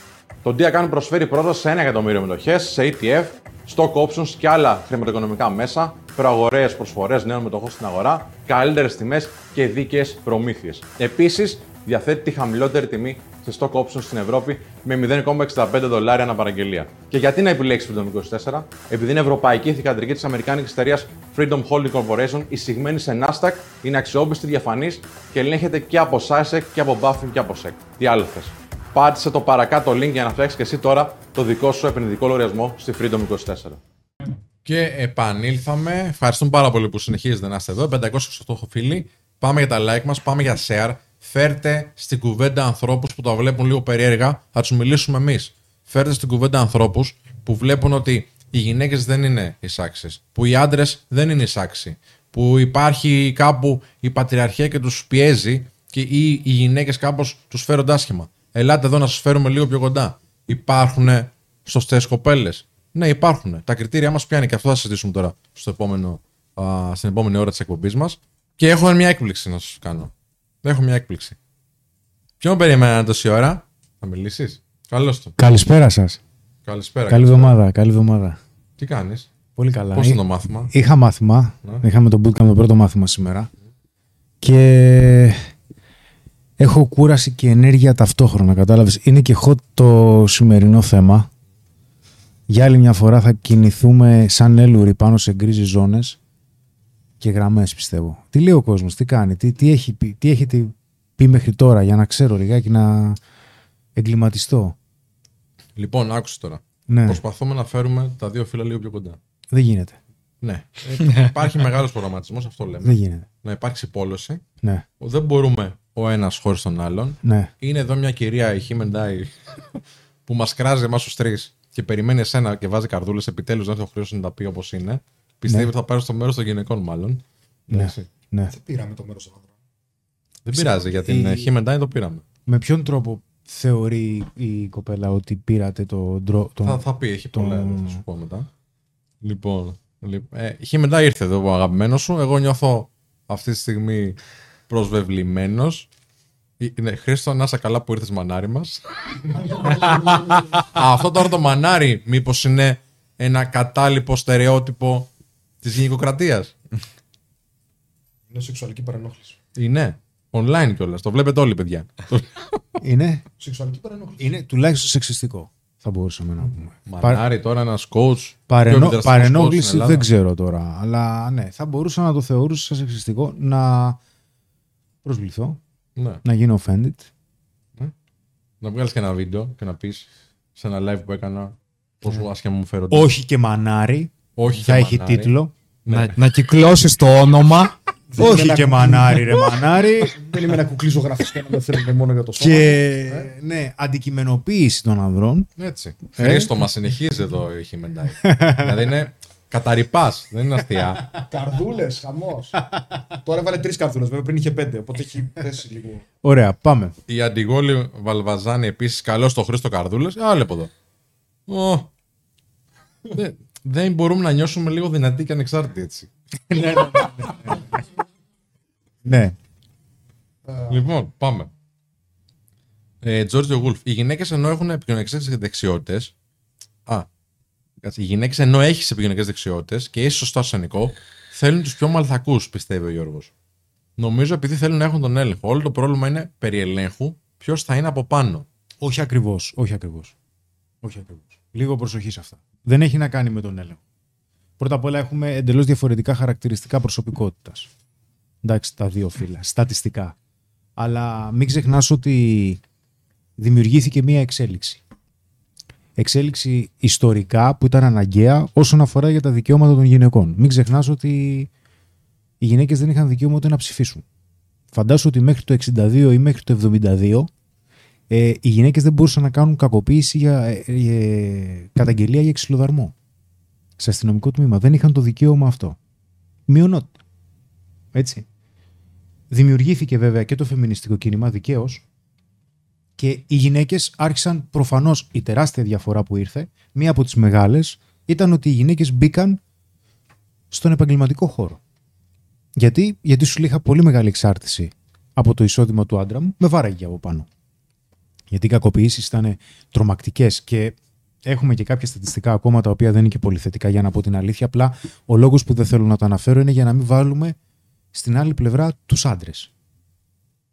Το D-Account προσφέρει πρόσβαση σε 1 εκατομμύριο μετοχές, σε ETF, stock options και άλλα χρηματοοικονομικά μέσα, προαγορές προσφορές νέων μετοχών στην αγορά, καλύτερες τιμές και δίκαιες προμήθειες. Επίσης, διαθέτει τη χαμηλότερη τιμή σε stock options στην Ευρώπη με 0,65 δολάρια ανά παραγγελία. Και γιατί να επιλέξεις Freedom 24, επειδή είναι ευρωπαϊκή θηγατρική της Αμερικάνικης εταιρείας Freedom Holding Corporation, εισηγμένη σε Nasdaq, είναι αξιόπιστη, διαφανής και ελέγχεται και από SASEC και από Buffin και από SEC. Τι άλλο θες; Πάτησε το παρακάτω link για να φτιάξεις και εσύ τώρα το δικό σου επενδυτικό λογαριασμό στη Freedom 24. Και επανήλθαμε. Ευχαριστούμε πάρα πολύ που συνεχίζετε να είστε εδώ. 528 φίλοι. Πάμε για τα like μας, πάμε για share. Φέρτε στην κουβέντα ανθρώπους που τα βλέπουν λίγο περίεργα. Θα τους μιλήσουμε εμείς. Φέρτε στην κουβέντα ανθρώπους που βλέπουν ότι οι γυναίκες δεν είναι εισάξει. Που οι άντρες δεν είναι εισάξιοι. Που υπάρχει κάπου η πατριαρχία και τους πιέζει και ή οι γυναίκες κάπως τους φέρονται άσχημα. Ελάτε εδώ να σας φέρουμε λίγο πιο κοντά. Υπάρχουν σωστέ κοπέλες; Ναι, υπάρχουν. Τα κριτήρια μας ποια είναι και αυτό θα συζητήσουμε τώρα στο επόμενο, α, στην επόμενη ώρα της εκπομπής μας. Και έχω μια έκπληξη να σας κάνω. Έχω μια έκπληξη. Ποιον περιμένατε τόση ώρα, θα μιλήσεις; Καλώς το. Καλησπέρα σας. Καλησπέρα. Καλή καλησπέρα. εβδομάδα. Καλή εβδομάδα. Τι κάνεις, Πολύ καλά. πώς Εί- είναι το μάθημα; Είχα μάθημα. Ναι. Είχαμε το bootcamp το πρώτο μάθημα σήμερα. Και έχω κούραση και ενέργεια ταυτόχρονα, κατάλαβες. Είναι και hot το σημερινό θέμα. Για άλλη μια φορά θα κινηθούμε σαν έλουροι πάνω σε γκρίζες ζώνες και γραμμές πιστεύω. Τι λέει ο κόσμος, τι κάνει, τι, τι, έχει, πει, τι έχετε πει μέχρι τώρα για να ξέρω λιγάκι να εγκληματιστώ. Λοιπόν, άκουσε τώρα. Ναι, Προσπαθούμε να φέρουμε τα δύο φύλλα λίγο πιο κοντά. δεν γίνεται. Ναι. Ε, υπάρχει μεγάλος προγραμματισμός, αυτό λέμε. Δεν γίνεται. Να υπάρξει πόλωση. Ναι, Δεν μπορούμε ο ένας χωρίς τον άλλον. ναι. Είναι εδώ μια κυρία, η Χίμεντάι, που μας κράζει εμάς τους τρεις και περιμένει εσένα και βάζει καρδούλες. Επιτέλους δεν θα χρειάζεται να τα πει όπως είναι. Πιστεύει Ναι. ότι θα πάρει στο μέρος των γυναικών, μάλλον. Ναι. Εντάξει. ναι. Δεν πήραμε το μέρος των άντρων. Δεν πειράζει, για την η- ε, Χίμεντάι το πήραμε. Με ποιον τρόπο θεωρεί η κοπέλα ότι πήρατε το ντρο... Το... Θα, θα πει, έχει το- πολλά, θα σου πω μετά. Λοιπόν, λι- ε, η Χίμεντάι ήρθε εδώ ο αγαπημένος σου. Εγώ νιώθω αυτή τη στιγμή προσβεβλημένος. Ναι, Χρήστο, να είσαι καλά που ήρθες μανάρι μας. Αυτό τώρα το μανάρι μήπως είναι ένα κατάλοιπο στερεότυπο της γυναικοκρατίας. Είναι σεξουαλική παρενόχληση. Είναι. Online κιόλας. Το βλέπετε όλοι, παιδιά. Είναι, Σεξουαλική παρενόχληση. είναι τουλάχιστον σεξιστικό. Θα μπορούσαμε να πούμε. Μανάρι τώρα ένας coach. Παρενο... πιο επιδραστικός coach στην Παρενόχληση Ελλάδα. δεν ξέρω τώρα. Αλλά ναι, θα μπορούσα να το θεωρούσα σεξιστικό να προσβληθώ, Ναι. να γίνω offended. Να βγάλεις και ένα βίντεο και να πεις σε ένα live που έκανα πόσο άσχημα μου φέρονται. Όχι και μανάρι. Όχι θα και έχει μανάρι. τίτλο. Να, να κυκλώσεις το όνομα. Όχι και μανάρι, ρε μανάρι. Δεν είμαι ένα κουκλί ζωγραφιστό να με θέλουν μόνο για το σώμα. και ναι, αντικειμενοποίηση των ανδρών. Έτσι. Ε. Χρήστο μας συνεχίζει εδώ η Χιμεντάι. δηλαδή είναι καταρρυπάς, δεν είναι αστεία. Καρδούλες, χαμός. Τώρα έβαλε τρεις καρδούλες, βέβαια πριν είχε πέντε. Οπότε έχει πέσει λίγο. Ωραία, πάμε. Η Αντιγόλη Βαλβαζάνη επίσης καλό στο Χρήστο Καρδούλες. Άλλο από εδώ. Ω. Δεν- Δεν μπορούμε να νιώσουμε λίγο δυνατοί και ανεξάρτητοι έτσι. Ναι. Λοιπόν, πάμε. Ε, Τζόρτζιο Γουλφ. Οι γυναίκες ενώ έχουν επικοινωνικέ δεξιότητες. Α. κάτσε. Οι γυναίκες ενώ έχεις επικοινωνικέ δεξιότητες και είσαι σωστό ασθενικό, θέλουν τους πιο μαλθακούς, πιστεύει ο Γιώργος. Νομίζω επειδή θέλουν να έχουν τον έλεγχο. Όλο το πρόβλημα είναι περί ελέγχου ποιος θα είναι από πάνω. Όχι ακριβώς. Όχι ακριβώς. Όχι ακριβώς. Λίγο προσοχή σε αυτά. Δεν έχει να κάνει με τον έλεγχο. Πρώτα απ' όλα έχουμε εντελώς διαφορετικά χαρακτηριστικά προσωπικότητας. Εντάξει, τα δύο φύλλα. Στατιστικά. Αλλά μην ξεχνάς ότι δημιουργήθηκε μία εξέλιξη. Εξέλιξη ιστορικά που ήταν αναγκαία όσον αφορά για τα δικαιώματα των γυναικών. Μην ξεχνάς ότι οι γυναίκες δεν είχαν δικαίωμα ούτε να ψηφίσουν. Φαντάσου ότι μέχρι το 62 ή μέχρι το 72 ε, οι γυναίκες δεν μπορούσαν να κάνουν κακοποίηση για ε, ε, καταγγελία για ξυλοδαρμό. Σε αστυνομικό τμήμα. Δεν είχαν το δικαίωμα αυτό. Μειονότητα. Έτσι. Δημιουργήθηκε βέβαια και το φεμινιστικό κίνημα δικαίως. Και οι γυναίκες άρχισαν προφανώς η τεράστια διαφορά που ήρθε, μία από τις μεγάλες, ήταν ότι οι γυναίκες μπήκαν στον επαγγελματικό χώρο. Γιατί, Γιατί σου λέει είχα πολύ μεγάλη εξάρτηση από το εισόδημα του άντρα μου, με βάραγε από πάνω γιατί οι κακοποιήσεις ήταν τρομακτικές και έχουμε και κάποια στατιστικά ακόμα τα οποία δεν είναι και πολύ θετικά για να πω την αλήθεια. Απλά ο λόγος που δεν θέλω να το αναφέρω είναι για να μην βάλουμε στην άλλη πλευρά τους άντρες.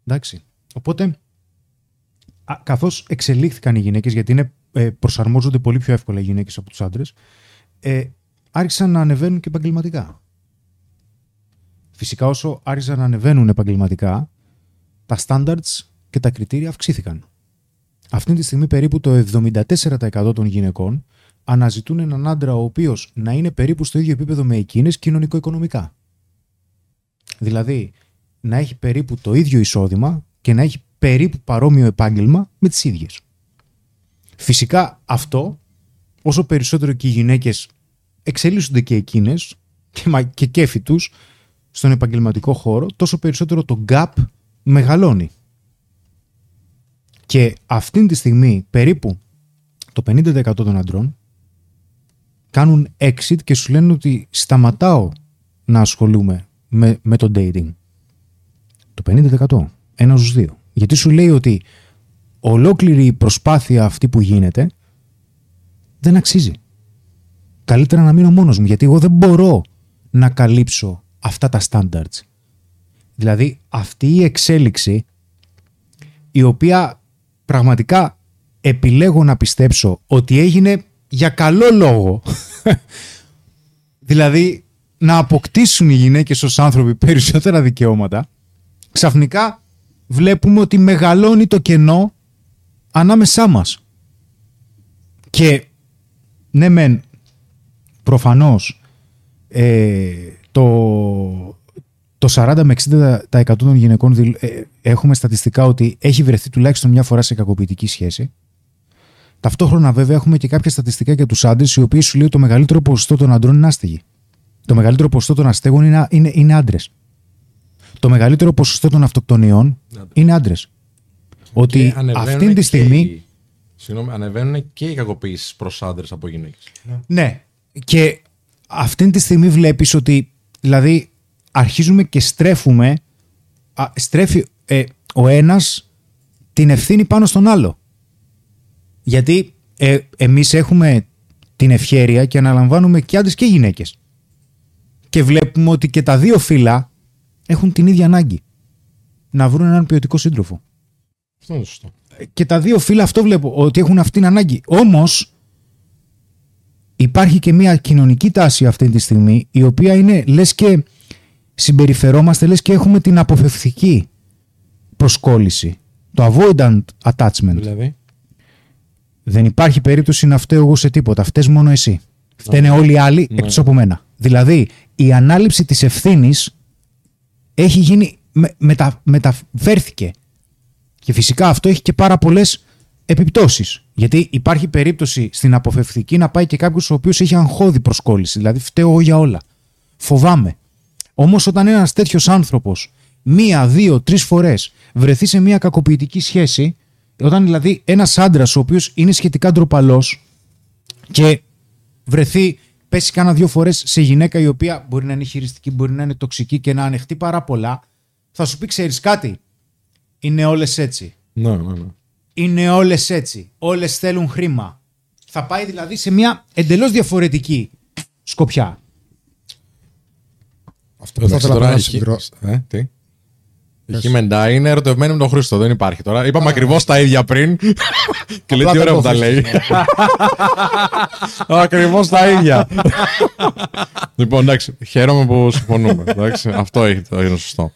Εντάξει. Οπότε, καθώς εξελίχθηκαν οι γυναίκες, γιατί είναι, ε, προσαρμόζονται πολύ πιο εύκολα οι γυναίκες από τους άντρες, ε, άρχισαν να ανεβαίνουν και επαγγελματικά. Φυσικά, όσο άρχισαν να ανεβαίνουν επαγγελματικά, τα standards και τα κριτήρια αυξήθηκαν. Αυτή τη στιγμή περίπου το 74% των γυναικών αναζητούν έναν άντρα ο οποίος να είναι περίπου στο ίδιο επίπεδο με εκείνες κοινωνικο-οικονομικά. Δηλαδή, να έχει περίπου το ίδιο εισόδημα και να έχει περίπου παρόμοιο επάγγελμα με τις ίδιες. Φυσικά αυτό, όσο περισσότερο και οι γυναίκες εξελίσσονται και εκείνες και, μα- και κέφι τους στον επαγγελματικό χώρο, τόσο περισσότερο το gap μεγαλώνει. Και αυτή τη στιγμή περίπου το 50% των αντρών κάνουν exit και σου λένε ότι σταματάω να ασχολούμαι με, με το dating. Το 50%. Ένα στους δύο. Γιατί σου λέει ότι ολόκληρη η προσπάθεια αυτή που γίνεται δεν αξίζει. Καλύτερα να μείνω μόνος μου γιατί εγώ δεν μπορώ να καλύψω αυτά τα standards. Δηλαδή αυτή η εξέλιξη η οποία πραγματικά επιλέγω να πιστέψω ότι έγινε για καλό λόγο. δηλαδή να αποκτήσουν οι γυναίκες ως άνθρωποι περισσότερα δικαιώματα, ξαφνικά βλέπουμε ότι μεγαλώνει το κενό ανάμεσά μας. Και ναι μεν προφανώς ε, το, το 40 με 60% των γυναικών δηλ- ε, έχουμε στατιστικά ότι έχει βρεθεί τουλάχιστον μια φορά σε κακοποιητική σχέση. Ταυτόχρονα, βέβαια, έχουμε και κάποια στατιστικά για τους άντρες, οι οποίοι σου λέει ότι το μεγαλύτερο ποσοστό των αντρών είναι άστεγοι. Το μεγαλύτερο ποσοστό των αστέγων είναι, είναι, είναι άντρες. Το μεγαλύτερο ποσοστό των αυτοκτονιών είναι άντρες. Ότι Και ανεβαίνουν αυτή τη και στιγμή. οι- Συγγνώμη, ανεβαίνουν και οι κακοποιήσεις προς άντρες από γυναίκες. Ναι. Και αυτή τη στιγμή βλέπεις ότι δηλαδή αρχίζουμε και στρέφουμε α, στρέφει ε, ο ένας την ευθύνη πάνω στον άλλο. Γιατί ε, εμείς έχουμε την ευχέρεια και αναλαμβάνουμε και άντρες και γυναίκες. Και βλέπουμε ότι και τα δύο φύλλα έχουν την ίδια ανάγκη. να βρουν έναν ποιοτικό σύντροφο. Αυτό είναι σωστό. Και τα δύο φύλλα αυτό βλέπω, ότι έχουν αυτήν την ανάγκη. Όμως, υπάρχει και μια κοινωνική τάση αυτή τη στιγμή, η οποία είναι λες και συμπεριφερόμαστε, λες και έχουμε την αποφευθική προσκόλληση. Το avoidant attachment. Δηλαδή; Δεν υπάρχει περίπτωση να φταίω εγώ σε τίποτα. Φταίς μόνο εσύ. Φταίνε όλοι οι άλλοι Ναι. εκτός από μένα. Δηλαδή, η ανάληψη της ευθύνης έχει γίνει, με, μετα, μεταφέρθηκε. Και φυσικά αυτό έχει και πάρα πολλές επιπτώσεις. Γιατί υπάρχει περίπτωση στην αποφευθική να πάει και κάποιος ο οποίος έχει αγχώδη προσκόλληση. Δηλαδή, φταίω εγώ για όλα. Φοβάμαι. Όμως όταν ένας τέτοιος άνθρωπος μία, δύο, τρεις φορές βρεθεί σε μία κακοποιητική σχέση, όταν δηλαδή ένας άντρας ο οποίος είναι σχετικά ντροπαλός και βρεθεί, πέσει κάνα δύο φορές σε γυναίκα η οποία μπορεί να είναι χειριστική, μπορεί να είναι τοξική και να ανεχτεί πάρα πολλά, θα σου πει ξέρεις κάτι, είναι όλες έτσι. Ναι, ναι, ναι. Είναι όλες έτσι. Όλες θέλουν χρήμα. Θα πάει δηλαδή σε μια εντελώς διαφορετική σκοπιά. Αυτό που θα Εντάξει, ήθελα τώρα να η συμπληρώσω. Χι- Ε, τι; Η Χιμεντά είναι ερωτευμένη με τον Χρήστο, δεν υπάρχει τώρα. Είπαμε ακριβώς τα ίδια πριν. και λέει Απλά τι δεν ωραία το που τα λέει. βρίσκεις. ακριβώς τα ίδια. λοιπόν, εντάξει, χαίρομαι που συμφωνούμε. Εντάξει, αυτό έχει, το είναι σωστό.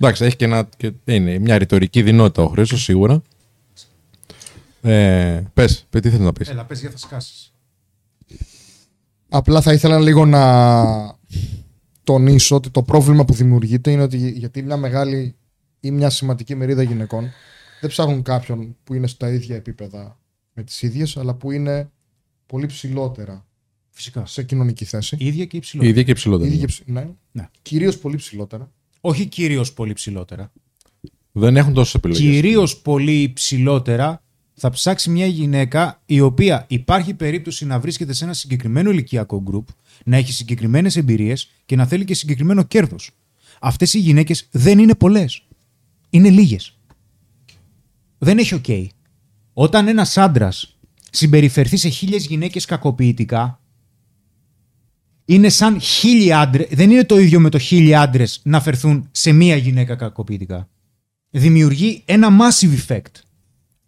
Εντάξει, έχει και, ένα, και είναι μια ρητορική δυνότητα ο Χρήστος σίγουρα. Ε, πες, πες, τι θέλεις να πεις; Έλα, πες για θα σκάσεις. Απλά θα ήθελα λίγο να τονίσω ότι το πρόβλημα που δημιουργείται είναι ότι γιατί μια μεγάλη ή μια σημαντική μερίδα γυναικών δεν ψάχνουν κάποιον που είναι στα ίδια επίπεδα με τις ίδιες, αλλά που είναι πολύ ψηλότερα Φυσικά. σε κοινωνική θέση. Η ίδια και Η υψηλότερα. ίδια και υψηλότερη. Ίδια και ψη- ναι. Ναι. Κυρίως πολύ ψηλότερα. Όχι κυρίως πολύ ψηλότερα. Δεν έχουν τόσες επιλογές. Κυρίως πολύ υψηλότερα θα ψάξει μια γυναίκα η οποία υπάρχει περίπτωση να βρίσκεται σε ένα συγκεκριμένο ηλικιακό γκρουπ, να έχει συγκεκριμένες εμπειρίες και να θέλει και συγκεκριμένο κέρδος. Αυτές οι γυναίκες δεν είναι πολλές. Είναι λίγες. Δεν έχει οκ. Όταν ένας άντρας συμπεριφερθεί σε χίλιες γυναίκες κακοποιητικά, είναι σαν χίλιοι άντρες. Δεν είναι το ίδιο με το χίλιοι άντρες να φερθούν σε μία γυναίκα κακοποιητικά. Δημιουργεί ένα massive effect.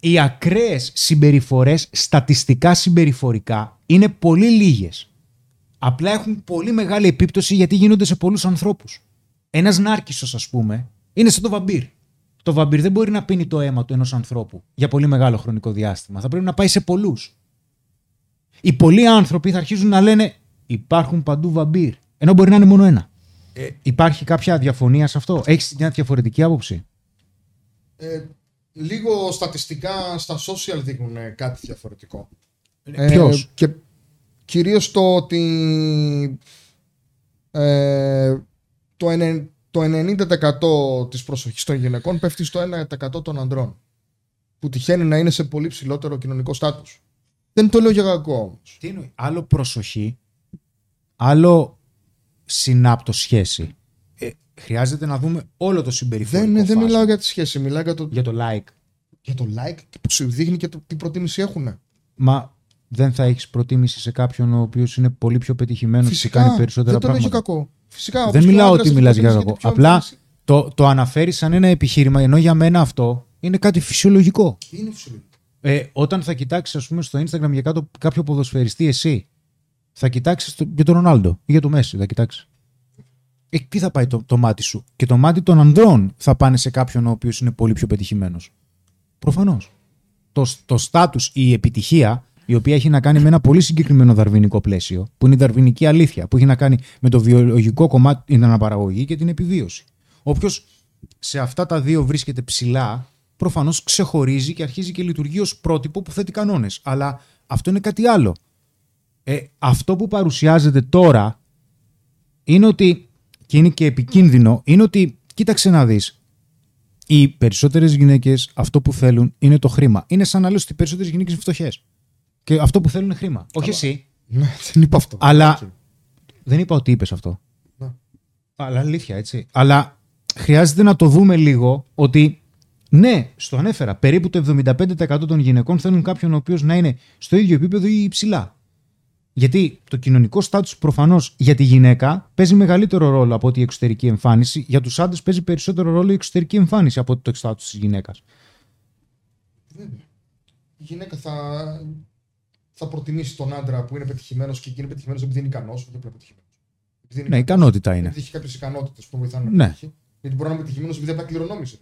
Οι ακραίες συμπεριφορές, στατιστικά συμπεριφορικά, είναι πολύ λίγες. Απλά έχουν πολύ μεγάλη επίπτωση γιατί γίνονται σε πολλούς ανθρώπους. Ένας νάρκισσος, ας πούμε, είναι σαν το βαμπύρ. Το βαμπύρ δεν μπορεί να πίνει το αίμα του ενός ανθρώπου για πολύ μεγάλο χρονικό διάστημα. Θα πρέπει να πάει σε πολλούς. Οι πολλοί άνθρωποι θα αρχίζουν να λένε υπάρχουν παντού βαμπύρ. Ενώ μπορεί να είναι μόνο ένα. Ε, υπάρχει κάποια διαφωνία σε αυτό; Έχεις μια διαφορετική άποψη; Ε, λίγο στατιστικά στα social δείχνουν ε, κάτι διαφορετικό. Ποιος; Ε, και κυρίως το ότι ε, το, ενε- το 90% της προσοχής των γυναικών πέφτει στο 1% των ανδρών που τυχαίνει να είναι σε πολύ ψηλότερο κοινωνικό στάτους. Δεν το λέω για κακό όμως. Τι εννοεί; Άλλο προσοχή, άλλο συνάπτω σχέση. Ε, χρειάζεται να δούμε όλο το συμπεριφορικό Δεν, δεν φάσμα. μιλάω για τη σχέση, μιλάω για το, για το like. για το like και που σου δείχνει και το, τι προτίμηση έχουν. Μα δεν θα έχεις προτίμηση σε κάποιον ο οποίος είναι πολύ πιο πετυχημένος και Φυσικά, κάνει περισσότερα δεν το λέω για πράγματα. κακό. Φυσικά, όπως Δεν και ο μιλάω άντρας ότι έχει μιλάς για προτίμηση κακό. πιο Απλά εμφανής. το, το αναφέρεις σαν ένα επιχείρημα, ενώ για μένα αυτό είναι κάτι φυσιολογικό. Είναι φυσιολογικό. Ε, όταν θα κοιτάξεις, ας πούμε, στο Instagram για κάτω, κάποιο ποδοσφαιριστή, εσύ, θα κοιτάξεις για τον Ρονάλντο ή για τον Μέση, θα κοιτάξεις. Εκεί θα πάει το, το μάτι σου; Και το μάτι των ανδρών θα πάνε σε κάποιον ο οποίος είναι πολύ πιο πετυχημένος. Προφανώς. Το, το στάτου, η επιτυχία, η οποία έχει να κάνει με ένα πολύ συγκεκριμένο δαρβηνικό πλαίσιο, που είναι η δαρβηνική αλήθεια, που έχει να κάνει με το βιολογικό κομμάτι, την αναπαραγωγή και την επιβίωση. Όποιος σε αυτά τα δύο βρίσκεται ψηλά, προφανώς ξεχωρίζει και αρχίζει και λειτουργεί ως πρότυπο που θέτει κανόνες. Αλλά αυτό είναι κάτι άλλο. Ε, αυτό που παρουσιάζεται τώρα είναι ότι, και είναι και επικίνδυνο, είναι ότι, κοίταξε να δεις, οι περισσότερες γυναίκες αυτό που θέλουν είναι το χρήμα. Είναι σαν να λες ότι οι περισσότερες γυναίκες είναι φτωχές. Και αυτό που θέλουν είναι χρήμα. Όχι εσύ. Ναι, δεν είπα αυτό. Αλλά δεν είπα ότι είπες αυτό. Ναι. Αλλά αλήθεια, έτσι. Αλλά χρειάζεται να το δούμε λίγο ότι ναι, στο ανέφερα. Περίπου το 75% των γυναικών θέλουν κάποιον ο οποίος να είναι στο ίδιο επίπεδο ή υψηλά. Γιατί το κοινωνικό στάτους προφανώς για τη γυναίκα παίζει μεγαλύτερο ρόλο από ότι η εξωτερική εμφάνιση. Για τους άντρες παίζει περισσότερο ρόλο η εξωτερική εμφάνιση από ότι το στάτους της γυναίκας. Η γυναίκα θα, θα προτιμήσει τον άντρα που είναι πετυχημένος και είναι πετυχημένος επειδή είναι ικανός, όχι απλά πετυχημένος. Επειδή είναι Ναι, ικανός, ικανότητα είναι. Επειδή έχει κάποιες ικανότητες που βοηθάνε να Ναι. πετύχει. Γιατί μπορεί να είναι πετυχημένος επειδή απλά κληρονόμησε.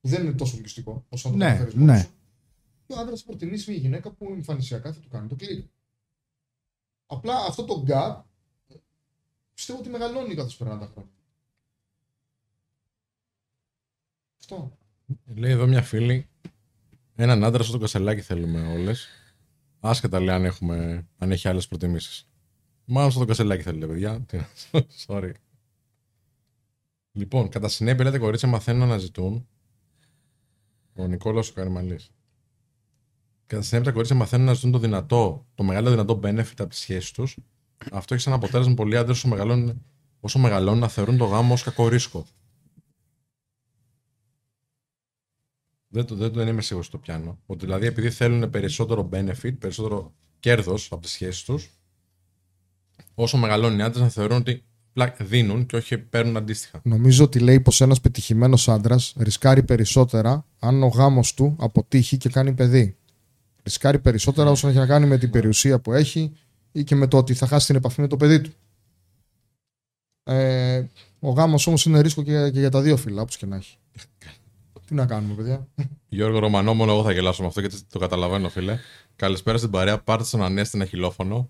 Που δεν είναι τόσο λογιστικό όσο να το Ναι, καταφέρεις ναι. μόνος σου. Και ο άντρας θα προτιμήσει μια γυναίκα που εμφανισιακά θα του κάνει το κλικ. Απλά αυτό το gap πιστεύω ότι μεγαλώνει καθώ περνάνε τα χρόνια. Αυτό. Λέει εδώ μια φίλη, έναν άντρα στο κασελάκι θέλουμε όλες. Άσχετα λέει αν, έχουμε, αν έχει άλλες προτιμήσεις. Μάλλον στο κασελάκι θέλετε, παιδιά. Τι να- Sorry. Λοιπόν, κατά συνέπεια, λέτε κορίτσια μαθαίνουν να αναζητούν. Ο Νικόλα ο Καρμαλής. Κατά συνέπεια, τα κορίτσια μαθαίνουν να ζητούν το δυνατό, το μεγάλο δυνατό benefit από τις σχέσεις τους. Αυτό έχει σαν αποτέλεσμα πολλοί άντρες όσο μεγαλώνουν, όσο μεγαλώνουν να θεωρούν το γάμο ως κακό ρίσκο. Δεν, το, δεν, το, δεν είμαι σίγουρος το πιάνω. Ότι δηλαδή επειδή θέλουν περισσότερο benefit, περισσότερο κέρδος από τις σχέσεις τους, όσο μεγαλώνουν οι άντρες να θεωρούν ότι απλά δίνουν και όχι παίρνουν αντίστοιχα. Νομίζω ότι λέει πως ένας πετυχημένος άντρας ρισκάρει περισσότερα αν ο γάμος του αποτύχει και κάνει παιδί. Ρισκάρει περισσότερα όσον έχει να κάνει με την περιουσία που έχει ή και με το ότι θα χάσει την επαφή με το παιδί του. Ε, ο γάμος όμως είναι ρίσκο και, και για τα δύο φύλλα, όπως και να έχει. Τι να κάνουμε, παιδιά; Γιώργο Ρωμανό, μόνο εγώ θα γελάσω με αυτό γιατί το καταλαβαίνω, φίλε. Καλησπέρα στην παρέα. Πάρτε στον Ανέστη ένα χιλόφωνο.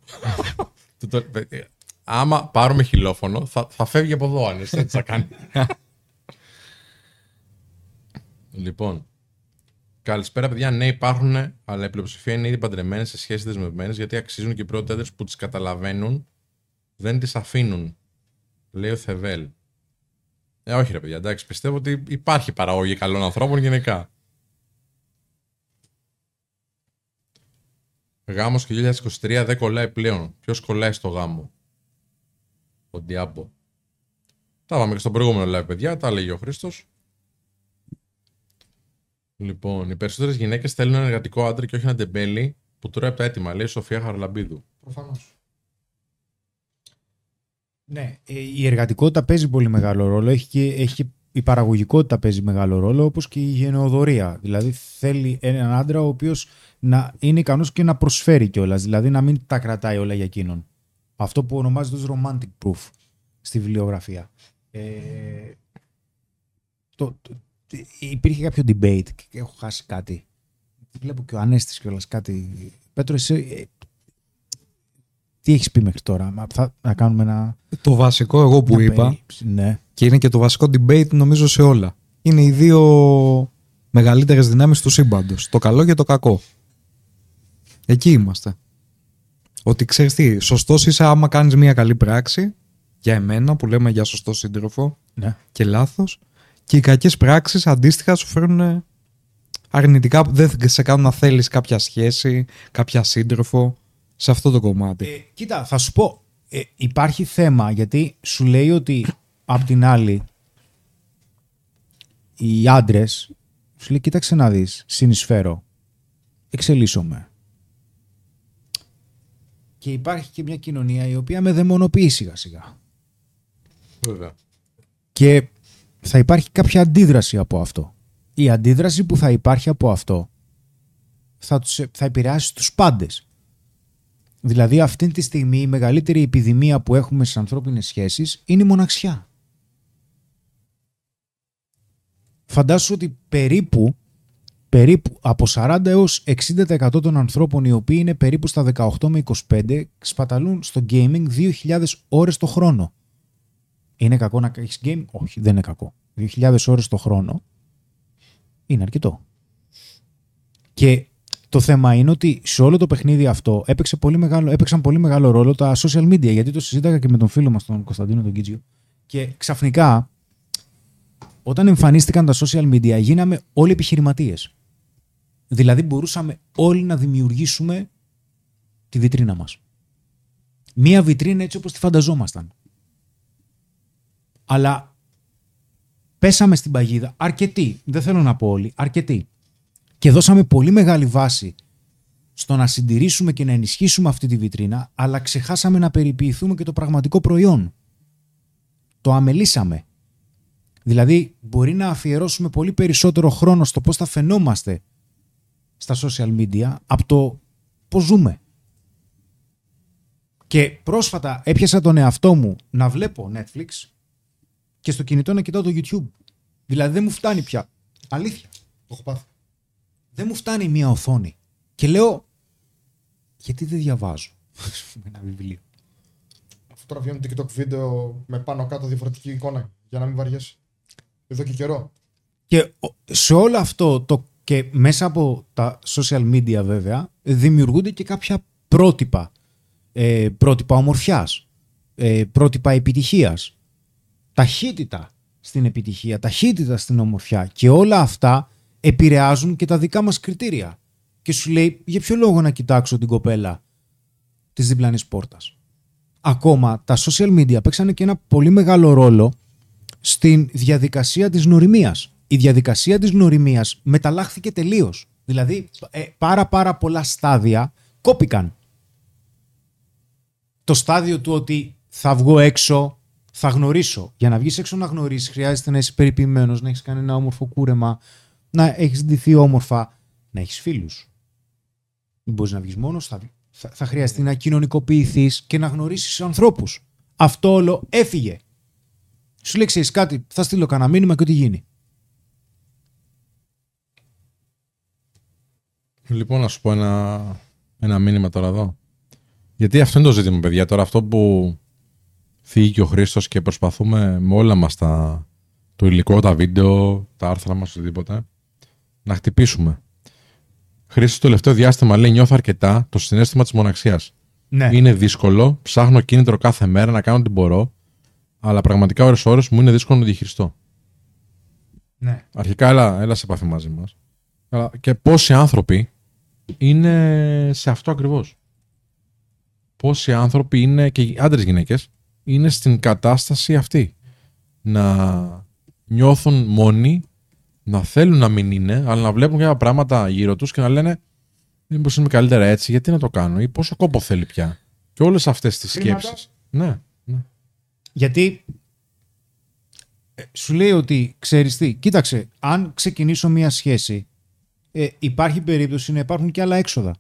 Του το- ε, Άμα πάρουμε χιλόφωνο, θα, θα φεύγει από εδώ ο Ανέστη. Έτσι θα κάνει. λοιπόν. Καλησπέρα, παιδιά. Ναι, υπάρχουν, αλλά η πλειοψηφία είναι ήδη παντρεμένες σε σχέσεις δεσμευμένες γιατί αξίζουν και οι πρώτοι άντρες που τις καταλαβαίνουν δεν τις αφήνουν. Λέει ο Θεβέλ. Ε, όχι ρε παιδιά, εντάξει, πιστεύω ότι υπάρχει παραγωγή καλών ανθρώπων γενικά. Γάμος και 2023 δεν κολλάει πλέον. Ποιος κολλάει στο γάμο; Ο Διάμπο. Τα πάμε και στο προηγούμενο live, παιδιά. Τα λέγει ο Χρήστος. Λοιπόν, οι περισσότερες γυναίκες θέλουν ένα εργατικό άντρα και όχι ένα τεμπέλι που τρώει από τα έτοιμα, λέει η Σοφία Χαραλαμπίδου. Προφανώς. Ναι, ε, η εργατικότητα παίζει πολύ μεγάλο ρόλο. Έχει και, έχει και η παραγωγικότητα παίζει μεγάλο ρόλο, όπως και η γενεοδορία. Δηλαδή θέλει έναν άντρα ο οποίος να είναι ικανός και να προσφέρει κιόλας. Δηλαδή να μην τα κρατάει όλα για εκείνον. Αυτό που ονομάζεται ως romantic proof στη βιβλιογραφία. Ε, το, το- υπήρχε κάποιο debate και έχω χάσει κάτι. Βλέπω και ο Ανέστης κιόλας κάτι. Πέτρο, εσύ, ε, τι έχεις πει μέχρι τώρα. Μα Θα, να κάνουμε ένα... Το βασικό εγώ που μια είπα, περίληψη. Ναι. και είναι και το βασικό debate νομίζω σε όλα, είναι οι δύο μεγαλύτερες δυνάμεις του σύμπαντος. Το καλό και το κακό. Εκεί είμαστε. Ότι ξέρεις τι, σωστός είσαι άμα κάνεις μια καλή πράξη, για εμένα που λέμε για σωστό σύντροφο, ναι. και λάθος, και οι κακές πράξεις αντίστοιχα σου φέρνουν αρνητικά, δεν σε κάνουν να θέλεις κάποια σχέση, κάποια σύντροφο, σε αυτό το κομμάτι. Ε, κοίτα, θα σου πω. Ε, υπάρχει θέμα γιατί σου λέει ότι απ' την άλλη οι άντρες σου λέει κοίταξε να δεις, συνεισφέρω, εξελίσσομαι. Και υπάρχει και μια κοινωνία η οποία με δαιμονοποιεί σιγά σιγά. Βέβαια. Και θα υπάρχει κάποια αντίδραση από αυτό. Η αντίδραση που θα υπάρχει από αυτό θα, τους, θα επηρεάσει τους πάντες. Δηλαδή αυτή τη στιγμή η μεγαλύτερη επιδημία που έχουμε στις ανθρώπινες σχέσεις είναι η μοναξιά. Φαντάσου ότι περίπου, περίπου από 40 έως 60% των ανθρώπων οι οποίοι είναι περίπου στα 18 με 25 σπαταλούν στο gaming 2.000 ώρες το χρόνο. Είναι κακό να έχεις game? Όχι, δεν είναι κακό. 2.000 ώρες το χρόνο είναι αρκετό. Και το θέμα είναι ότι σε όλο το παιχνίδι αυτό έπαιξε πολύ μεγάλο, έπαιξαν πολύ μεγάλο ρόλο τα social media. Γιατί το συζήταγα και με τον φίλο μας τον Κωνσταντίνο τον Κίτζιο. Και ξαφνικά, όταν εμφανίστηκαν τα social media, γίναμε όλοι επιχειρηματίες. Δηλαδή μπορούσαμε όλοι να δημιουργήσουμε τη βιτρίνα μας. Μία βιτρίνα έτσι όπως τη φανταζόμασταν. Αλλά πέσαμε στην παγίδα αρκετοί, δεν θέλω να πω όλοι, αρκετοί. Και δώσαμε πολύ μεγάλη βάση στο να συντηρήσουμε και να ενισχύσουμε αυτή τη βιτρίνα, αλλά ξεχάσαμε να περιποιηθούμε και το πραγματικό προϊόν. Το αμελήσαμε. Δηλαδή, μπορεί να αφιερώσουμε πολύ περισσότερο χρόνο στο πώς θα φαινόμαστε στα social media από το πώς ζούμε. Και πρόσφατα έπιασα τον εαυτό μου να βλέπω Netflix και στο κινητό να κοιτάω το YouTube. Δηλαδή δεν μου φτάνει πια. Αλήθεια. Το έχω πάθει. Δεν μου φτάνει μία οθόνη. Και λέω, γιατί δεν διαβάζω; Ας πούμε, ένα βιβλίο. Αυτό τώρα βγαίνουν TikTok βίντεο με πάνω κάτω διαφορετική εικόνα για να μην βαριέσαι. Εδώ και καιρό. Και ο- σε όλο αυτό το και μέσα από τα social media βέβαια δημιουργούνται και κάποια πρότυπα. Ε, πρότυπα ομορφιάς, ε, πρότυπα επιτυχίας, ταχύτητα στην επιτυχία, ταχύτητα στην ομορφιά και όλα αυτά επηρεάζουν και τα δικά μας κριτήρια. Και σου λέει για ποιο λόγο να κοιτάξω την κοπέλα της διπλανής πόρτας; Ακόμα τα social media παίξανε και ένα πολύ μεγάλο ρόλο στην διαδικασία της νοημίας. Η διαδικασία της νοημίας μεταλλάχθηκε τελείως. Δηλαδή ε, πάρα πάρα πολλά στάδια κόπηκαν. Το στάδιο του ότι θα βγω έξω, θα γνωρίσω. Για να βγεις έξω να γνωρίσεις χρειάζεται να είσαι περιποιημένος, να έχεις κάνει ένα όμορφο κούρεμα, να έχεις ντυθεί όμορφα, να έχεις φίλους. Δεν μπορείς να βγεις μόνος, θα, θα, θα χρειαστεί να κοινωνικοποιηθείς και να γνωρίσεις ανθρώπους. Αυτό όλο έφυγε. Σου λέει, ξέρεις κάτι, θα στείλω κανένα μήνυμα και ό,τι γίνει. Λοιπόν, να σου πω ένα, ένα μήνυμα τώρα εδώ. Γιατί αυτό είναι το ζήτημα, παιδιά. Τώρα αυτό που θίγει και ο Χρήστος και προσπαθούμε με όλα μας τα. το υλικό, τα βίντεο, τα άρθρα μας, οτιδήποτε, να χτυπήσουμε. Χρήστος, το τελευταίο διάστημα λέει: Νιώθω αρκετά το συνέστημα της μοναξίας. Ναι. Είναι δύσκολο, ψάχνω κίνητρο κάθε μέρα να κάνω ό,τι μπορώ, αλλά πραγματικά ώρε-ώρε μου είναι δύσκολο να το διαχειριστώ. ναι. Αρχικά, έλα, έλα σε επαφή μαζί μας. Και πόσοι άνθρωποι είναι σε αυτό ακριβώς. Πόσοι άνθρωποι είναι, και άντρες γυναίκες, είναι στην κατάσταση αυτή. Να νιώθουν μόνοι, να θέλουν να μην είναι, αλλά να βλέπουν κάποια πράγματα γύρω τους και να λένε Μήπως είμαι καλύτερα έτσι, γιατί να το κάνω, ή πόσο κόπο θέλει πια. Και όλες αυτές τις Χρήματα. σκέψεις. Ναι, ναι. Γιατί ε, σου λέει ότι ξέρεις τι, κοίταξε, αν ξεκινήσω μία σχέση, ε, υπάρχει περίπτωση να υπάρχουν και άλλα έξοδα.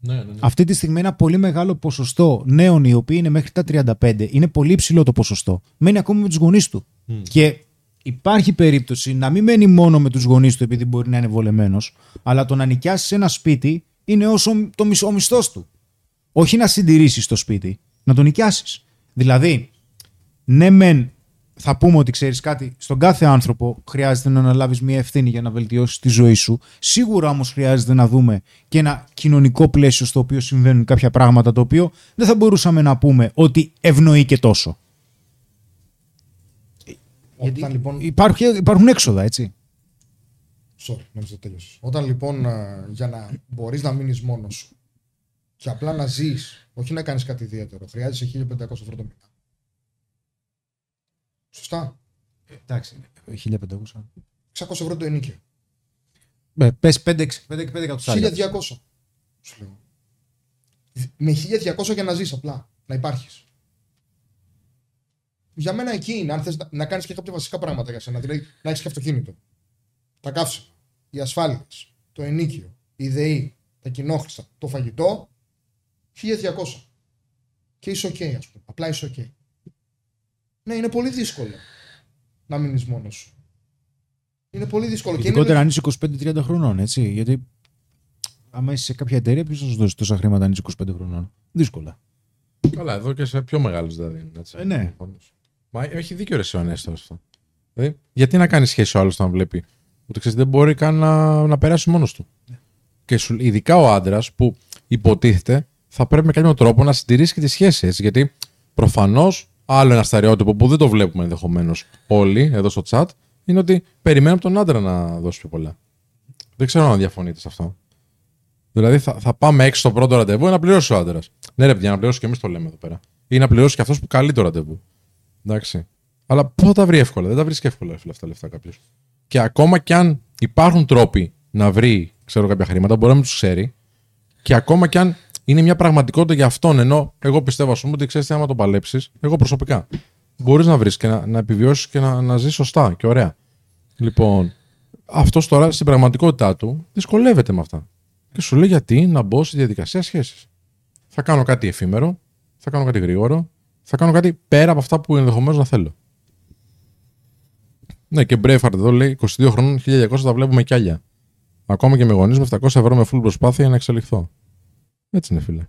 ναι, ναι, ναι. Αυτή τη στιγμή ένα πολύ μεγάλο ποσοστό νέων οι οποίοι είναι μέχρι τα 35, είναι πολύ ψηλό το ποσοστό. Μένει ακόμα με τους γονείς του. Και υπάρχει περίπτωση να μην μένει μόνο με τους γονείς του επειδή μπορεί να είναι βολεμένος, αλλά το να νοικιάσεις ένα σπίτι είναι όσο το μισό ο μισθός του. Όχι να συντηρήσεις το σπίτι, να το νοικιάσεις. Δηλαδή, ναι μεν θα πούμε ότι ξέρεις κάτι, στον κάθε άνθρωπο χρειάζεται να αναλάβεις μια ευθύνη για να βελτιώσεις τη ζωή σου. Σίγουρα όμως χρειάζεται να δούμε και ένα κοινωνικό πλαίσιο στο οποίο συμβαίνουν κάποια πράγματα το οποίο δεν θα μπορούσαμε να πούμε ότι ευνοεί και τόσο. Όταν λοιπόν. Υπάρχουν, υπάρχουν έξοδα, έτσι. Sorry, νόμιζα ότι τέλειωσες. Όταν λοιπόν ε, για να μπορείς να μείνεις μόνος σου και απλά να ζεις, όχι να κάνεις κάτι ιδιαίτερο, χρειάζεσαι 1500 ευρώ το μήνα. Σωστά. Εντάξει, 1500. 600 ευρώ το ενίκιο. Ε, πες 5 εκατοστάρια. 1200. Σου λέω. Με 1200 για να ζεις απλά. Να υπάρχεις. Για μένα εκεί είναι. Αν θες να, να κάνεις και κάποια βασικά πράγματα για σένα. Δηλαδή να έχεις και αυτοκίνητο. Τα καύσιμα. Οι ασφάλειες. Το ενίκιο. Η ΔΕΗ. Τα κοινόχρηστα. Το φαγητό. 1200. Και είσαι ok, ας πούμε. Απλά είσαι ok. Ναι, είναι πολύ δύσκολο να μείνεις μόνος σου. Είναι πολύ δύσκολο. Και είναι Ειδικότερα αν είσαι 25-30 χρονών, έτσι. Γιατί άμα είσαι σε κάποια εταιρεία, ποιος θα σου δώσει τόσα χρήματα αν είσαι 25 χρονών; Δύσκολα. Καλά, εδώ και σε πιο μεγάλους δηλαδή. είναι, Έτσι. Ε, ναι. Όντως. Μα έχει δίκιο ρε ο Ανέστο αυτό. Δηλαδή, γιατί να κάνει σχέση ο άλλος όταν βλέπει; Ότι ξέρεις, δεν μπορεί καν να, να περάσει μόνος του. Και σου, ειδικά ο άντρας που υποτίθεται θα πρέπει με κάποιο τρόπο να συντηρήσει και τη σχέση. Έτσι, γιατί προφανώς άλλο ένα στερεότυπο που δεν το βλέπουμε ενδεχομένως όλοι εδώ στο chat είναι ότι περιμένουμε από τον άντρα να δώσει πιο πολλά. Δεν ξέρω αν διαφωνείτε σε αυτό. Δηλαδή θα, θα πάμε έξω στο πρώτο ραντεβού ή να πληρώσει ο άντρας. Ναι, ρε, για να πληρώσει και εμείς το λέμε εδώ πέρα. Ή να πληρώσει και αυτός που καλεί το ραντεβού. Εντάξει. Αλλά πού θα τα βρει εύκολα; Δεν τα βρίσκει εύκολα ρε φίλε, αυτά τα λεφτά κάποιος. Και ακόμα κι αν υπάρχουν τρόποι να βρει ξέρω, κάποια χρήματα, μπορεί να μην τους ξέρει, Και ακόμα κι αν είναι μια πραγματικότητα για αυτόν, ενώ εγώ πιστεύω, ας πούμε, ότι ξέρεις τι, άμα το παλέψεις, εγώ προσωπικά, μπορείς να βρεις και να, να επιβιώσεις και να, να ζεις σωστά και ωραία. Λοιπόν, αυτός τώρα στην πραγματικότητά του δυσκολεύεται με αυτά. Και σου λέει γιατί να μπω στη διαδικασία σχέσης. Θα κάνω κάτι εφήμερο, θα κάνω κάτι γρήγορο, θα κάνω κάτι πέρα από αυτά που ενδεχομένως να θέλω. Ναι, και Μπρέφαρτ εδώ λέει 22 χρόνων, 1200 τα βλέπουμε κι άλλα. Ακόμα και με γονείς με 700 ευρώ με full προσπάθεια για να εξελιχθώ. Έτσι είναι, φίλε.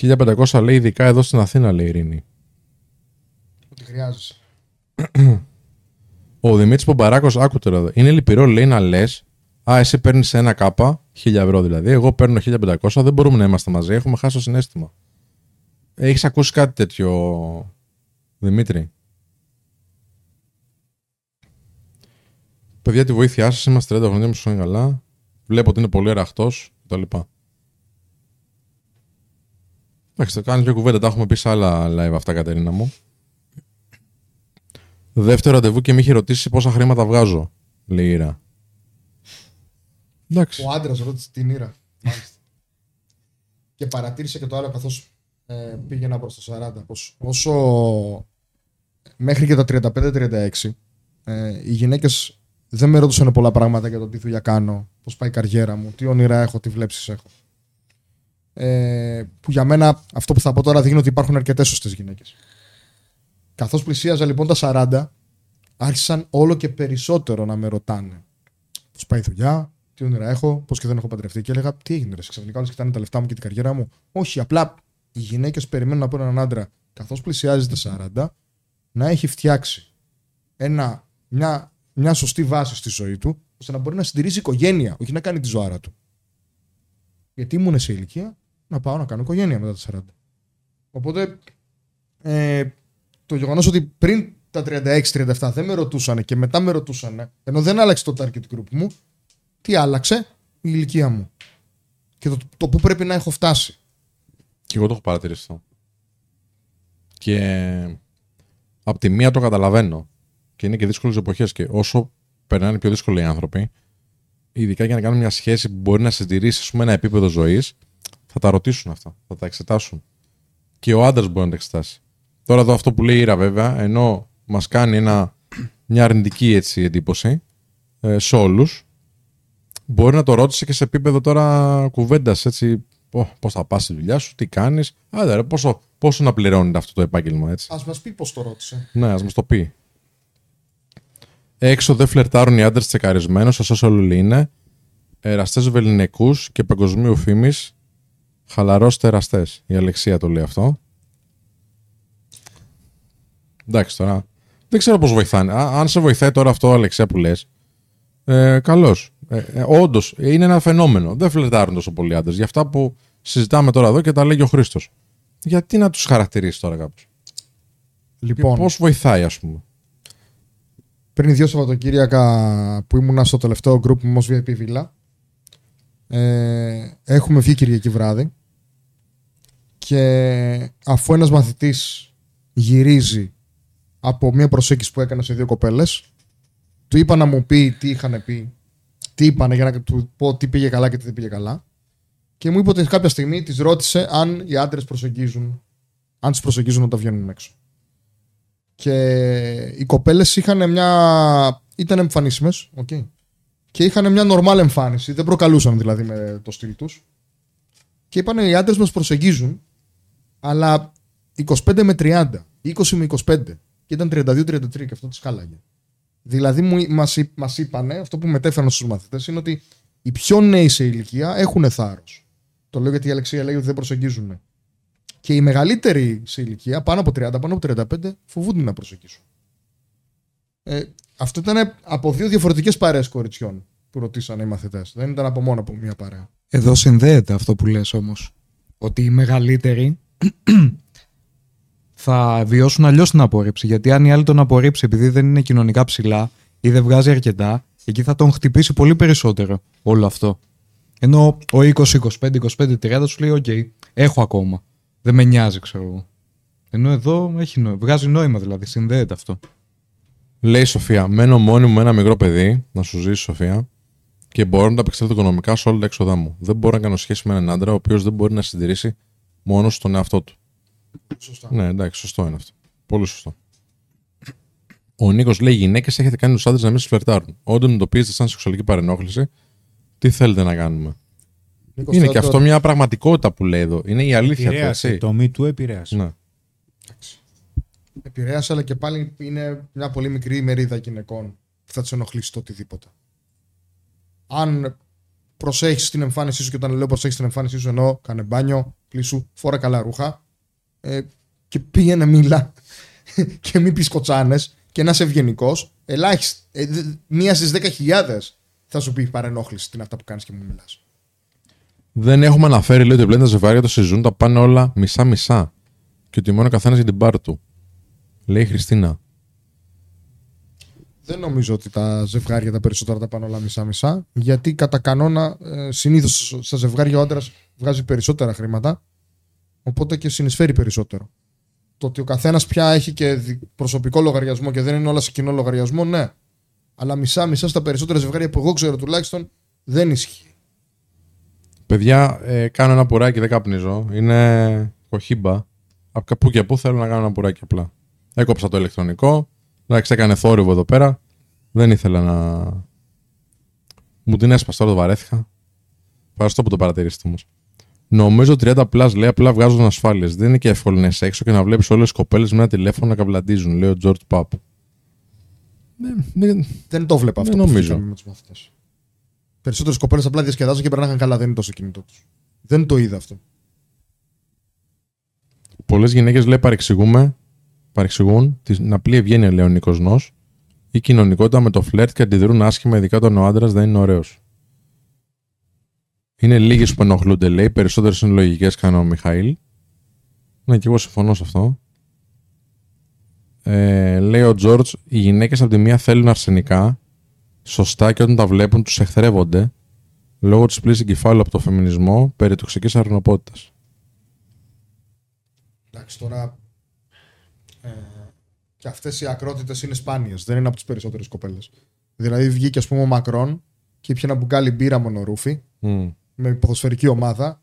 1500 λέει ειδικά εδώ στην Αθήνα, λέει η Ειρήνη. Ότι χρειάζεσαι. Ο Δημήτρης Πομπαράκος, άκουτε εδώ. Είναι λυπηρό, λέει, να λες. Α, εσύ παίρνεις ένα κάπα, 1000 ευρώ δηλαδή. Εγώ παίρνω 1500, δεν μπορούμε να είμαστε μαζί. Έχουμε χάσει το συνέστημα. Έχεις ακούσει κάτι τέτοιο, Δημήτρη; Παιδιά, τη βοήθειά σας. Είμαστε 30 χρόνια, μου σου καλά. Βλέπω ότι είναι πολύ εραχτό κτλ. Εντάξει, θα κάνεις μια κουβέντα. Τα έχουμε πει σε άλλα live αυτά, Κατερίνα μου. Δεύτερο ραντεβού και με είχε ρωτήσει πόσα χρήματα βγάζω, λέει η Ήρα. Εντάξει. Ο άντρας ρώτησε την ήρα. Μάλιστα. και παρατήρησε και το άλλο καθώς ε, πήγαινα προς τα 40. Πως όσο μέχρι και τα 35-36 ε, οι γυναίκες δεν με ρωτούσαν πολλά πράγματα για το τι δουλειά κάνω, πώς πάει η καριέρα μου, τι όνειρα έχω, τι βλέψεις έχω. Ε, που για μένα αυτό που θα πω τώρα δείχνει ότι υπάρχουν αρκετές σωστές γυναίκες. Καθώς πλησίαζα λοιπόν τα 40, άρχισαν όλο και περισσότερο να με ρωτάνε πώς πάει η δουλειά, τι όνειρα έχω, πώς και δεν έχω παντρευτεί. Και έλεγα, Τι έγινε, ρε, ξαφνικά όλες κοιτάνε τα λεφτά μου και την καριέρα μου. Όχι, απλά οι γυναίκες περιμένουν από έναν άντρα, καθώς πλησιάζει τα 40, να έχει φτιάξει ένα, μια, μια σωστή βάση στη ζωή του, ώστε να μπορεί να συντηρήσει οικογένεια, όχι να κάνει τη ζωάρα του. Γιατί ήμουν σε ηλικία να πάω να κάνω οικογένεια μετά τα 40. Οπότε ε, το γεγονός ότι πριν τα 36-37 δεν με ρωτούσαν και μετά με ρωτούσαν, ενώ δεν άλλαξε το target group μου, τι άλλαξε, η ηλικία μου. Και το, το που πρέπει να έχω φτάσει. Και εγώ το έχω παρατηρήσει αυτό. Και από τη μία το καταλαβαίνω. Και είναι και δύσκολες εποχές. Και όσο περνάνε πιο δύσκολοι οι άνθρωποι, ειδικά για να κάνουν μια σχέση που μπορεί να συντηρήσει ας πούμε, ένα επίπεδο ζωής, θα τα ρωτήσουν αυτά. Θα τα εξετάσουν. Και ο άντρας μπορεί να τα εξετάσει. Τώρα εδώ αυτό που λέει η Ήρα βέβαια, ενώ μας κάνει ένα, μια αρνητική έτσι, εντύπωση ε, σε όλους, μπορεί να το ρώτησε και σε επίπεδο τώρα κουβέντας. Πώς θα πας στη δουλειά σου, τι κάνεις. Άντε, ρε, πόσο, πόσο να πληρώνεται αυτό το επάγγελμα, έτσι. Α μας πει πώς το ρώτησε. Ναι, ας μας το πει. Έξω δεν φλερτάρουν οι άντρες τσεκαρισμένου, όσο όλοι είναι. Εραστές βεληνικούς και παγκοσμίου φήμης. Χαλαρός τεραστές. Η Αλεξία το λέει αυτό. Εντάξει τώρα. Δεν ξέρω πώς βοηθάνε. Α, αν σε βοηθάει τώρα αυτό, Αλεξία, που λες. Ε, Καλώ. Ε, ε, Όντως, είναι ένα φαινόμενο. Δεν φλερτάρουν τόσο πολλοί άντρες. Για αυτά που συζητάμε τώρα εδώ και τα λέγει ο Χρήστος. Γιατί να τους χαρακτηρίσει τώρα κάπω. Λοιπόν, Πώς βοηθάει, ας πούμε; πριν δύο Σαββατοκύριακα που ήμουνα στο τελευταίο group μου ως VIP Villa, ε, έχουμε βγει Κυριακή βράδυ και αφού ένας μαθητής γυρίζει από μια προσέγγιση που έκανε σε δύο κοπέλες, του είπα να μου πει τι είχαν πει, τι είπανε για να του πω τι πήγε καλά και τι δεν πήγε καλά και μου είπε ότι κάποια στιγμή τις ρώτησε αν οι άντρες προσεγγίζουν, αν τις προσεγγίζουν όταν βγαίνουν έξω. Και οι κοπέλες είχαν μια. ήταν εμφανίσιμες, okay. και είχαν μια normal εμφάνιση, δεν προκαλούσαν δηλαδή με το στυλ τους. Και είπαν οι άντρες μας προσεγγίζουν, αλλά 25 με 30, 20 με 25. Και ήταν 32-33 και αυτό της χάλαγε. Δηλαδή μας μας είπανε, αυτό που μετέφεραν στους μαθητές είναι ότι οι πιο νέοι σε ηλικία έχουν θάρρος. Το λέω γιατί η Αλεξία λέει ότι δεν προσεγγίζουν. Και οι μεγαλύτεροι σε ηλικία, πάνω από 30, πάνω από 35, φοβούνται να προσεγγίσουν. Ε, αυτό ήταν από δύο διαφορετικές παρέες κοριτσιών που ρωτήσανε οι μαθητές. Δεν ήταν από μόνο από μία παρέα. Εδώ συνδέεται αυτό που λες όμως. Ότι οι μεγαλύτεροι θα βιώσουν αλλιώς την απόρριψη. Γιατί αν η άλλη τον απορρίψει επειδή δεν είναι κοινωνικά ψηλά ή δεν βγάζει αρκετά, εκεί θα τον χτυπήσει πολύ περισσότερο όλο αυτό. Ενώ ο 20, 25, 25, 30 σου λέει: Οκ, έχω ακόμα. Δεν με νοιάζει, ξέρω εγώ. Ενώ εδώ έχει νόημα. Βγάζει νόημα δηλαδή, συνδέεται αυτό. Λέει η Σοφία, μένω μόνη μου με ένα μικρό παιδί, να σου ζήσει Σοφία, Και μπορώ να τα απεξέλθω οικονομικά σε όλα τα έξοδά μου. Δεν μπορώ να κάνω σχέση με έναν άντρα ο οποίος δεν μπορεί να συντηρήσει μόνο στον εαυτό του. Σωστά. Ναι, εντάξει, σωστό είναι αυτό. Πολύ σωστό. Ο Νίκος λέει: Γυναίκες έχετε κάνει τους άντρες να μην σας φλερτάρουν. Όταν εντοπίζετε σαν σεξουαλική παρενόχληση, τι θέλετε να κάνουμε; Νίκος, είναι τώρα και το- αυτό μια πραγματικότητα που λέει εδώ. Είναι η αλήθεια του, Επηρέασε. έτσι. Το μη του επηρέασε. Ναι. Επηρέασε, αλλά και πάλι είναι μια πολύ μικρή μερίδα γυναικών που θα τις ενοχλήσει το οτιδήποτε. Αν προσέχεις την εμφάνισή σου και όταν λέω προσέχεις την εμφάνισή σου εννοώ κάνε μπάνιο, πλήσου, φόρα καλά ρούχα ε, και πήγαινε μίλα και μην πεις κοτσάνες και να είσαι ευγενικός. Ελάχιστα. Ε, δε- μία στις 10.000 θα σου πει παρενόχληση την αυτά που κάνεις και μου μιλάς. Δεν έχουμε αναφέρει, λέει, ότι πλέον τα ζευγάρια το συζούν, τα πάνε όλα μισά-μισά. Και ότι μόνο καθένας για την πάρ του. Λέει η Χριστίνα. Δεν νομίζω ότι τα ζευγάρια τα περισσότερα τα πάνε όλα μισά-μισά. Γιατί κατά κανόνα ε, συνήθως στα ζευγάρια ο άντρας βγάζει περισσότερα χρήματα. Οπότε και συνεισφέρει περισσότερο. Το ότι ο καθένας πια έχει και δι- προσωπικό λογαριασμό και δεν είναι όλα σε κοινό λογαριασμό, ναι. Αλλά μισά-μισά στα περισσότερα ζευγάρια που εγώ ξέρω τουλάχιστον δεν ισχύει. Παιδιά, ε, κάνω ένα πουράκι, δεν καπνίζω. Είναι κοχύμπα. Από κάπου και πού θέλω να κάνω ένα πουράκι απλά. Έκοψα το ηλεκτρονικό. Εντάξει, έκανε θόρυβο εδώ πέρα. Δεν ήθελα να. Μου την έσπασα τώρα, το βαρέθηκα. Ευχαριστώ που το παρατηρήσετε όμως. Νομίζω 30 plus λέει απλά βγάζουν ασφάλειες. Δεν είναι και εύκολο να είσαι έξω και να βλέπεις όλες τις κοπέλες με ένα τηλέφωνο να καβλαντίζουν, λέει ο George Pap. Ναι, δεν- Δεν το βλέπα αυτό Δεν που νομίζω. φύγαμε με του μαθητέ. Περισσότερες κοπέλες απλά διασκεδάζουν και περνάγαν καλά, δεν είναι τόσο κινητό τους. Δεν το είδα αυτό. Πολλές γυναίκες λέει παρεξηγούμε, παρεξηγούν την απλή ευγένεια, λέει ο Νίκος Νος, ή κοινωνικότητα με το φλερτ και αντιδρούν άσχημα, ειδικά όταν ο άντρας δεν είναι ωραίος. Είναι λίγες που ενοχλούνται, λέει, περισσότερες είναι λογικές, κάνει ο Μιχαήλ. Ναι, και εγώ συμφωνώ σε αυτό. Ε, λέει ο Τζόρτζ, οι γυναίκες από τη μία θέλουν αρσενικά, σωστά και όταν τα βλέπουν τους εχθρεύονται, λόγω της πλήσης εγκεφάλου από το φεμινισμό περί τοξικής αρνοπότητας. Εντάξει, τώρα. Ε, και αυτές οι ακρότητες είναι σπάνιες. Δεν είναι από τις περισσότερες κοπέλες. Δηλαδή βγήκε, ας πούμε, ο Μακρόν και ήπια ένα μπουκάλι μπύρα μονορούφι Μμ. Με ποδοσφαιρική ομάδα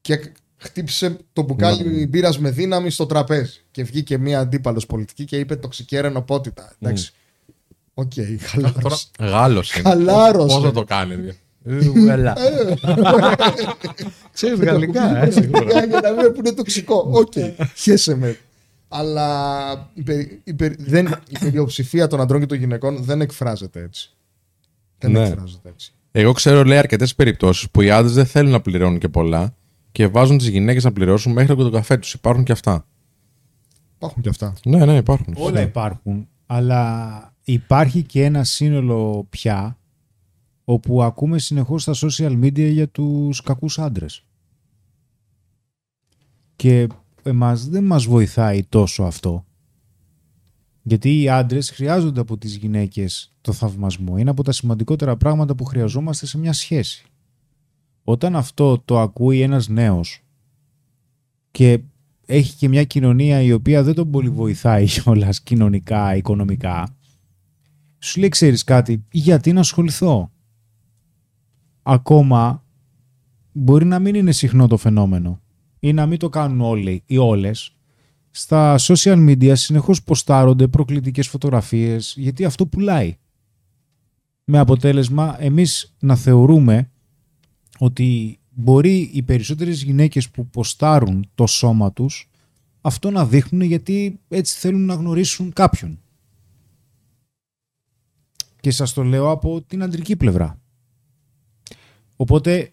και χτύπησε το μπουκάλι Ναι. μπύρας με δύναμη στο τραπέζι. Και βγήκε μία αντίπαλος πολιτική και είπε τοξική ερενοπότητα. Εντάξει. Οκ, χαλάρωσε. Γάλλος είναι. Χαλάρωσε. Πώς θα το κάνει. ρε. Ξέρεις γαλλικά, ε. Για να μην που είναι τοξικό. Οκ, χέσε με. Αλλά η, περι- η περι- δεν, η πλειοψηφία των αντρών και των γυναικών δεν εκφράζεται έτσι. Δεν Ναι. εκφράζεται έτσι. Εγώ ξέρω, λέει, αρκετές περιπτώσεις που οι άντρες δεν θέλουν να πληρώνουν και πολλά και βάζουν τις γυναίκες να πληρώσουν μέχρι και το καφέ τους. Υπάρχουν και αυτά. Υπάρχουν και αυτά. Ναι, ναι, υπάρχουν. Όλα υπάρχουν, αλλά υπάρχει και ένα σύνολο πια όπου ακούμε συνεχώς στα social media για τους κακούς άντρες. Και εμάς δεν μας βοηθάει τόσο αυτό. Γιατί οι άντρες χρειάζονται από τις γυναίκες το θαυμασμό. Είναι από τα σημαντικότερα πράγματα που χρειαζόμαστε σε μια σχέση. Όταν αυτό το ακούει ένας νέος και έχει και μια κοινωνία η οποία δεν τον πολύ βοηθάει κιόλας κοινωνικά, οικονομικά, σου λέει, ξέρεις κάτι, γιατί να ασχοληθώ; Ακόμα μπορεί να μην είναι συχνό το φαινόμενο ή να μην το κάνουν όλοι ή όλες. Στα social media συνεχώς ποστάρονται προκλητικές φωτογραφίες γιατί αυτό πουλάει. Με αποτέλεσμα εμείς να θεωρούμε ότι μπορεί οι περισσότερες γυναίκες που ποστάρουν το σώμα τους αυτό να δείχνουν γιατί έτσι θέλουν να γνωρίσουν κάποιον. Και σας το λέω από την αντρική πλευρά. Οπότε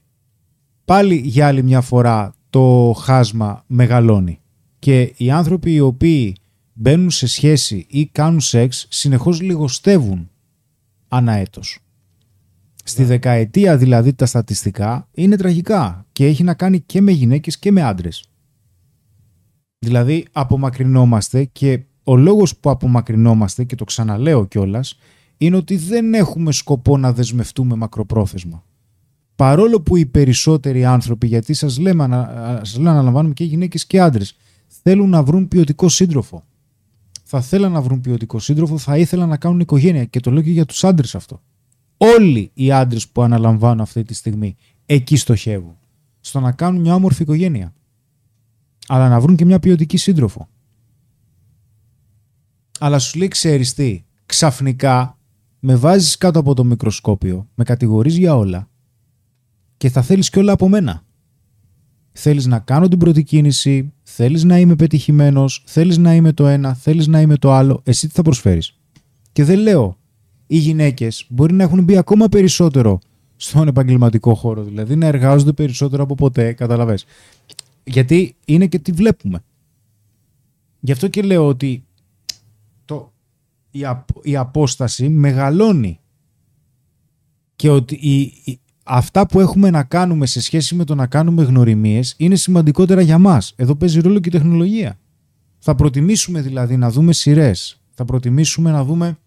πάλι για άλλη μια φορά το χάσμα μεγαλώνει. Και οι άνθρωποι οι οποίοι μπαίνουν σε σχέση ή κάνουν σεξ συνεχώς λιγοστεύουν ανά έτος. Στη δεκαετία δηλαδή τα στατιστικά είναι τραγικά και έχει να κάνει και με γυναίκες και με άντρες. Δηλαδή απομακρυνόμαστε και ο λόγος που απομακρυνόμαστε και το ξαναλέω κιόλας είναι ότι δεν έχουμε σκοπό να δεσμευτούμε μακροπρόθεσμα. Παρόλο που οι περισσότεροι άνθρωποι, γιατί σας, λέμε, ανα- σας λέω να αναλαμβάνουμε και γυναίκες και άντρες, θέλουν να βρουν ποιοτικό σύντροφο. Θα θέλαν να βρουν ποιοτικό σύντροφο, θα ήθελαν να κάνουν οικογένεια και το λέω και για τους άντρες αυτό. όλοι οι άντρες που αναλαμβάνουν αυτή τη στιγμή εκεί στοχεύουν. Στο να κάνουν μια όμορφη οικογένεια. Αλλά να βρουν και μια ποιοτική σύντροφο. Αλλά σου λέει, ξέρεις τι, ξαφνικά με βάζεις κάτω από το μικροσκόπιο, με κατηγορείς για όλα και θα θέλεις και όλα από μένα. Θέλεις να κάνω την πρώτη κίνηση, θέλεις να είμαι πετυχημένος, θέλεις να είμαι το ένα, θέλεις να είμαι το άλλο, εσύ τι θα προσφέρεις; Και δεν λέω, οι γυναίκες μπορεί να έχουν μπει ακόμα περισσότερο στον επαγγελματικό χώρο, δηλαδή να εργάζονται περισσότερο από ποτέ, καταλαβες. Γιατί είναι και τι βλέπουμε. Γι' αυτό και λέω ότι το, η, απ- η απόσταση μεγαλώνει και ότι η, η- αυτά που έχουμε να κάνουμε σε σχέση με το να κάνουμε γνωριμίες είναι σημαντικότερα για μας. Εδώ παίζει ρόλο και η τεχνολογία. Θα προτιμήσουμε δηλαδή να δούμε σειρές. Θα προτιμήσουμε να δούμε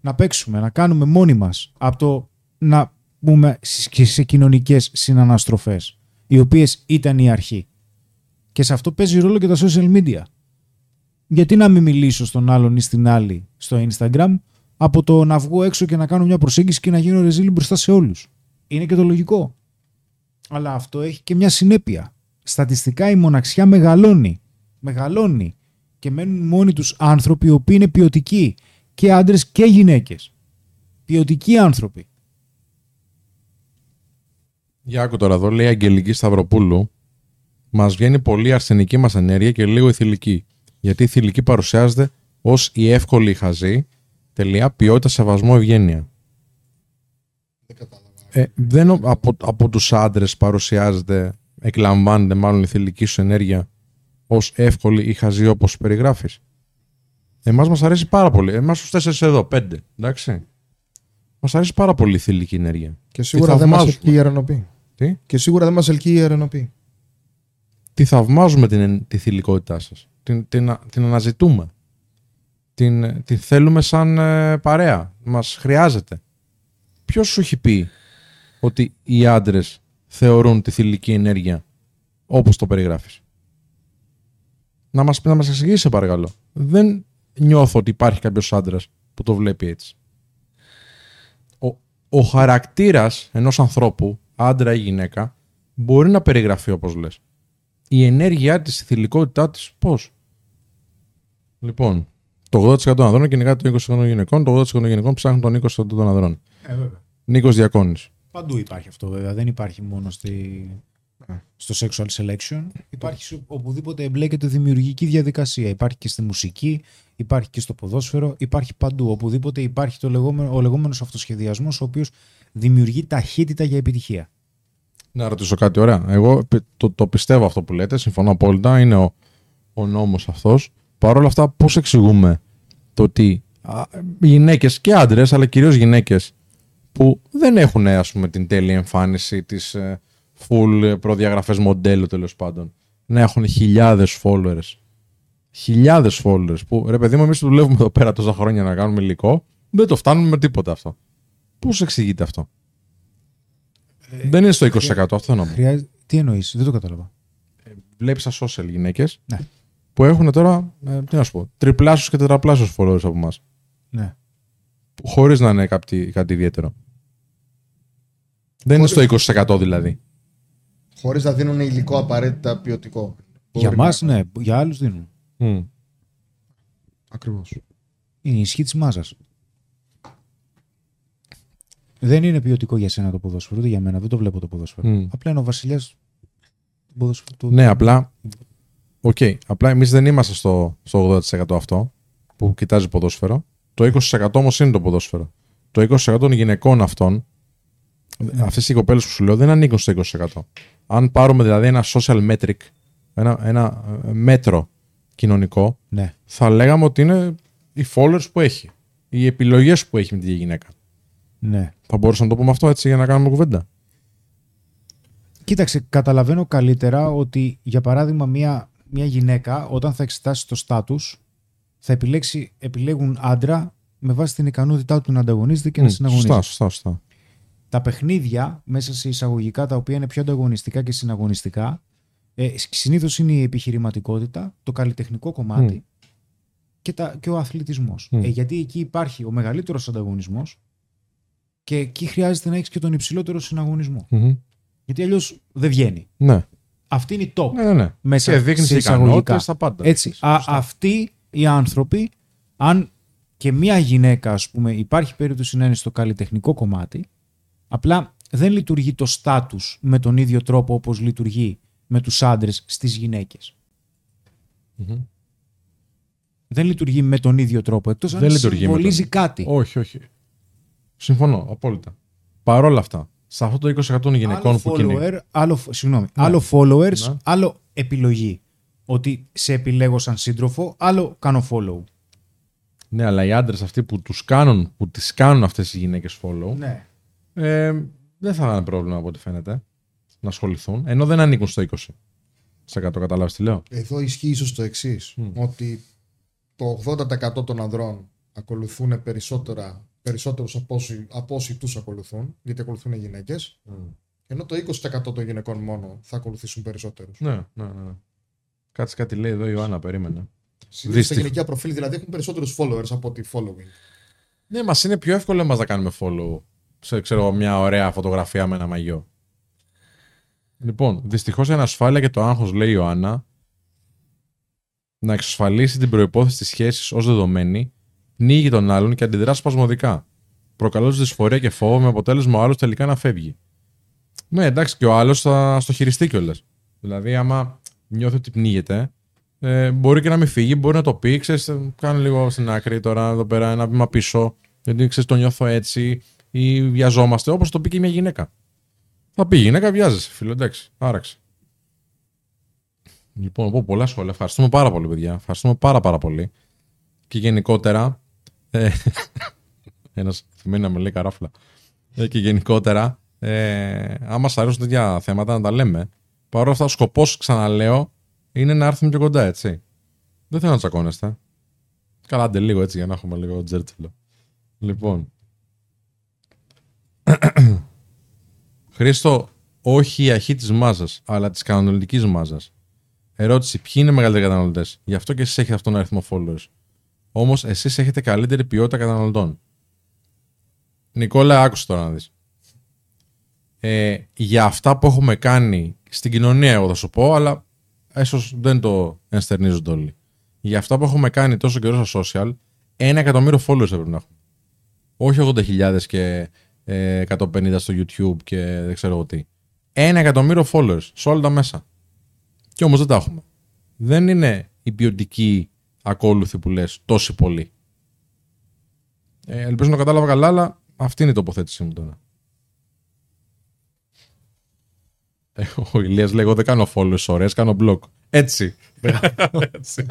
να παίξουμε, να κάνουμε μόνοι μας από το να πούμε σε σε κοινωνικές συναναστροφές οι οποίες ήταν η αρχή. Και σε αυτό παίζει ρόλο και τα social media γιατί να μην μιλήσω στον άλλον ή στην άλλη στο Instagram από το να βγω έξω και να κάνω μια προσέγγιση και να γίνω ρεζίλη μπροστά σε όλους. Είναι και το λογικό. Αλλά αυτό έχει και μια συνέπεια. Στατιστικά η μοναξιά μεγαλώνει. Μεγαλώνει. Και μένουν μόνοι τους άνθρωποι οι οποίοι είναι ποιοτικοί. Και άντρες και γυναίκες. Ποιοτικοί άνθρωποι. Για άκου τώρα εδώ, λέει η Αγγελική Σταυροπούλου. Μας βγαίνει πολύ η αρσενική μας ενέργεια και λίγο η θηλυκή. Γιατί η θηλυκή παρουσιάζεται ως η εύκολη χαζή, τελεία, ποιότητα, σεβασμό, ευγένεια. Δεν κατάλαβα. Ε, δεν, ο- από, από τους άντρες παρουσιάζεται, εκλαμβάνεται μάλλον η θηλυκή σου ενέργεια ως εύκολη ή χαζή όπως περιγράφεις. Εμάς μας αρέσει πάρα πολύ. Εμάς τους τέσσερις εδώ, πέντε, εντάξει. Μας αρέσει πάρα πολύ η θηλυκή ενέργεια. Και σίγουρα δεν μας θαυμάζουμε. ελκύει η ερενοπή. Τι; Και σίγουρα δεν μας ελκύει η ερενοπή. Τη θαυμάζουμε την, τη θηλυκότητά σας. Την, την, α- την αναζητούμε. Την, την θέλουμε σαν ε, παρέα. Μας χρειάζεται. Ποιος σου έχει πει ότι οι άντρες θεωρούν τη θηλυκή ενέργεια όπως το περιγράφεις; Να μας, να μας εξηγήσεις, σε παρακαλώ. Δεν νιώθω ότι υπάρχει κάποιος άντρας που το βλέπει έτσι. Ο, ο χαρακτήρας ενός ανθρώπου, άντρα ή γυναίκα, μπορεί να περιγραφεί όπως λες η ενέργειά της, η θηλυκότητά της, πώς; Λοιπόν, το 80% των ανδρών κυνηγά το 20% των γυναικών, το 80% των γυναικών ψάχνουν τον 20% των ανδρών. Ε, βέβαια. Νίκος Διακόνης. Παντού υπάρχει αυτό βέβαια. Δεν υπάρχει μόνο στη... στο sexual selection. Υπάρχει σε οπουδήποτε εμπλέκεται δημιουργική διαδικασία. Υπάρχει και στη μουσική, υπάρχει και στο ποδόσφαιρο, υπάρχει παντού. Οπουδήποτε υπάρχει το λεγόμενο, ο λεγόμενος αυτοσχεδιασμός ο οποίος δημιουργεί ταχύτητα για επιτυχία. Να ρωτήσω κάτι ωραία. Εγώ πι- το, το πιστεύω αυτό που λέτε, συμφωνώ απόλυτα, είναι ο, ο νόμος αυτός. Παρ' όλα αυτά, πώς εξηγούμε το ότι α, γυναίκες και άντρες, αλλά κυρίως γυναίκες, που δεν έχουν ας πούμε την τέλεια εμφάνιση της ε, full ε, προδιαγραφές μοντέλο τέλος πάντων, να έχουν χιλιάδες followers. Χιλιάδες followers που ρε παιδί μου εμείς δουλεύουμε εδώ πέρα τόσα χρόνια να κάνουμε υλικό, δεν το φτάνουμε με τίποτα αυτό. Πώς εξηγείται αυτό; δεν είναι στο 20% αυτό να πω. Χρειάζεται... Τι εννοείς, δεν το κατάλαβα. Βλέπεις στα social γυναίκες Ναι. Που έχουν τώρα, ε, τι να σου πω, τριπλάσιου και τετραπλάσιου followers από εμά. Ναι. Χωρίς να είναι κάτι, κάτι ιδιαίτερο. Δεν είναι στο 20% δηλαδή. Χωρίς να δίνουν υλικό απαραίτητα ποιοτικό. Για Μπορεί μας, να- ναι. Για άλλους δίνουν. Μμ. Ακριβώς. Είναι η ισχύ της μάζας. Δεν είναι ποιοτικό για σένα το ποδόσφαιρο, ούτε για μένα. Δεν το βλέπω το ποδόσφαιρο. Μμ. Απλά είναι ο βασιλιάς του ποδόσφαιρου. του- Ναι, απλά. Οκ. Απλά εμείς δεν είμαστε στο, στο 80% αυτό που κοιτάζει ποδόσφαιρο. Το 20% όμως είναι το ποδόσφαιρο. Το 20% των γυναικών αυτών, αυτές οι κοπέλες που σου λέω, δεν ανήκουν στο 20%. Αν πάρουμε δηλαδή ένα social metric, ένα, ένα ε, μέτρο κοινωνικό, Ναι. θα λέγαμε ότι είναι οι followers που έχει. Οι επιλογές που έχει με τη γυναίκα. ναι. Θα μπορούσαμε να το πούμε αυτό έτσι για να κάνουμε κουβέντα. Κοίταξε, καταλαβαίνω καλύτερα ότι για παράδειγμα μια, μια γυναίκα όταν θα εξετάσει το στάτους θα επιλέξει, επιλέγουν άντρα με βάση την ικανότητά του να ανταγωνίζεται και να Μμ, συναγωνίζεται. Σωστά, σωστά, σωστά. Τα παιχνίδια μέσα σε εισαγωγικά τα οποία είναι πιο ανταγωνιστικά και συναγωνιστικά ε, συνήθως είναι η επιχειρηματικότητα, το καλλιτεχνικό κομμάτι και, τα, και ο αθλητισμός. Μμ. Ε, γιατί εκεί υπάρχει ο μεγαλύτερος ανταγωνισμός Και εκεί χρειάζεται να έχεις και τον υψηλότερο συναγωνισμό. Μμμ. Γιατί αλλιώς δεν βγαίνει. Ναι. Αυτή είναι η top. Ναι, ναι, ναι. Μέσα και δείχνεις σε ικανότητες εισαγωγικά. στα πάντα. Έτσι, α, αυτοί οι άνθρωποι, αν και μία γυναίκα, ας πούμε, υπάρχει περίπτωση να είναι στο καλλιτεχνικό κομμάτι, απλά δεν λειτουργεί το στάτους με τον ίδιο τρόπο όπως λειτουργεί με τους άντρες στις γυναίκες. Μμμ. Δεν λειτουργεί με τον ίδιο τρόπο, εκτός αν Δεν λειτουργεί με συμβολίζει τον- κάτι. Όχι, όχι. Συμφωνώ, απόλυτα. Παρ' όλα αυτά, σε αυτό το 20% των γυναικών άλλο που κυνηγούν. follower, άλλο, συγγνώμη, άλλο followers, Ναι. άλλο επιλογή. Ότι σε επιλέγω σαν σύντροφο, άλλο κάνω follow. Ναι, αλλά οι άντρες αυτοί που τους κάνουν, που τις κάνουν αυτές οι γυναίκες follow, Ναι. ε, δεν θα είχαν πρόβλημα από ό,τι φαίνεται να ασχοληθούν, ενώ δεν ανήκουν στο 20%. Σε κάτω καταλάβεις τι λέω; Εδώ ισχύει ίσως το εξής. Ότι το 80% των ανδρών ακολουθούν περισσότερα, περισσότερους από όσοι, από όσοι τους ακολουθούν, γιατί ακολουθούν οι γυναίκες, ενώ το 20% των γυναικών μόνο θα ακολουθήσουν περισσότερους. Ναι, ναι, ναι. Κάτσε κάτι λέει εδώ η Ιωάννα, περίμενε. Συνήθως τα Δυστυχ- γυναικεία προφίλ δηλαδή έχουν περισσότερους followers από ότι following. Ναι, μας είναι πιο εύκολο εμάς να κάνουμε follow σε ξέρω, εγώ, μια ωραία φωτογραφία με ένα μαγιό. Λοιπόν, δυστυχώς η ανασφάλεια και το άγχος, λέει η Ιωάννα, να εξασφαλίσει την προπόθεση της σχέσης ως δεδομένη, πνίγει τον άλλον και αντιδρά σπασμωδικά. Προκαλώντας δυσφορία και φόβο με αποτέλεσμα ο άλλος τελικά να φεύγει. Ναι, εντάξει, και ο άλλος θα στο χειριστεί κιόλας. Δηλαδή, άμα νιώθει ότι πνίγεται, ε, μπορεί και να μην φύγει, μπορεί να το πει. Ξέρεις, ε, κάνω λίγο στην άκρη τώρα, εδώ πέρα, ένα βήμα πίσω. Γιατί ξέρεις, το νιώθω έτσι, ή βιαζόμαστε, όπως το πει και μια γυναίκα. Θα πει η γυναίκα, βιάζεσαι, φίλο, εντάξει, άραξε. Λοιπόν, πω πολλά σχόλια. Ευχαριστούμε πάρα πολύ, παιδιά. Ευχαριστούμε πάρα πάρα πολύ. Και γενικότερα. Ε, Ένας θυμαίνει να με λέει καράφλα. Ε, και γενικότερα, ε, άμα σα αρέσουν τέτοια θέματα, να τα λέμε. Παρ' όλα αυτά, ο σκοπός, ξαναλέω, είναι να έρθουμε πιο κοντά, έτσι. Δεν θέλω να τσακώνεστε. Καλά, άντε λίγο έτσι για να έχουμε λίγο τζέρτσελο. Λοιπόν. Χρήστο, όχι η αρχή της μάζας, αλλά της καταναλωτική μάζας. Ερώτηση: Ποιοι είναι οι μεγαλύτεροι καταναλωτές; Γι' αυτό και εσείς έχετε αυτόν τον αριθμό followers. Όμως εσείς έχετε καλύτερη ποιότητα καταναλωτών. Νικόλα, άκουσε τώρα να δεις. Ε, για αυτά που έχουμε κάνει στην κοινωνία, εγώ θα σου πω, αλλά ίσως δεν το ενστερνίζονται όλοι. Για αυτά που έχουμε κάνει τόσο καιρό στα social, ένα εκατομμύριο followers έπρεπε να έχουμε. Όχι 80.000 και ε, 150 στο YouTube και δεν ξέρω εγώ τι. Ένα εκατομμύριο followers σε όλα τα μέσα. Και όμως δεν τα έχουμε. Δεν είναι η ποιοτική ακόλουθη που λες τόσοι πολλοί. Ε, ελπίζω να το κατάλαβα καλά, αλλά αυτή είναι η τοποθέτησή μου τώρα. Ε, ο Ηλίας λέει: Εγώ δεν κάνω followers ωραίες, κάνω blog. Έτσι. Έτσι.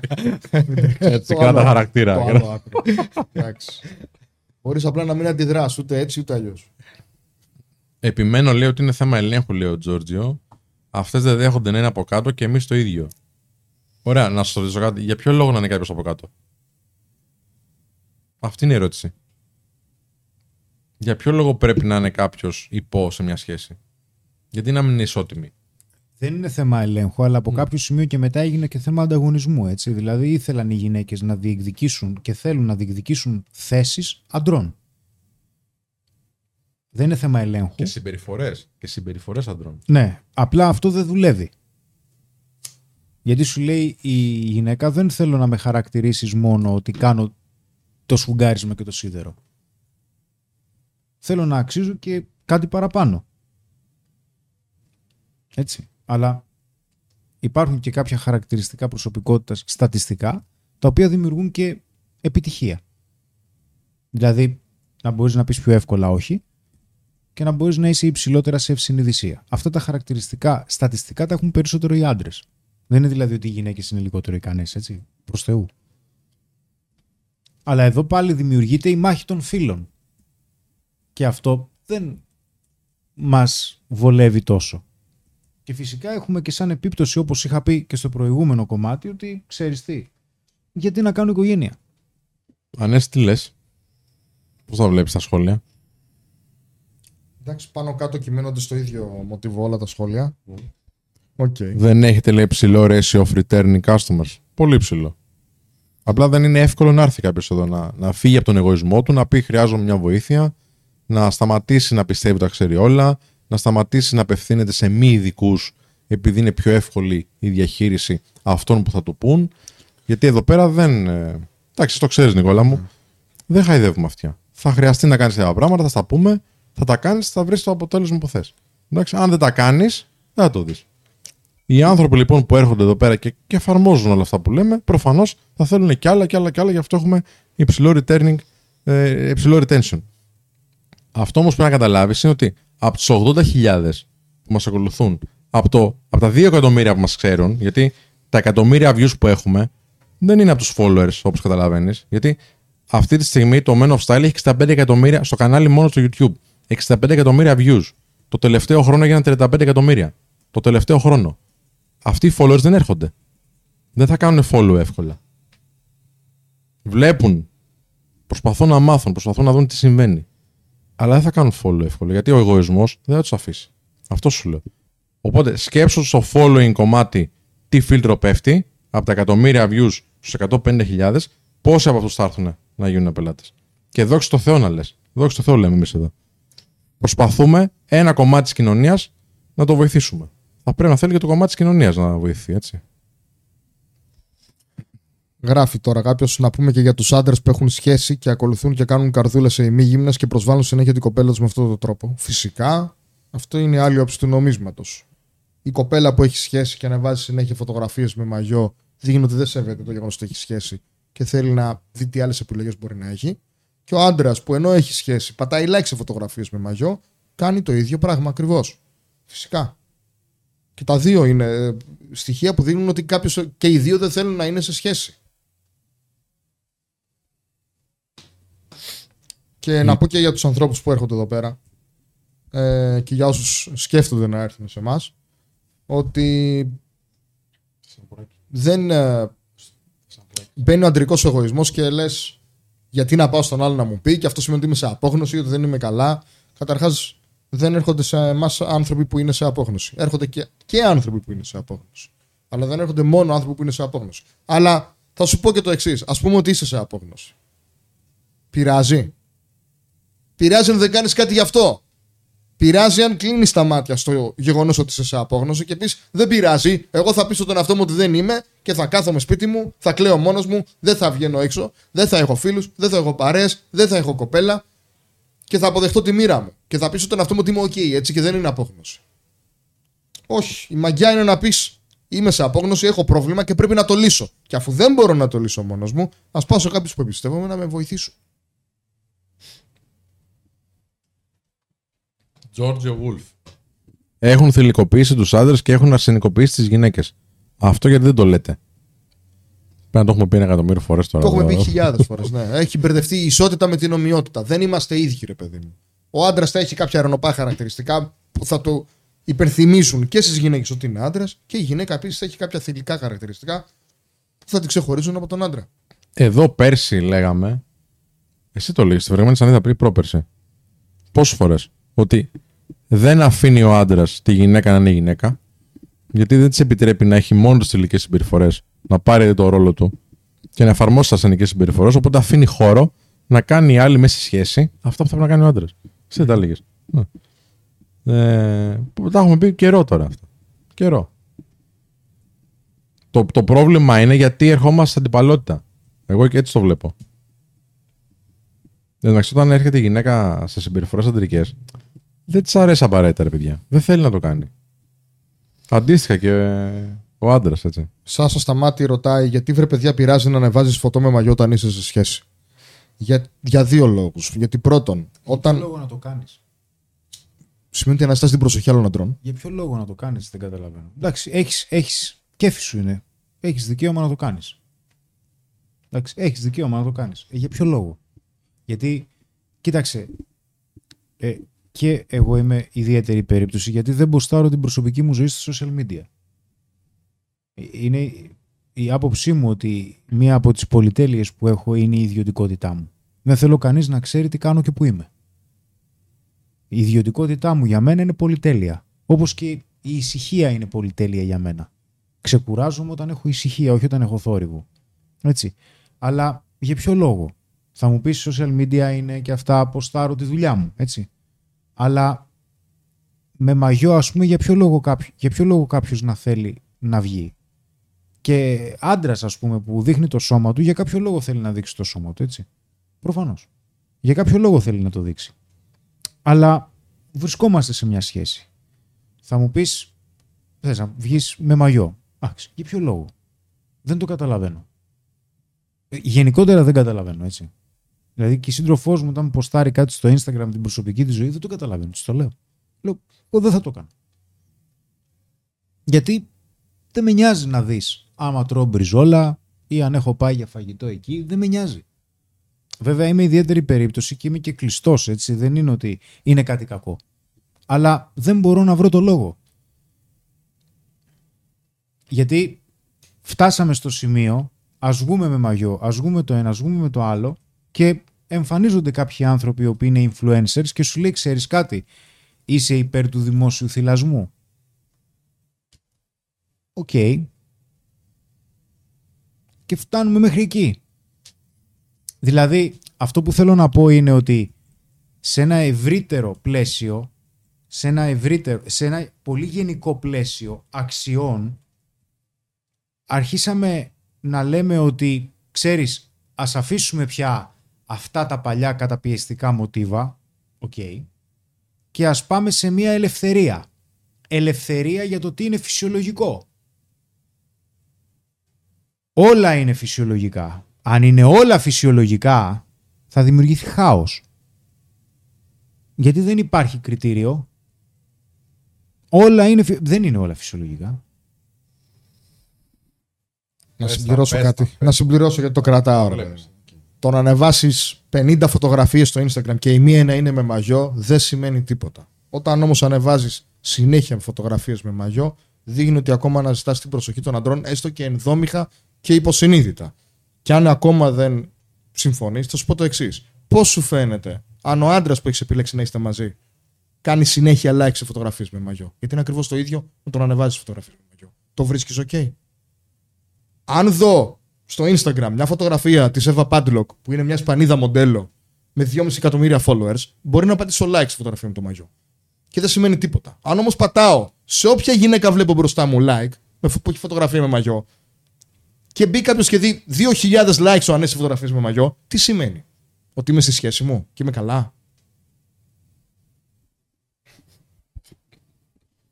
Έτσι, Το κράτα άλλο- χαρακτήρα. Το άλλο άκρο. Εντάξει. Μπορείς απλά να μην αντιδράς ούτε έτσι ούτε αλλιώς. Επιμένω, λέει ότι είναι θέμα ελέγχου, λέει ο Τζόρτζιο. Αυτές δεν δέχονται να είναι από κάτω και εμείς το ίδιο. Ωραία, να σα ρωτήσω κάτι. Για ποιο λόγο να είναι κάποιος από κάτω; Αυτή είναι η ερώτηση. Για ποιο λόγο πρέπει να είναι κάποιος υπό σε μια σχέση; Γιατί να μην είναι ισότιμη; Δεν είναι θέμα ελέγχου, αλλά από κάποιο σημείο και μετά έγινε και θέμα ανταγωνισμού. Έτσι. Δηλαδή ήθελαν οι γυναίκες να διεκδικήσουν και θέλουν να διεκδικήσουν θέσεις αντρών. Δεν είναι θέμα ελέγχου. Και συμπεριφορές. Και συμπεριφορές αντρών. Ναι, απλά αυτό δεν δουλεύει. Γιατί σου λέει η γυναίκα δεν θέλω να με χαρακτηρίσεις μόνο ότι κάνω το σφουγγάρισμα και το σίδερο. Θέλω να αξίζω και κάτι παραπάνω. Έτσι. Αλλά υπάρχουν και κάποια χαρακτηριστικά προσωπικότητας στατιστικά τα οποία δημιουργούν και επιτυχία. Δηλαδή να μπορείς να πεις πιο εύκολα όχι και να μπορείς να είσαι υψηλότερα σε ευσυνειδησία. Αυτά τα χαρακτηριστικά στατιστικά τα έχουν περισσότερο οι άντρες. Δεν είναι δηλαδή ότι οι γυναίκες είναι λιγότερο ικανές, έτσι, προς Θεού. Αλλά εδώ πάλι δημιουργείται η μάχη των φίλων. Και αυτό δεν μας βολεύει τόσο. Και φυσικά έχουμε και σαν επίπτωση, όπως είχα πει και στο προηγούμενο κομμάτι, ότι ξέρεις τι, γιατί να κάνω οικογένεια; Ανέστη, τι λες; Πώς θα βλέπεις τα σχόλια; Εντάξει, πάνω κάτω κυμαίνονται στο ίδιο μοτίβο όλα τα σχόλια. Οκ. Δεν έχετε λέει ψηλό ratio of returning customers. Πολύ ψηλό. Απλά δεν είναι εύκολο να έρθει κάποιος εδώ να, να φύγει από τον εγωισμό του, να πει χρειάζομαι μια βοήθεια, να σταματήσει να πιστεύει τα ξέρει όλα, να σταματήσει να απευθύνεται σε μη ειδικούς επειδή είναι πιο εύκολη η διαχείριση αυτών που θα του πούν. Γιατί εδώ πέρα δεν. ε, Εντάξει, το ξέρεις, Νικόλα μου. Δεν χαϊδεύουμε αυτιά. Θα χρειαστεί να κάνεις τέτοια πράγματα, θα στα πούμε, θα τα κάνεις, θα βρεις το αποτέλεσμα που θες. Εντάξει, αν δεν τα κάνεις, δεν θα το δεις. Οι άνθρωποι λοιπόν που έρχονται εδώ πέρα και, και εφαρμόζουν όλα αυτά που λέμε, προφανώς θα θέλουν κι άλλα κι άλλα κι άλλα, γι' αυτό έχουμε υψηλό returning, ε, υψηλό retention. Αυτό όμως που πρέπει να καταλάβεις είναι ότι από τους 80.000 που μας ακολουθούν, από, το, από τα 2 εκατομμύρια που μας ξέρουν, γιατί τα εκατομμύρια views που έχουμε δεν είναι από τους followers όπως καταλαβαίνεις, γιατί αυτή τη στιγμή το Men of Style έχει 65 εκατομμύρια στο κανάλι μόνο στο YouTube. 65 εκατομμύρια views. Το τελευταίο χρόνο έγιναν 35 εκατομμύρια. Το τελευταίο χρόνο. Αυτοί οι followers δεν έρχονται. Δεν θα κάνουν follow εύκολα. Βλέπουν. Προσπαθούν να μάθουν, προσπαθούν να δουν τι συμβαίνει. Αλλά δεν θα κάνουν follow εύκολα. Γιατί ο εγωισμός δεν θα τους αφήσει. Αυτό σου λέω. Οπότε σκέψου στο following κομμάτι τι φίλτρο πέφτει από τα εκατομμύρια views στους 150.000, πόσοι από αυτούς θα έρθουν να γίνουν πελάτες. Και δόξα τω Θεώ να λες. Δόξα τω Θεώ λέμε εμείς εδώ. Προσπαθούμε ένα κομμάτι της κοινωνίας να το βοηθήσουμε. Θα πρέπει να θέλει και το κομμάτι της κοινωνίας να βοηθήσει, έτσι. Γράφει τώρα κάποιος να πούμε και για τους άντρες που έχουν σχέση και ακολουθούν και κάνουν καρδούλες σε ημίγυμνε και προσβάλλουν συνέχεια την κοπέλα τους με αυτόν τον τρόπο. Φυσικά, αυτό είναι η άλλη όψη του νομίσματος. Η κοπέλα που έχει σχέση και ανεβάζει συνέχεια φωτογραφίες με μαγιό δείχνει ότι δεν σέβεται το γεγονός ότι έχει σχέση και θέλει να δει τι άλλες επιλογές μπορεί να έχει. Και ο άντρας που ενώ έχει σχέση, πατάει like σε φωτογραφίες με μαγιό, κάνει το ίδιο πράγμα ακριβώς. Φυσικά. Και τα δύο είναι ε, στοιχεία που δείχνουν ότι κάποιος και οι δύο δεν θέλουν να είναι σε σχέση. Και να πω και για τους ανθρώπους που έρχονται εδώ πέρα ε, και για όσους σκέφτονται να έρθουν σε εμάς ότι δεν ε, μπαίνει ο αντρικός εγωισμός και λες γιατί να πάω στον άλλο να μου πει και αυτό σημαίνει ότι είμαι σε απόγνωση, ότι δεν είμαι καλά. Καταρχάς δεν έρχονται σε εμάς άνθρωποι που είναι σε απόγνωση. Έρχονται και, και άνθρωποι που είναι σε απόγνωση. Αλλά δεν έρχονται μόνο άνθρωποι που είναι σε απόγνωση. Αλλά θα σου πω και το εξής. Α πούμε ότι είσαι σε απόγνωση. Πειράζει. Πειράζει αν δεν κάνεις κάτι γι' αυτό. Πειράζει αν κλείνεις τα μάτια στο γεγονός ότι είσαι σε απόγνωση και πεις Δεν πειράζει. Εγώ θα πείσω τον εαυτό μου ότι δεν είμαι και θα κάθομαι σπίτι μου, θα κλαίω μόνος μου, δεν θα βγαίνω έξω, δεν θα έχω φίλους, δεν θα έχω παρέες, δεν θα έχω κοπέλα και θα αποδεχτώ τη μοίρα μου. Και θα πείσω τον εαυτό μου ότι είμαι OK, έτσι και δεν είναι απόγνωση. Όχι. Η μαγιά είναι να πεις Είμαι σε απόγνωση, έχω πρόβλημα και πρέπει να το λύσω. Και αφού δεν μπορώ να το λύσω μόνος μου, ας πάω σε κάποιους που εμπιστεύομαι να με βοηθήσουν. George Wolf. Έχουν θηλυκοποιήσει τους άντρε και έχουν αρσενικοποιήσει τις γυναίκες. Αυτό γιατί δεν το λέτε. Πρέπει να το έχουμε πει ένα εκατομμύριο φορές τώρα. Το έχουμε πει εδώ. χιλιάδες φορές. Ναι. Έχει μπερδευτεί η ισότητα με την ομοιότητα. Δεν είμαστε ίδιοι, ρε παιδί μου. Ο άντρας θα έχει κάποια αερονοπά χαρακτηριστικά που θα το υπενθυμίσουν και στις γυναίκες ότι είναι άντρας και η γυναίκα επίσης θα έχει κάποια θηλυκά χαρακτηριστικά που θα την ξεχωρίζουν από τον άντρα. Εδώ πέρσι λέγαμε. Εσύ το λέει, στη προηγούμενη σανίδα πριν πρόπερσι. Πόσες φορές; Ότι δεν αφήνει ο άντρας τη γυναίκα να είναι γυναίκα. Γιατί δεν της επιτρέπει να έχει μόνο τις τελικέ συμπεριφορές, να πάρει το ρόλο του και να εφαρμόσει τι ασθενικές συμπεριφορές. Οπότε αφήνει χώρο να κάνει η άλλη μέσα στη σχέση αυτό που θα πρέπει να κάνει ο άντρας. Εσύ δεν τα έλεγε. Ε, που τα έχουμε πει καιρό τώρα αυτό. Καιρό. Το, το πρόβλημα είναι γιατί ερχόμαστε στην αντιπαλότητα. Εγώ και έτσι το βλέπω. Εντάξει, όταν έρχεται η γυναίκα σε συμπεριφορές αντρικές, δεν της αρέσει απαραίτητα, ρε παιδιά. Δεν θέλει να το κάνει. Αντίστοιχα και ο άντρας, έτσι. Σάσα Σταμάτη ρωτάει γιατί βρε παιδιά πειράζει να ανεβάζεις φωτό με μαγιό όταν είσαι σε σχέση; Για, για δύο λόγους. Γιατί πρώτον, όταν. λόγο να το κάνεις; Σημαίνει ότι αναστάσει την προσοχή άλλων αντρών. Για ποιο λόγο να το κάνεις, δεν καταλαβαίνω. Εντάξει, έχεις έχεις, κέφι σου είναι. Έχεις δικαίωμα να το κάνεις. Εντάξει, έχεις δικαίωμα να το κάνεις. για ποιο λόγο; Γιατί, κοίταξε, ε, και εγώ είμαι ιδιαίτερη περίπτωση γιατί δεν μποστάρω την προσωπική μου ζωή στα social media. Ε, Είναι η άποψή μου ότι μία από τις πολυτέλειες που έχω είναι η ιδιωτικότητά μου. Δεν θέλω κανείς να ξέρει τι κάνω και που είμαι. Η ιδιωτικότητά μου για μένα είναι πολυτέλεια. Όπως και η ησυχία είναι πολυτέλεια για μένα. Ξεκουράζομαι όταν έχω ησυχία, όχι όταν έχω θόρυβο. Έτσι. Αλλά για ποιο λόγο; Θα μου πεις social media είναι και αυτά ποστάρω τη δουλειά μου, έτσι. Αλλά με μαγιό, ας πούμε, για ποιο λόγο, κάποιο, για ποιο λόγο κάποιος να θέλει να βγει; Και άντρας, ας πούμε, που δείχνει το σώμα του, για κάποιο λόγο θέλει να δείξει το σώμα του, έτσι. Προφανώς. Για κάποιο λόγο θέλει να το δείξει. Αλλά βρισκόμαστε σε μια σχέση. Θα μου πεις, θες να βγεις με μαγιό. Εντάξει, για ποιο λόγο; Δεν το καταλαβαίνω. Ε, Γενικότερα δεν καταλαβαίνω, έτσι. Δηλαδή και η σύντροφός μου όταν ποστάρει κάτι στο Instagram την προσωπική της ζωή δεν το καταλαβαίνω. Της το λέω. Λέω, εγώ δεν θα το κάνω. Γιατί δεν με νοιάζει να δεις άμα τρώω μπριζόλα ή αν έχω πάει για φαγητό εκεί. Δεν με νοιάζει. Βέβαια είμαι ιδιαίτερη περίπτωση και είμαι και κλειστός, έτσι. Δεν είναι ότι είναι κάτι κακό. Αλλά δεν μπορώ να βρω το λόγο. Γιατί φτάσαμε στο σημείο, ας βγούμε με μαγιό, ας βγούμε το ένα, ας βγούμε με το άλλο και εμφανίζονται κάποιοι άνθρωποι οι οποίοι είναι influencers και σου λέει ξέρεις κάτι, είσαι υπέρ του δημόσιου θυλασμού. Οκ. Και φτάνουμε μέχρι εκεί. Δηλαδή, αυτό που θέλω να πω είναι ότι σε ένα ευρύτερο πλαίσιο, σε ένα, ευρύτερο, σε ένα πολύ γενικό πλαίσιο αξιών, αρχίσαμε να λέμε ότι, ξέρεις, ας αφήσουμε πια αυτά τα παλιά καταπιεστικά μοτίβα, οκ, και ας πάμε σε μια ελευθερία. Ελευθερία για το τι είναι φυσιολογικό. Όλα είναι φυσιολογικά. Αν είναι όλα φυσιολογικά, θα δημιουργηθεί χάος. Γιατί δεν υπάρχει κριτήριο. Όλα είναι... φυ- Δεν είναι όλα φυσιολογικά. Να Πες τα, συμπληρώσω πες κάτι. τα, πες. Να συμπληρώσω γιατί το κρατάω. ρε. Βλέπεις. Το να ανεβάσεις 50 φωτογραφίες στο Instagram και η μία να είναι με μαγιό δεν σημαίνει τίποτα. Όταν όμως ανεβάζεις συνέχεια φωτογραφίες με μαγιό, δείχνει ότι ακόμα αναζητάς την προσοχή των αντρών, έστω και ενδόμηχα και υποσυνείδητα. Και αν ακόμα δεν συμφωνείς, θα σου πω το εξής. Πώς σου φαίνεται αν ο άντρας που έχεις επιλέξει να είστε μαζί κάνει συνέχεια like σε φωτογραφίες με μαγιό; Γιατί είναι ακριβώς το ίδιο με το να ανεβάζεις φωτογραφίες με μαγιό. Το βρίσκεις OK; Αν δω στο Instagram μια φωτογραφία της Eva Padlock που είναι μια Ισπανίδα μοντέλο με 2,5 εκατομμύρια followers, μπορεί να πατήσω like στη φωτογραφία με το μαγιό. Και δεν σημαίνει τίποτα. Αν όμως πατάω σε όποια γυναίκα βλέπω μπροστά μου like, με φω- που έχει φωτογραφία με μαγιό, και μπει κάποιος και δει 2.000 likes ο ανέσει φωτογραφίε με μαγιό, τι σημαίνει; Ότι είμαι στη σχέση μου και είμαι καλά.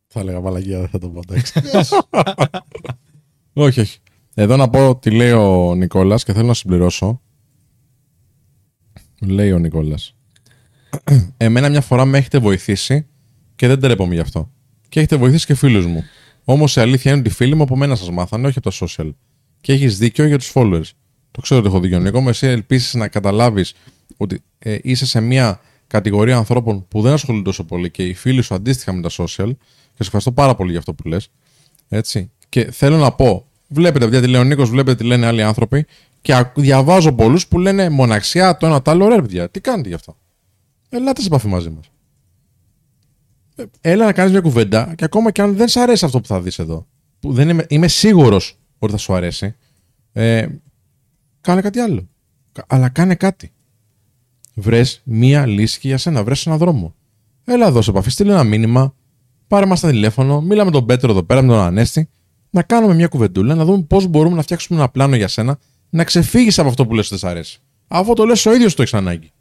Θα έλεγα μαλακία, δεν θα το πω. εντάξει. όχι, όχι. Εδώ να πω τι λέει ο Νικόλας και θέλω να συμπληρώσω. Λέει ο Νικόλας. Εμένα μια φορά με έχετε βοηθήσει και δεν τρέπομαι γι' αυτό. Και έχετε βοηθήσει και φίλους μου. Όμως η αλήθεια είναι ότι οι φίλοι μου από μένα σας μάθανε, όχι από τα social. Και έχεις δίκιο για τους followers. Το ξέρω ότι έχω δίκιο, Νίκο. Όμω εσύ ελπίζεις να καταλάβεις ότι ε, είσαι σε μια κατηγορία ανθρώπων που δεν ασχολούνται τόσο πολύ και οι φίλοι σου αντίστοιχα με τα social. Και σε ευχαριστώ πάρα πολύ για αυτό που λες. Έτσι. Και θέλω να πω, βλέπετε παιδιά τι λέει ο Νίκος, βλέπετε τι λένε άλλοι άνθρωποι. Και ακ- διαβάζω πολλούς που λένε μοναξιά το ένα το άλλο. Ρε παιδιά, τι κάνετε γι' αυτό; Ελάτε σε επαφή μαζί μας. Έλα να κάνεις μια κουβέντα και ακόμα και αν δεν σ' αρέσει αυτό που θα δεις εδώ, που δεν είμαι, είμαι σίγουρος ότι θα σου αρέσει, ε, κάνε κάτι άλλο. Κα- Αλλά κάνε κάτι. Βρες μία λύση και για σένα, βρες έναν δρόμο. Έλα εδώ σε επαφή, στείλε ένα μήνυμα, πάρε μας τα τηλέφωνο, μίλα με τον Πέτρο εδώ πέρα, με τον Ανέστη, να κάνουμε μια κουβεντούλα, να δούμε πώς μπορούμε να φτιάξουμε ένα πλάνο για σένα, να ξεφύγεις από αυτό που λες ότι δεν σ' αρέσει. Αφού το λες ο ίδιος το έχεις ανάγκη.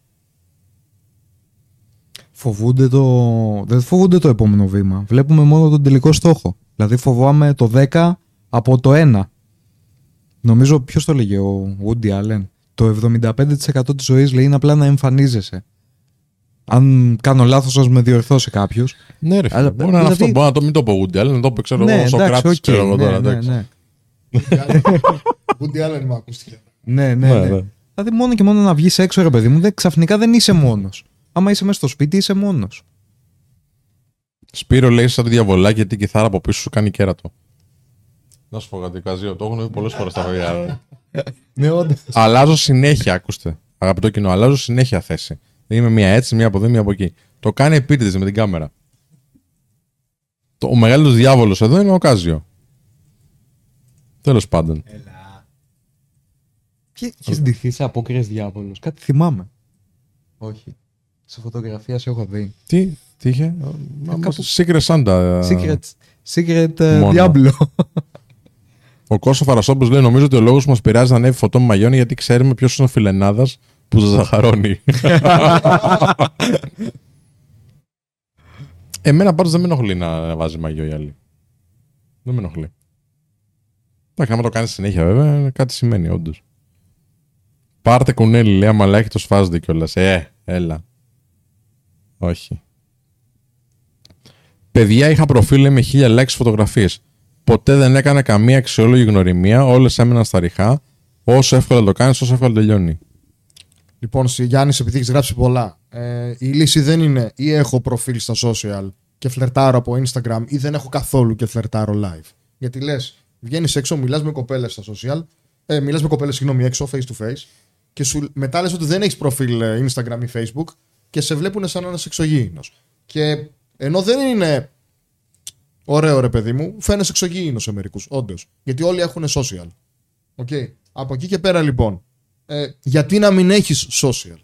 Φοβούνται το... Δεν φοβούνται το επόμενο βήμα. Βλέπουμε μόνο τον τελικό στόχο. Δηλαδή φοβάμαι το 10 από το 1. Νομίζω, ποιος το λέγε, ο Woody Allen. Το 75% της ζωής λέει είναι απλά να εμφανίζεσαι. Αν κάνω λάθος, ας με διορθώσει κάποιος. Ναι, ρε φίλε. Αλλά, Μπορεί να είναι δηλαδή- αυτό. Μπορεί να το μην το πω Woody Allen, να το πω ξέρω ναι, εγώ, εντάξει, Σοκράτης, οκ, ξέρω εγώ ναι, τώρα. ναι, εντάξει. ναι. Woody Allen μου ακούστηκε. Ναι, ναι, Ναι, ναι. ναι. Δηλαδή μόνο και μόνο να βγεις έξω, ρε παιδί μου, δεν, ξαφνικά δεν είσαι μόνος. Άμα είσαι μέσα στο σπίτι, είσαι μόνος. Σπύρο λέει σαν τη διαβολάκι γιατί η κιθάρα από πίσω σου κάνει κέρατο. Να σου πω κάτι, Καζίο, το έχουν δει πολλές φορές τα παιδιά. Ναι, όντως. αλλάζω συνέχεια, ακούστε. Αγαπητό κοινό, αλλάζω συνέχεια θέση. Δεν είμαι μία έτσι, μία από εδώ, μία από εκεί. Το κάνει επίτηδες με την κάμερα. Το, ο μεγαλύτερο διάβολος εδώ είναι ο Κάζιο. Τέλος πάντων. Και έχει ντυθεί σε απόκριε διάβολος. Κάτι θυμάμαι. Όχι. Σε φωτογραφία σε έχω δει. Τι, τι είχε; κάπου- Secret Santa. Secret, secret ε, μόνο. Diablo. Ο Κώσο Φαρασόπουλο λέει: Νομίζω ότι ο λόγος που μας πειράζει να ανέβει φωτό με μαγιόνι γιατί ξέρουμε ποιος είναι ο φιλενάδας που ζαχαρώνει. Εμένα πάντως δεν με ενοχλεί να βάζει μαγιό η άλλη. Δεν με ενοχλεί. Εντάξει, άμα το κάνεις συνέχεια βέβαια, κάτι σημαίνει όντως. Πάρτε κουνέλι, λέει, άμα έχει το σφάζονται κιόλας. Ε, έλα. Όχι. Παιδιά, είχα προφίλ λέει, με χίλια likes φωτογραφίες. Ποτέ δεν έκανα καμία αξιόλογη γνωριμία. Όλες έμεναν στα ριχά. Όσο εύκολα το κάνεις, όσο εύκολα τελειώνει. Λοιπόν, στη Γιάννης, επειδή έχεις γράψει πολλά, ε, η λύση δεν είναι ή έχω προφίλ στα social και φλερτάρω από Instagram ή δεν έχω καθόλου και φλερτάρω live. Γιατί λες, βγαίνεις έξω, μιλάς με κοπέλες στα social, ε, μιλάς με κοπέλες, συγγνώμη, έξω, face to face, και σου, μετά λες ότι δεν έχεις προφίλ ε, Instagram ή Facebook και σε βλέπουν σαν ένας εξωγήινος. Και ενώ δεν είναι ωραίο ρε παιδί μου, φαίνεσαι εξωγήινος σε μερικούς, όντως. Γιατί όλοι έχουν social. Okay. Από εκεί και πέρα λοιπόν, ε, γιατί να μην έχεις social;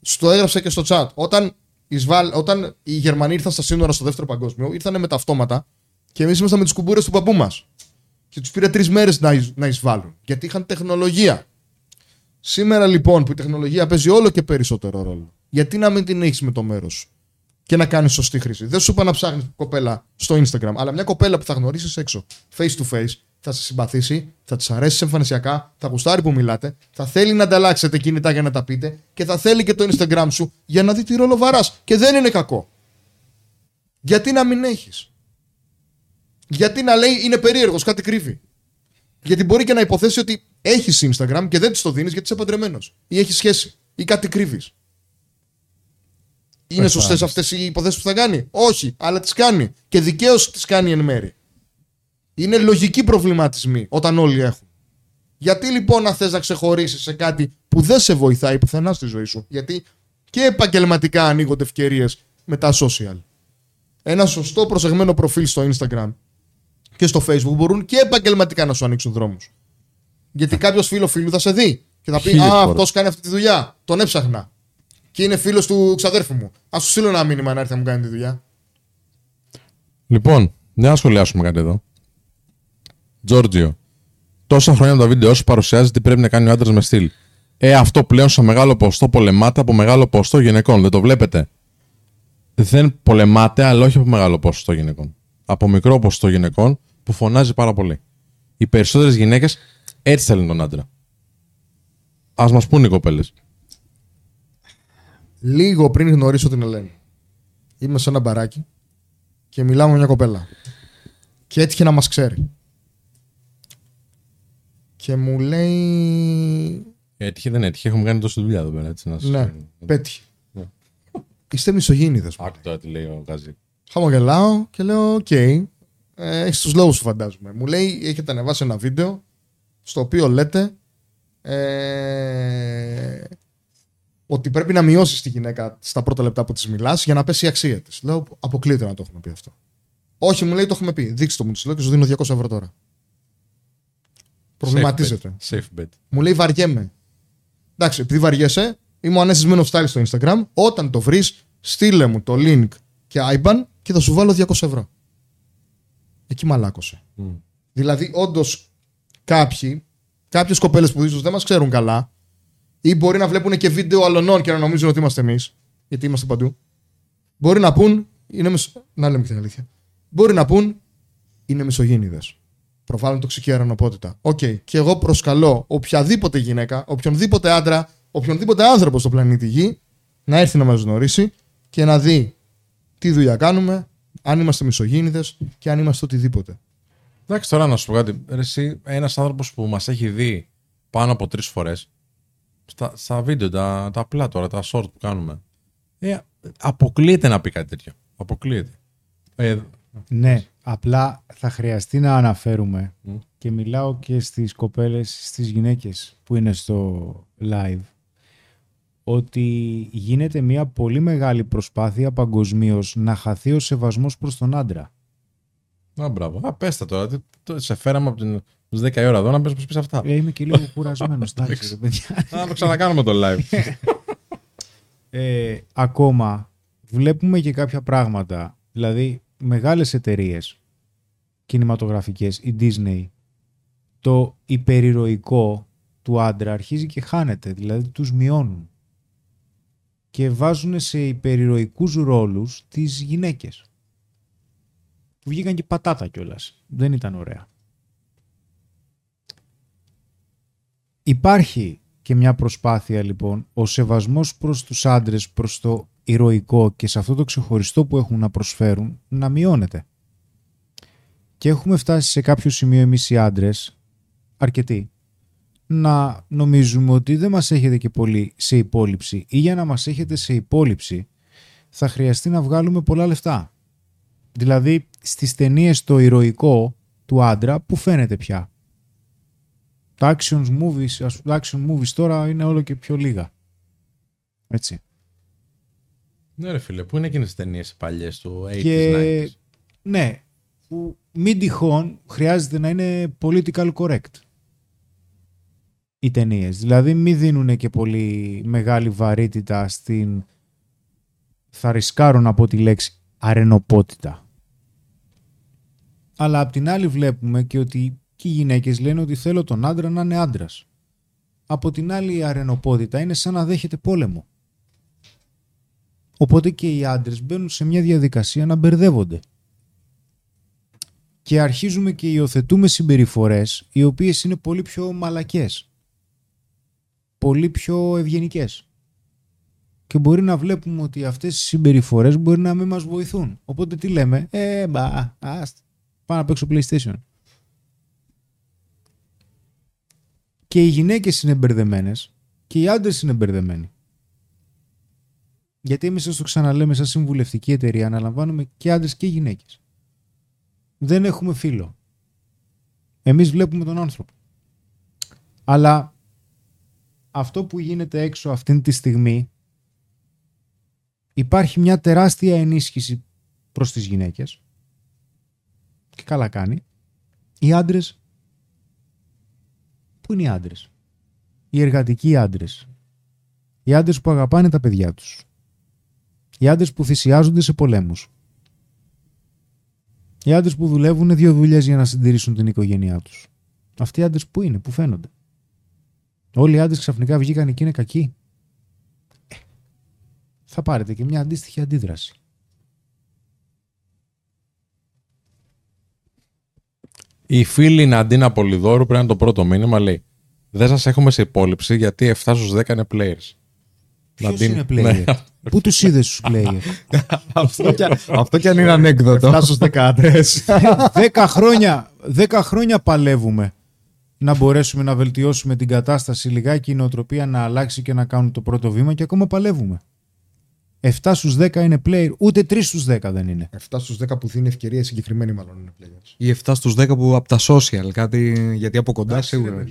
Στο έγραψα και στο chat. Όταν, εισβάλ, όταν οι Γερμανοί ήρθαν στα σύνορα στο δεύτερο παγκόσμιο, ήρθαν με τα αυτόματα και εμείς ήμασταν με τις κουμπούρες του παππού μας. Και τους πήρε τρεις μέρες να, εισ- να εισβάλλουν. Γιατί είχαν τεχνολογία. Σήμερα λοιπόν που η τεχνολογία παίζει όλο και περισσότερο ρόλο, γιατί να μην την έχεις με το μέρος σου; Και να κάνεις σωστή χρήση. Δεν σου είπα να ψάχνεις κοπέλα στο Instagram, αλλά μια κοπέλα που θα γνωρίσεις έξω, face to face, θα σε συμπαθήσει, θα της αρέσει εμφανισιακά, θα γουστάρει που μιλάτε, θα θέλει να ανταλλάξετε κινητά για να τα πείτε και θα θέλει και το Instagram σου για να δει τι ρόλο βαράς. Και δεν είναι κακό. Γιατί να μην έχεις; Γιατί να λέει είναι περίεργος, κάτι κρύβει; Γιατί μπορεί και να υποθέσει ότι έχεις Instagram και δεν της το δίνεις γιατί είσαι παντρεμένος. Ή έχεις σχέση. Ή κάτι κρύβεις. Είναι σωστές αυτές οι υποθέσεις που θα κάνει; Όχι, αλλά τις κάνει. Και δικαίως τις κάνει εν μέρη. Είναι λογικοί προβληματισμοί όταν όλοι έχουν. Γιατί λοιπόν να θες να ξεχωρίσεις σε κάτι που δεν σε βοηθάει πουθενά στη ζωή σου. Γιατί και επαγγελματικά ανοίγονται ευκαιρίες με τα social. Ένα σωστό προσεγμένο προφίλ στο Instagram και στο Facebook μπορούν και επαγγελματικά να σου ανοίξουν δρόμους. Γιατί κάποιος φίλο φίλου θα σε δει και θα πει Χίλιες Α, φορές. αυτός κάνει αυτή τη δουλειά. Τον έψαχνα. Και είναι φίλος του ξαδέρφου μου. Α σου στείλω ένα μήνυμα να έρθει να μου κάνει τη δουλειά. Λοιπόν, δεν να σχολιάσουμε κάτι εδώ. Τζόρτζιο. Τόσα χρόνια με τα βίντεο σου παρουσιάζει τι πρέπει να κάνει ο άντρας με στυλ. Ε, αυτό πλέον σε μεγάλο ποστό πολεμάται από μεγάλο ποστό γυναικών. Δεν το βλέπετε. Δεν πολεμάται, αλλά όχι από μεγάλο ποσοστό γυναικών. Από μικρό ποσοστό γυναικών που φωνάζει πάρα πολύ. Οι περισσότερες γυναίκες έτσι θέλουν τον άντρα. Α μας πούνε οι κοπέλες. Λίγο πριν γνωρίσω την Ελένη. Είμαι σε ένα μπαράκι και μιλάω με μια κοπέλα. Και έτυχε να μας ξέρει. Και μου λέει. Έτυχε, δεν έτυχε. Έχουμε κάνει τόση δουλειά εδώ πέρα. Έτσι, να σας- Ναι, πέτυχε. Ναι. Είστε μισογύνηδες. μου Άκου τώρα τι λέει ο Γκάζι. Χαμογελάω και λέω: Οκ. Ε, έχεις τους λόγους σου, φαντάζομαι. Μου λέει: Έχετε ανεβάσει ένα βίντεο στο οποίο λέτε ε, ότι πρέπει να μειώσεις τη γυναίκα στα πρώτα λεπτά που της μιλάς για να πέσει η αξία της. Λέω: Αποκλείεται να το έχουμε πει αυτό. Όχι, μου λέει: Το έχουμε πει. Δείξτε το μου, της λέω και σου δίνω 200 ευρώ τώρα. Προβληματίζεται. Safe bet. Safe bet. Μου λέει βαριέμαι. Εντάξει, επειδή βαριέσαι, είμαι ο Ανέσης Men of Style στο Instagram. Όταν το βρεις, στείλε μου το link και IBAN και θα σου βάλω 200 ευρώ. Εκεί μαλάκωσε. Δηλαδή, όντως, κάποιοι, κάποιες κοπέλες που ίσως δεν μας ξέρουν καλά, ή μπορεί να βλέπουν και βίντεο αλωνών και να νομίζουν ότι είμαστε εμείς, γιατί είμαστε παντού, μπορεί να πούν. Είναι μισο... Να λέμε και την αλήθεια. Μπορεί να πούν είναι μισογύνηδες. Προβάλλουν τοξική αερονοπότητα. Οκ. Και εγώ προσκαλώ οποιαδήποτε γυναίκα, οποιονδήποτε άντρα, οποιονδήποτε άνθρωπο στο πλανήτη Γη να έρθει να μας γνωρίσει και να δει τι δουλειά κάνουμε, αν είμαστε μισογύνηδες και αν είμαστε οτιδήποτε. Εντάξει, τώρα να σου πω κάτι. Ρε, Εσύ, ένας άνθρωπος που μας έχει δει πάνω από τρεις φορές στα, στα βίντεο, τα, τα απλά τώρα, τα short που κάνουμε. Ε, αποκλείεται να πει κάτι τέτοιο. Αποκλείεται. Ε, Ναι, απλά θα χρειαστεί να αναφέρουμε Μμ. και μιλάω και στις κοπέλες, στις γυναίκες που είναι στο live ότι γίνεται μια πολύ μεγάλη προσπάθεια παγκοσμίως να χαθεί ο σεβασμός προς τον άντρα. Α, μπράβο. Α, πες τα τώρα. Τι- το- σε φέραμε από την... τις 10 η ώρα εδώ να πες πως πεις αυτά. Ε, είμαι και λίγο κουρασμένος. εντάξει, ρε παιδιά. Να το ξανακάνουμε το live. ε, ακόμα βλέπουμε και κάποια πράγματα. Δηλαδή, μεγάλες εταιρείες κινηματογραφικές, η Disney, το υπερηρωικό του άντρα αρχίζει και χάνεται. Δηλαδή, τους μειώνουν. Και βάζουν σε υπερηρωικούς ρόλους τις γυναίκες. Που βγήκαν και πατάτα κιόλας. Δεν ήταν ωραία. Υπάρχει και μια προσπάθεια λοιπόν ο σεβασμός προς τους άντρες, προς το ηρωικό και σε αυτό το ξεχωριστό που έχουν να προσφέρουν να μειώνεται. Και έχουμε φτάσει σε κάποιο σημείο εμείς οι άντρες, αρκετοί, να νομίζουμε ότι δεν μας έχετε και πολύ σε υπόλοιψη ή για να μας έχετε σε υπόλοιψη θα χρειαστεί να βγάλουμε πολλά λεφτά. Δηλαδή στις ταινίες το ηρωικό του άντρα που φαίνεται πια. Τα action movies, ας πούμε, τα action movies τώρα είναι όλο και πιο λίγα. Έτσι. ναι ρε φίλε, πού είναι εκείνες τις ταινίες παλιές του 80s, Και 90s. ναι, που μην τυχόν χρειάζεται να είναι political correct οι ταινίες. Δηλαδή μην δίνουν και πολύ μεγάλη βαρύτητα στην θα ρισκάρω να πω τη λέξη αρενοπότητα. Αλλά απ' την άλλη βλέπουμε και ότι και οι γυναίκες λένε ότι θέλω τον άντρα να είναι άντρας. Από την άλλη η αρενοπότητα είναι σαν να δέχεται πόλεμο. Οπότε και οι άντρες μπαίνουν σε μια διαδικασία να μπερδεύονται. Και αρχίζουμε και υιοθετούμε συμπεριφορές οι οποίες είναι πολύ πιο μαλακές. Πολύ πιο ευγενικές. Και μπορεί να βλέπουμε ότι αυτές οι συμπεριφορές μπορεί να μην μας βοηθούν. Οπότε τι λέμε, ε, μπα, ας, πάω να παίξω PlayStation. Και οι γυναίκες είναι μπερδεμένες και οι άντρες είναι μπερδεμένοι. Γιατί εμείς σας το ξαναλέμε σαν συμβουλευτική εταιρεία αναλαμβάνουμε και άντρες και γυναίκες. Δεν έχουμε φίλο. Εμείς βλέπουμε τον άνθρωπο. Αλλά αυτό που γίνεται έξω αυτήν τη στιγμή υπάρχει μια τεράστια ενίσχυση προς τις γυναίκες και καλά κάνει. Οι άντρες Πού είναι οι άντρες; Οι εργατικοί άντρες. Οι άντρες που αγαπάνε τα παιδιά τους. Οι άντρες που θυσιάζονται σε πολέμους. Οι άντρες που δουλεύουν δύο δουλειές για να συντηρήσουν την οικογένειά τους. Αυτοί οι άντρες που είναι, που φαίνονται; Όλοι οι άντρες ξαφνικά βγήκαν και είναι κακοί; Ε, θα πάρετε και μια αντίστοιχη αντίδραση. Η φίλη Ναντίνα Πολυδόρου πρέπει να είναι το πρώτο μήνυμα. Λέει: Δεν σας έχουμε σε υπόλοιψη γιατί 7 στους 10 είναι players. Ποιος Ναντίν- είναι Ναι. player? Πού τους είδες τους player? αυτό, κι, αυτό κι αν είναι ανέκδοτο. Φτάσω στους δεκάτρες. δέκα χρόνια, δέκα χρόνια παλεύουμε να μπορέσουμε να βελτιώσουμε την κατάσταση λιγάκι η νοοτροπία να αλλάξει και να κάνουν το πρώτο βήμα και ακόμα παλεύουμε. 7 στους 10 είναι player, ούτε 3 στους 10 δεν είναι. 7 στους 10 που δίνει ευκαιρία συγκεκριμένοι μάλλον είναι players. Ή 7 στους 10 που από τα social, κάτι, γιατί από κοντά σίγουρα.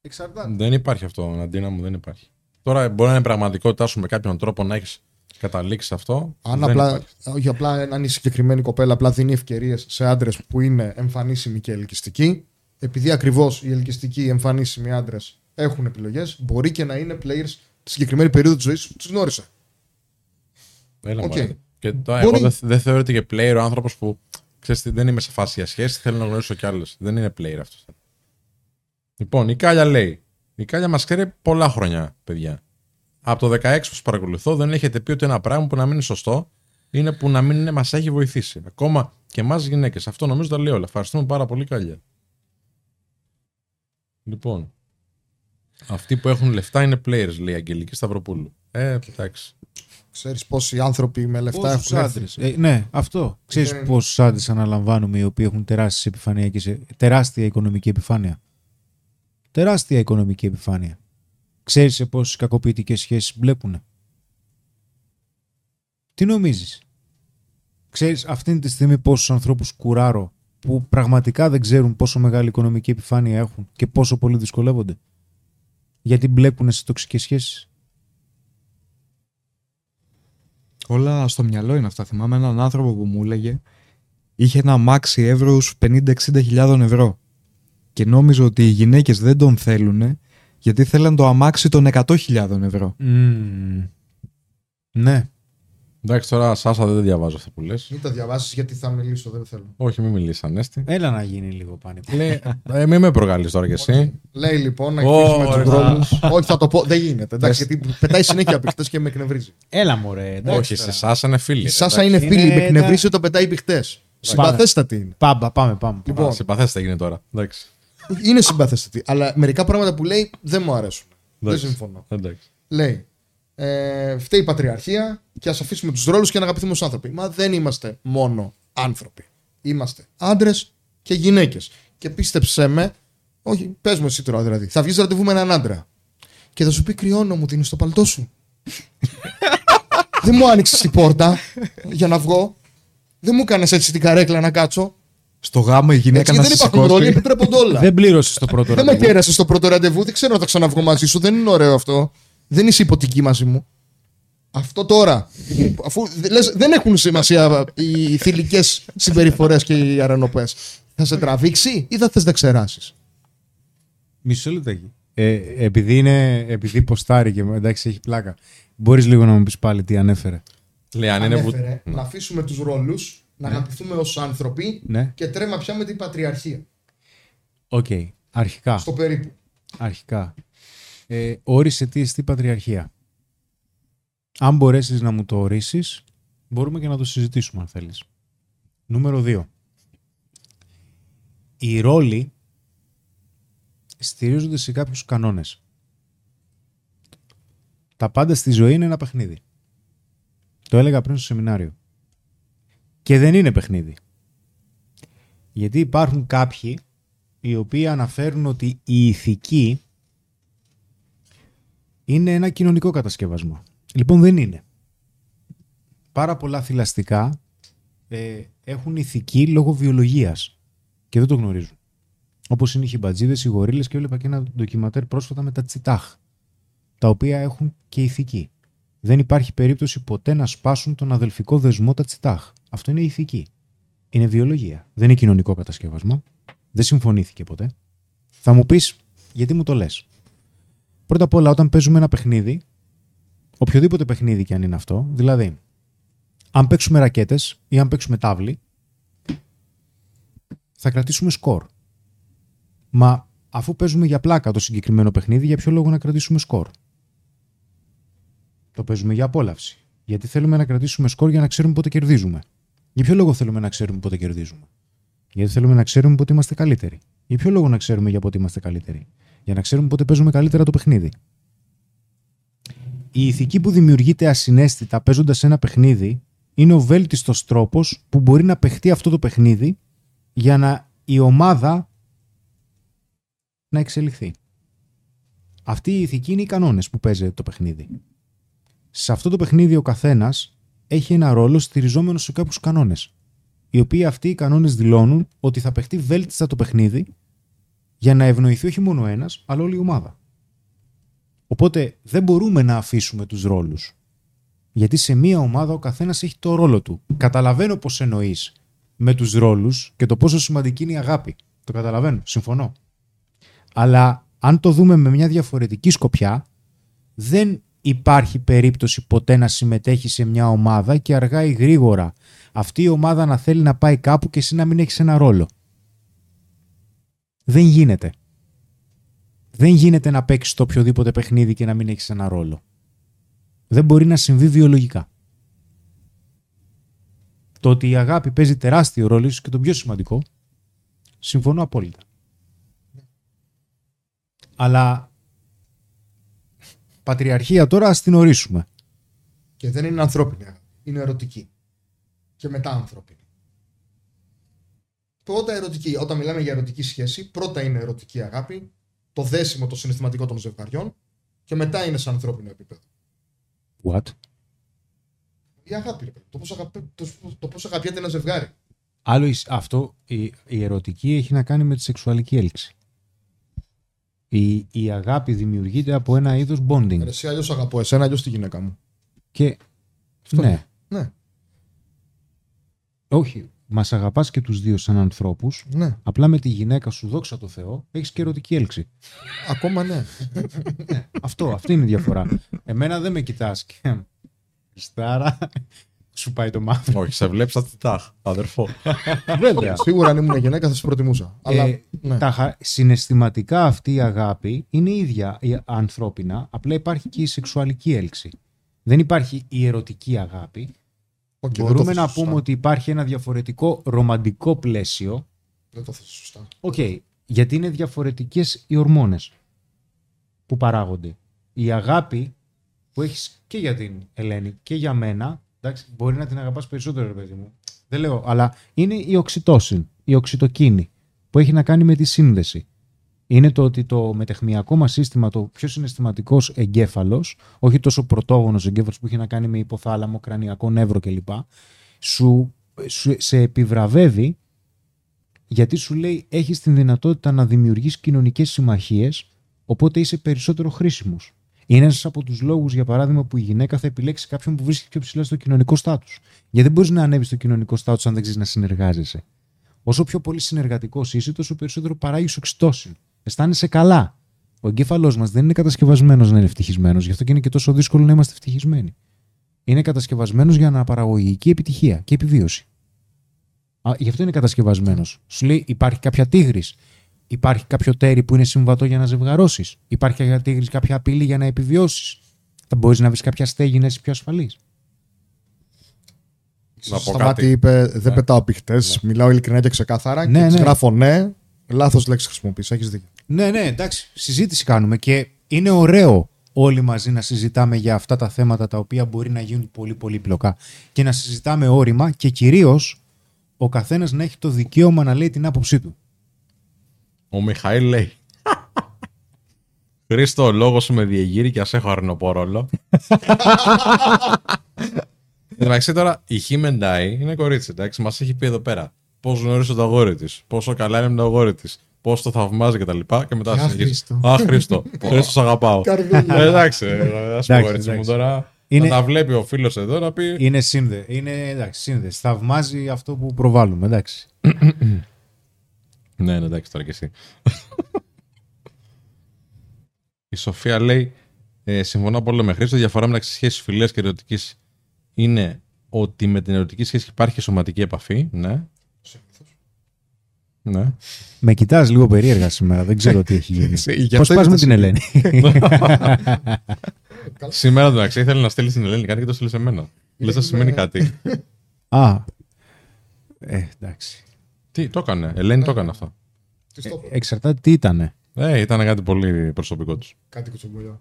Εξαρτάται. Δεν υπάρχει αυτό, Ναντίνα μου, δεν υπάρχει. Τώρα μπορεί να είναι πραγματικότητά σου με κάποιον τρόπο να έχεις καταλήξει σε αυτό. Αν δεν απλά, υπάρχει. όχι απλά αν είναι η συγκεκριμένη κοπέλα απλά δίνει ευκαιρίες σε άντρες που είναι εμφανίσιμοι και ελκυστικοί, επειδή ακριβώς οι ελκυστικοί εμφανίσιμοι άντρες έχουν επιλογές, μπορεί και να είναι players τη συγκεκριμένη περίοδο της ζωής που του γνώρισε. Έλα, Οκ. μωρέ. Και τώρα Μπορεί- εγώ δεν δεν θεωρείται και player ο άνθρωπος που ξέρεις, τι, δεν είμαι σε φάση για σχέση, θέλω να γνωρίσω κι άλλες. Δεν είναι player αυτός. Λοιπόν, η Κάλια λέει: Η Κάλια μας ξέρει πολλά χρόνια, παιδιά. Από το 16 που σας παρακολουθώ, δεν έχετε πει ότι ένα πράγμα που να μην είναι σωστό είναι που να μην μας έχει βοηθήσει. Ακόμα και εμάς γυναίκες. Αυτό νομίζω τα λέει όλα. Ευχαριστούμε πάρα πολύ, Κάλια. Λοιπόν. Αυτοί που έχουν λεφτά είναι players, λέει η Αγγελική Σταυροπούλου. Ε, εντάξει. Ξέρεις πόσοι άνθρωποι με λεφτά Πόσους έχουν έρθει. άντρες. Ε, ναι, αυτό. Ξέρεις Ναι. πόσους άντρες αναλαμβάνουμε οι οποίοι έχουν τεράστιες επιφανειακές, τεράστια οικονομική επιφάνεια. Τεράστια οικονομική επιφάνεια. Ξέρεις σε πόσες κακοποιητικές σχέσεις μπλέκουνε. Τι νομίζεις; Ξέρεις αυτή τη στιγμή πόσους ανθρώπους κουράρω που πραγματικά δεν ξέρουν πόσο μεγάλη οικονομική επιφάνεια έχουν και πόσο πολύ δυσκολεύονται; Γιατί μπλέκουνε σε τοξικές σχέσεις; Όλα στο μυαλό είναι αυτά. Θυμάμαι έναν άνθρωπο που μου έλεγε είχε ένα αμάξι εύρους 50-60 χιλιάδων ευρώ. Και νόμιζε ότι οι γυναίκες δεν τον θέλουν γιατί θέλαν το αμάξι των 100.000 ευρώ. Μμμ. Ναι. Εντάξει, τώρα Σάσα δεν διαβάζω αυτό που λες. Μην τα διαβάσει γιατί θα μιλήσω, δεν θέλω. Όχι, μην μιλήσεις, Ανέστη. Έλα να γίνει λίγο πάνικο. Λέει, ε, μην με προκαλείς τώρα κι εσύ. Λέει λοιπόν να Ω, εκδείξουμε ρε, τους θα- ρόλου. Όχι, θα το πω. Δεν γίνεται. Εντάξει, γιατί πετάει συνέχεια πιχτέ και με εκνευρίζει. Έλα μωρέ. εντάξει Όχι, τώρα. σε Σάσα είναι φίλη. Η ρε, Σάσα εντάξει. είναι φίλη, Είναι με εκνευρίζει ένα- όταν πετάει πιχτέ. Συμπαθέστατη είναι. Πάμε, πάμε, πάμε. Λοιπόν, Α, Συμπαθέστε γίνει τώρα. Εντάξει. είναι συμπαθέστατη. Αλλά μερικά πράγματα που λέει δεν μου αρέσουν. Δεν Εντάξει. συμφωνώ. Εντάξει. Λέει, ε, φταίει η πατριαρχία και ας αφήσουμε τους ρόλους και να αγαπηθούμε ω άνθρωποι. Μα δεν είμαστε μόνο άνθρωποι. Είμαστε άντρες και γυναίκες. Και πίστεψέ με, όχι, πες μου εσύ τώρα δηλαδή, θα βγεις ραντεβού με έναν άντρα και θα σου πει κρυώνω μου, την είναι στο παλτό σου. δεν μου άνοιξες την πόρτα για να βγω. Δεν μου έκανες έτσι την καρέκλα να κάτσω. Στο γάμο η γυναίκα Έτσι, να δεν σε υπάρχουν ρόλοι, σηκώσει. επιτρέπονται όλα. Δεν πλήρωσες το πρώτο Δεν με ραντεβού. κέρασε στο πρώτο ραντεβού, δεν ξέρω αν θα ξαναβγώ μαζί σου. Δεν είναι ωραίο αυτό. Δεν είσαι υποτική μαζί μου. Αυτό τώρα. Αφού λες, δεν έχουν σημασία οι θηλυκές συμπεριφορές και οι αρενοπέ. Θα σε τραβήξει ή θα θες να ξεράσεις; Μισό λεπτάκι. Ε, επειδή, είναι, επειδή ποστάρει και εντάξει έχει πλάκα. Μπορείς λίγο να μου πεις πάλι τι ανέφερε. Λέει, αν είναι. Ανέφερε βου- να αφήσουμε τους ρόλους, να αγαπηθούμε ως άνθρωποι Ναι. και τρέμα πια με την πατριαρχία. Οκ. Αρχικά. Στο περίπου. Αρχικά. Ε, όρισε τι εστί πατριαρχία. Αν μπορέσεις να μου το ορίσεις, μπορούμε και να το συζητήσουμε αν θέλεις. Νούμερο 2. Οι ρόλοι στηρίζονται σε κάποιους κανόνες. Τα πάντα στη ζωή είναι ένα παιχνίδι. Το έλεγα πριν στο σεμινάριο. Και δεν είναι παιχνίδι. Γιατί υπάρχουν κάποιοι οι οποίοι αναφέρουν ότι η ηθική είναι ένα κοινωνικό κατασκευασμό. Λοιπόν δεν είναι. Πάρα πολλά θηλαστικά ε, έχουν ηθική λόγω βιολογίας και δεν το γνωρίζουν. Όπως είναι οι χιμπατζίδες, οι γορίλες και έβλεπα και ένα ντοκιματέρ πρόσφατα με τα τσιτάχ, τα οποία έχουν και ηθική. Δεν υπάρχει περίπτωση ποτέ να σπάσουν τον αδελφικό δεσμό τα τσιτάχ. Αυτό είναι ηθική. Είναι βιολογία. Δεν είναι κοινωνικό κατασκευασμό. Δεν συμφωνήθηκε ποτέ. Θα μου πεις γιατί μου το λες; Πρώτα απ' όλα, όταν παίζουμε ένα παιχνίδι, οποιοδήποτε παιχνίδι και αν είναι αυτό, δηλαδή, αν παίξουμε ρακέτες ή αν παίξουμε τάβλη, θα κρατήσουμε σκορ. Μα αφού παίζουμε για πλάκα το συγκεκριμένο παιχνίδι, για ποιο λόγο να κρατήσουμε σκορ; Το παίζουμε για απόλαυση. Γιατί θέλουμε να κρατήσουμε σκορ για να ξέρουμε πότε κερδίζουμε. Για ποιο λόγο θέλουμε να ξέρουμε πότε κερδίζουμε; Γιατί θέλουμε να ξέρουμε πότε είμαστε καλύτεροι. Για ποιο λόγο να ξέρουμε για πότε είμαστε καλύτεροι; Για να ξέρουμε πότε παίζουμε καλύτερα το παιχνίδι. Η ηθική που δημιουργείται ασυναίσθητα παίζοντας ένα παιχνίδι είναι ο βέλτιστος τρόπος που μπορεί να παιχτεί αυτό το παιχνίδι για να η ομάδα να εξελιχθεί. Αυτή η ηθική είναι οι κανόνες που παίζει το παιχνίδι. Σε αυτό το παιχνίδι ο καθένας έχει ένα ρόλο στηριζόμενο σε κάποιους κανόνες οι οποίοι αυτοί οι κανόνες δηλώνουν ότι θα παιχτεί βέλτιστα το παιχνίδι για να ευνοηθεί όχι μόνο ένας, αλλά όλη η ομάδα. Οπότε δεν μπορούμε να αφήσουμε τους ρόλους. Γιατί σε μία ομάδα ο καθένας έχει το ρόλο του. Καταλαβαίνω πώς εννοείς με τους ρόλους και το πόσο σημαντική είναι η αγάπη. Το καταλαβαίνω, συμφωνώ. Αλλά αν το δούμε με μια διαφορετική σκοπιά, δεν υπάρχει περίπτωση ποτέ να συμμετέχει σε μια ομάδα και αργά ή γρήγορα αυτή η ομάδα να θέλει να πάει κάπου και εσύ να μην έχεις ένα ρόλο. Δεν γίνεται. Δεν γίνεται να παίξεις το οποιοδήποτε παιχνίδι και να μην έχεις ένα ρόλο. Δεν μπορεί να συμβεί βιολογικά. Το ότι η αγάπη παίζει τεράστιο ρόλο, ίσως και το πιο σημαντικό, συμφωνώ απόλυτα. Αλλά πατριαρχία τώρα ας την ορίσουμε. Και δεν είναι ανθρώπινη αγάπη. Είναι ερωτική. Και μετά ανθρώπινη. Πρώτα ερωτική. Όταν μιλάμε για ερωτική σχέση, πρώτα είναι ερωτική αγάπη, το δέσιμο, το συναισθηματικό των ζευγαριών, και μετά είναι σε ανθρώπινο επίπεδο. What? Η αγάπη, ρε παιδί. Το πώς αγαπη... το, το πώς αγαπιέται ένα ζευγάρι. Άλλο εις- αυτό, η, η ερωτική έχει να κάνει με τη σεξουαλική έλξη. Η, η αγάπη δημιουργείται από ένα είδος bonding. Ρε, Εσύ αλλιώς αγαπώ εσένα, αλλιώς τη γυναίκα μου. Και Αυτό ναι, Ναι. όχι. Μας αγαπάς και τους δύο σαν ανθρώπους. Ναι, Απλά με τη γυναίκα σου, δόξα τω Θεώ, έχεις και ερωτική έλξη. ακόμα ναι. Αυτό, αυτή είναι η διαφορά. Εμένα δεν με κοιτάς και. Στάρα, σου πάει το μάθημα. Όχι, σε βλέπεις σαν τιτάχ, αδερφό. Βέβαια. Σίγουρα αν ήμουν γυναίκα θα σε προτιμούσα. Αλλά Ε, ναι. τα, χα- συναισθηματικά αυτή η αγάπη είναι ίδια η ανθρώπινα, απλά υπάρχει και η σεξουαλική έλξη. Δεν υπάρχει η ερωτική αγάπη. Οκ, δεν το Μπορούμε θες να σωστά. πούμε ότι υπάρχει ένα διαφορετικό ρομαντικό πλαίσιο. Δεν το θες σωστά. Οκ, γιατί είναι διαφορετικές οι ορμόνες που παράγονται. Η αγάπη που έχεις και για την Ελένη και για μένα, εντάξει, μπορεί να την αγαπάς περισσότερο, ρε παιδί μου. Δεν λέω, αλλά είναι η oxytocin, η οξυτοκίνη, που έχει να κάνει με τη σύνδεση. Είναι το ότι το μεταιχμιακό μας σύστημα, το πιο συναισθηματικός εγκέφαλος, όχι τόσο πρωτόγονος εγκέφαλος που έχει να κάνει με υποθάλαμο, κρανιακό νεύρο κλπ, σου, σου, σε επιβραβεύει γιατί σου λέει έχεις την δυνατότητα να δημιουργείς κοινωνικές συμμαχίες, οπότε είσαι περισσότερο χρήσιμος. Είναι ένας από τους λόγους, για παράδειγμα, που η γυναίκα θα επιλέξει κάποιον που βρίσκεται πιο ψηλά στο κοινωνικό στάτους. Γιατί δεν μπορείς να ανέβεις στο κοινωνικό στάτους αν δεν ξέρεις να συνεργάζεσαι. Όσο πιο πολύ συνεργατικό είσαι, τόσο περισσότερο παράγεις οξυτόσιν. Αισθάνεσαι καλά. Ο εγκέφαλός μας δεν είναι κατασκευασμένος να είναι ευτυχισμένος, γι' αυτό και είναι και τόσο δύσκολο να είμαστε ευτυχισμένοι. Είναι κατασκευασμένος για αναπαραγωγική επιτυχία και επιβίωση. Α, γι' αυτό είναι κατασκευασμένος. Σου λέει υπάρχει κάποια τίγρης. Υπάρχει κάποιο τέρι που είναι συμβατό για να ζευγαρώσεις. Υπάρχει κάποια τίγρης, κάποια απειλή για να επιβιώσεις. Θα μπορείς να βρεις κάποια στέγη να είσαι πιο ασφαλής. Να πω Στα κάτι. μάτια είπε δεν πετάω πηχτές. Μιλάω ειλικρινά και ξεκάθαρα. Ναι, και της ναι. γράφω ναι. Λάθος λέξη χρησιμοποιεί. Έχεις δίκιο. Ναι, ναι, εντάξει. Συζήτηση κάνουμε και είναι ωραίο όλοι μαζί να συζητάμε για αυτά τα θέματα τα οποία μπορεί να γίνουν πολύ πολύ πλοκά και να συζητάμε όρημα και κυρίως ο καθένας να έχει το δικαίωμα να λέει την άποψή του. Ο Μιχαήλ λέει. Χρήστο, ο λόγος σου με διεγείρει και ας έχω αρνοπορόλο. Εντάξει, τώρα η Χίμεντάι είναι κορίτσι, εντάξει, μας έχει πει εδώ πέρα πώς γνώρισε το αγόρι της, πόσο καλά είναι με το αγόρι της, πώς το θαυμάζει κτλ. Και, και μετά Α, συνεχίζει. Χρήστο. Α, Χρήστο. Χρήστο, αγαπάω. Καρδούλα. Ε, εντάξει, ε, ας πω Εντάξει, κορίτσι μου εντάξει. τώρα. Είναι- Να τα βλέπει ο φίλος εδώ να πει. Είναι σύνδε. Είναι εντάξει, σύνδεση. Θαυμάζει αυτό που προβάλλουμε, εντάξει. Ναι, ναι, εντάξει τώρα και εσύ. Η Σοφία λέει: ε, Συμφωνώ πολύ με Χρήστο. Η διαφορά μεταξύ σχέσης φιλίας και ερωτικής είναι ότι με την ερωτική σχέση υπάρχει σωματική επαφή. Ναι. Ναι. Με κοιτάς λίγο περίεργα σήμερα, δεν ξέρω τι έχει γίνει. Γι' Πώς αυτό πας είναι με το την Ελένη; Σήμερα το μεταξύ ήθελε να στείλεις στην Ελένη κάτι και το στείλει σε μένα. Λε να σημαίνει κάτι. Α, ε, εντάξει. Τι, το έκανε. Ελένη το έκανε αυτό. Τι στο πω. Εξαρτάται τι ήτανε. Ε, ήταν κάτι πολύ προσωπικό του. Κάτι κουτσομπολιό.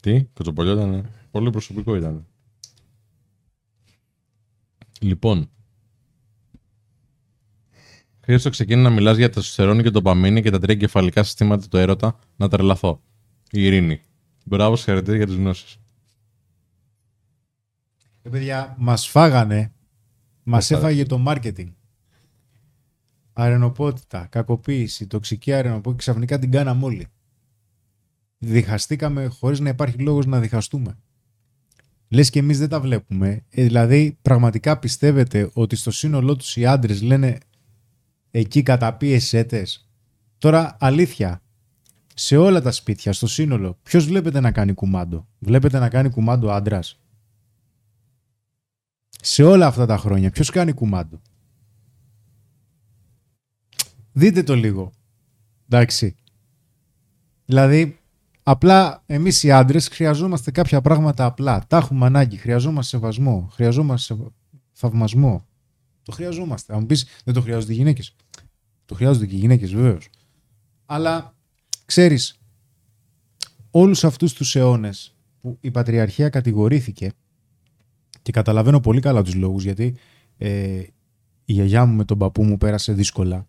Τι, κοτσοπολιό ήταν. Πολύ προσωπικό ήταν. Λοιπόν. Χρήστο ξεκίνησε να μιλάς για το στερόνι και το παμίνι και τα τρία κεφαλικά συστήματα του έρωτα να τρελαθώ. Η ειρήνη. Μπράβο, συγχαρητήρια για τις γνώσεις. Ε, παιδιά, μας φάγανε, μας Πώς έφαγε το marketing. Αρενοπότητα, κακοποίηση, τοξική αρενοπότητα, ξαφνικά την κάναμε όλοι. Διχαστήκαμε χωρίς να υπάρχει λόγος να διχαστούμε. Λες και εμείς δεν τα βλέπουμε. Ε, δηλαδή, πραγματικά πιστεύετε ότι στο σύνολό τους οι άντρες λένε εκεί καταπίεση έτες. Τώρα, αλήθεια, σε όλα τα σπίτια, στο σύνολο, ποιος βλέπετε να κάνει κουμάντο; Βλέπετε να κάνει κουμάντο άντρας; Σε όλα αυτά τα χρόνια. Ποιος κάνει κουμάντο; Δείτε το λίγο. Εντάξει. Δηλαδή, απλά εμείς οι άντρες χρειαζόμαστε κάποια πράγματα απλά. Τα έχουμε ανάγκη. Χρειαζόμαστε σεβασμό. Χρειαζόμαστε σεβα- θαυμασμό. Το χρειαζόμαστε. Αν μου πεις, δεν το χρειάζονται οι γυναίκες. Το χρειάζονται και οι γυναίκες βεβαίως. Αλλά, ξέρεις, όλους αυτούς τους αιώνες που η πατριαρχία κατηγορήθηκε και καταλαβαίνω πολύ καλά τους λόγους γιατί ε, η γιαγιά μου με τον παππού μου πέρασε δύσκολα.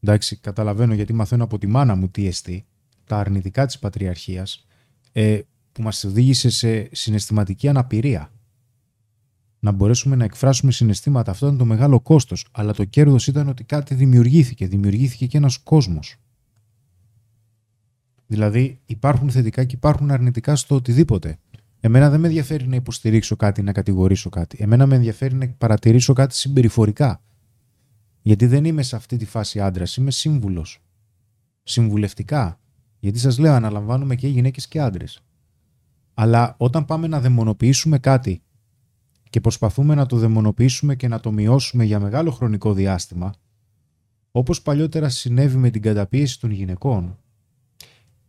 Εντάξει, καταλαβαίνω γιατί μαθαίνω από τη μάνα μου τι εστί, τα αρνητικά της πατριαρχίας ε, που μας οδήγησε σε συναισθηματική αναπηρία. Να μπορέσουμε να εκφράσουμε συναισθήματα. Αυτό ήταν το μεγάλο κόστος. Αλλά το κέρδος ήταν ότι κάτι δημιουργήθηκε. Δημιουργήθηκε και ένας κόσμος. Δηλαδή υπάρχουν θετικά και υπάρχουν αρνητικά στο οτιδήποτε. Εμένα δεν με ενδιαφέρει να υποστηρίξω κάτι, να κατηγορήσω κάτι. Εμένα με ενδιαφέρει να παρατηρήσω κάτι συμπεριφορικά. Γιατί δεν είμαι σε αυτή τη φάση άντρας, είμαι σύμβουλος. Συμβουλευτικά. Γιατί σας λέω, αναλαμβάνουμε και γυναίκες και άντρες. Αλλά όταν πάμε να δαιμονοποιήσουμε κάτι και προσπαθούμε να το δαιμονοποιήσουμε και να το μειώσουμε για μεγάλο χρονικό διάστημα, όπως παλιότερα συνέβη με την καταπίεση των γυναικών,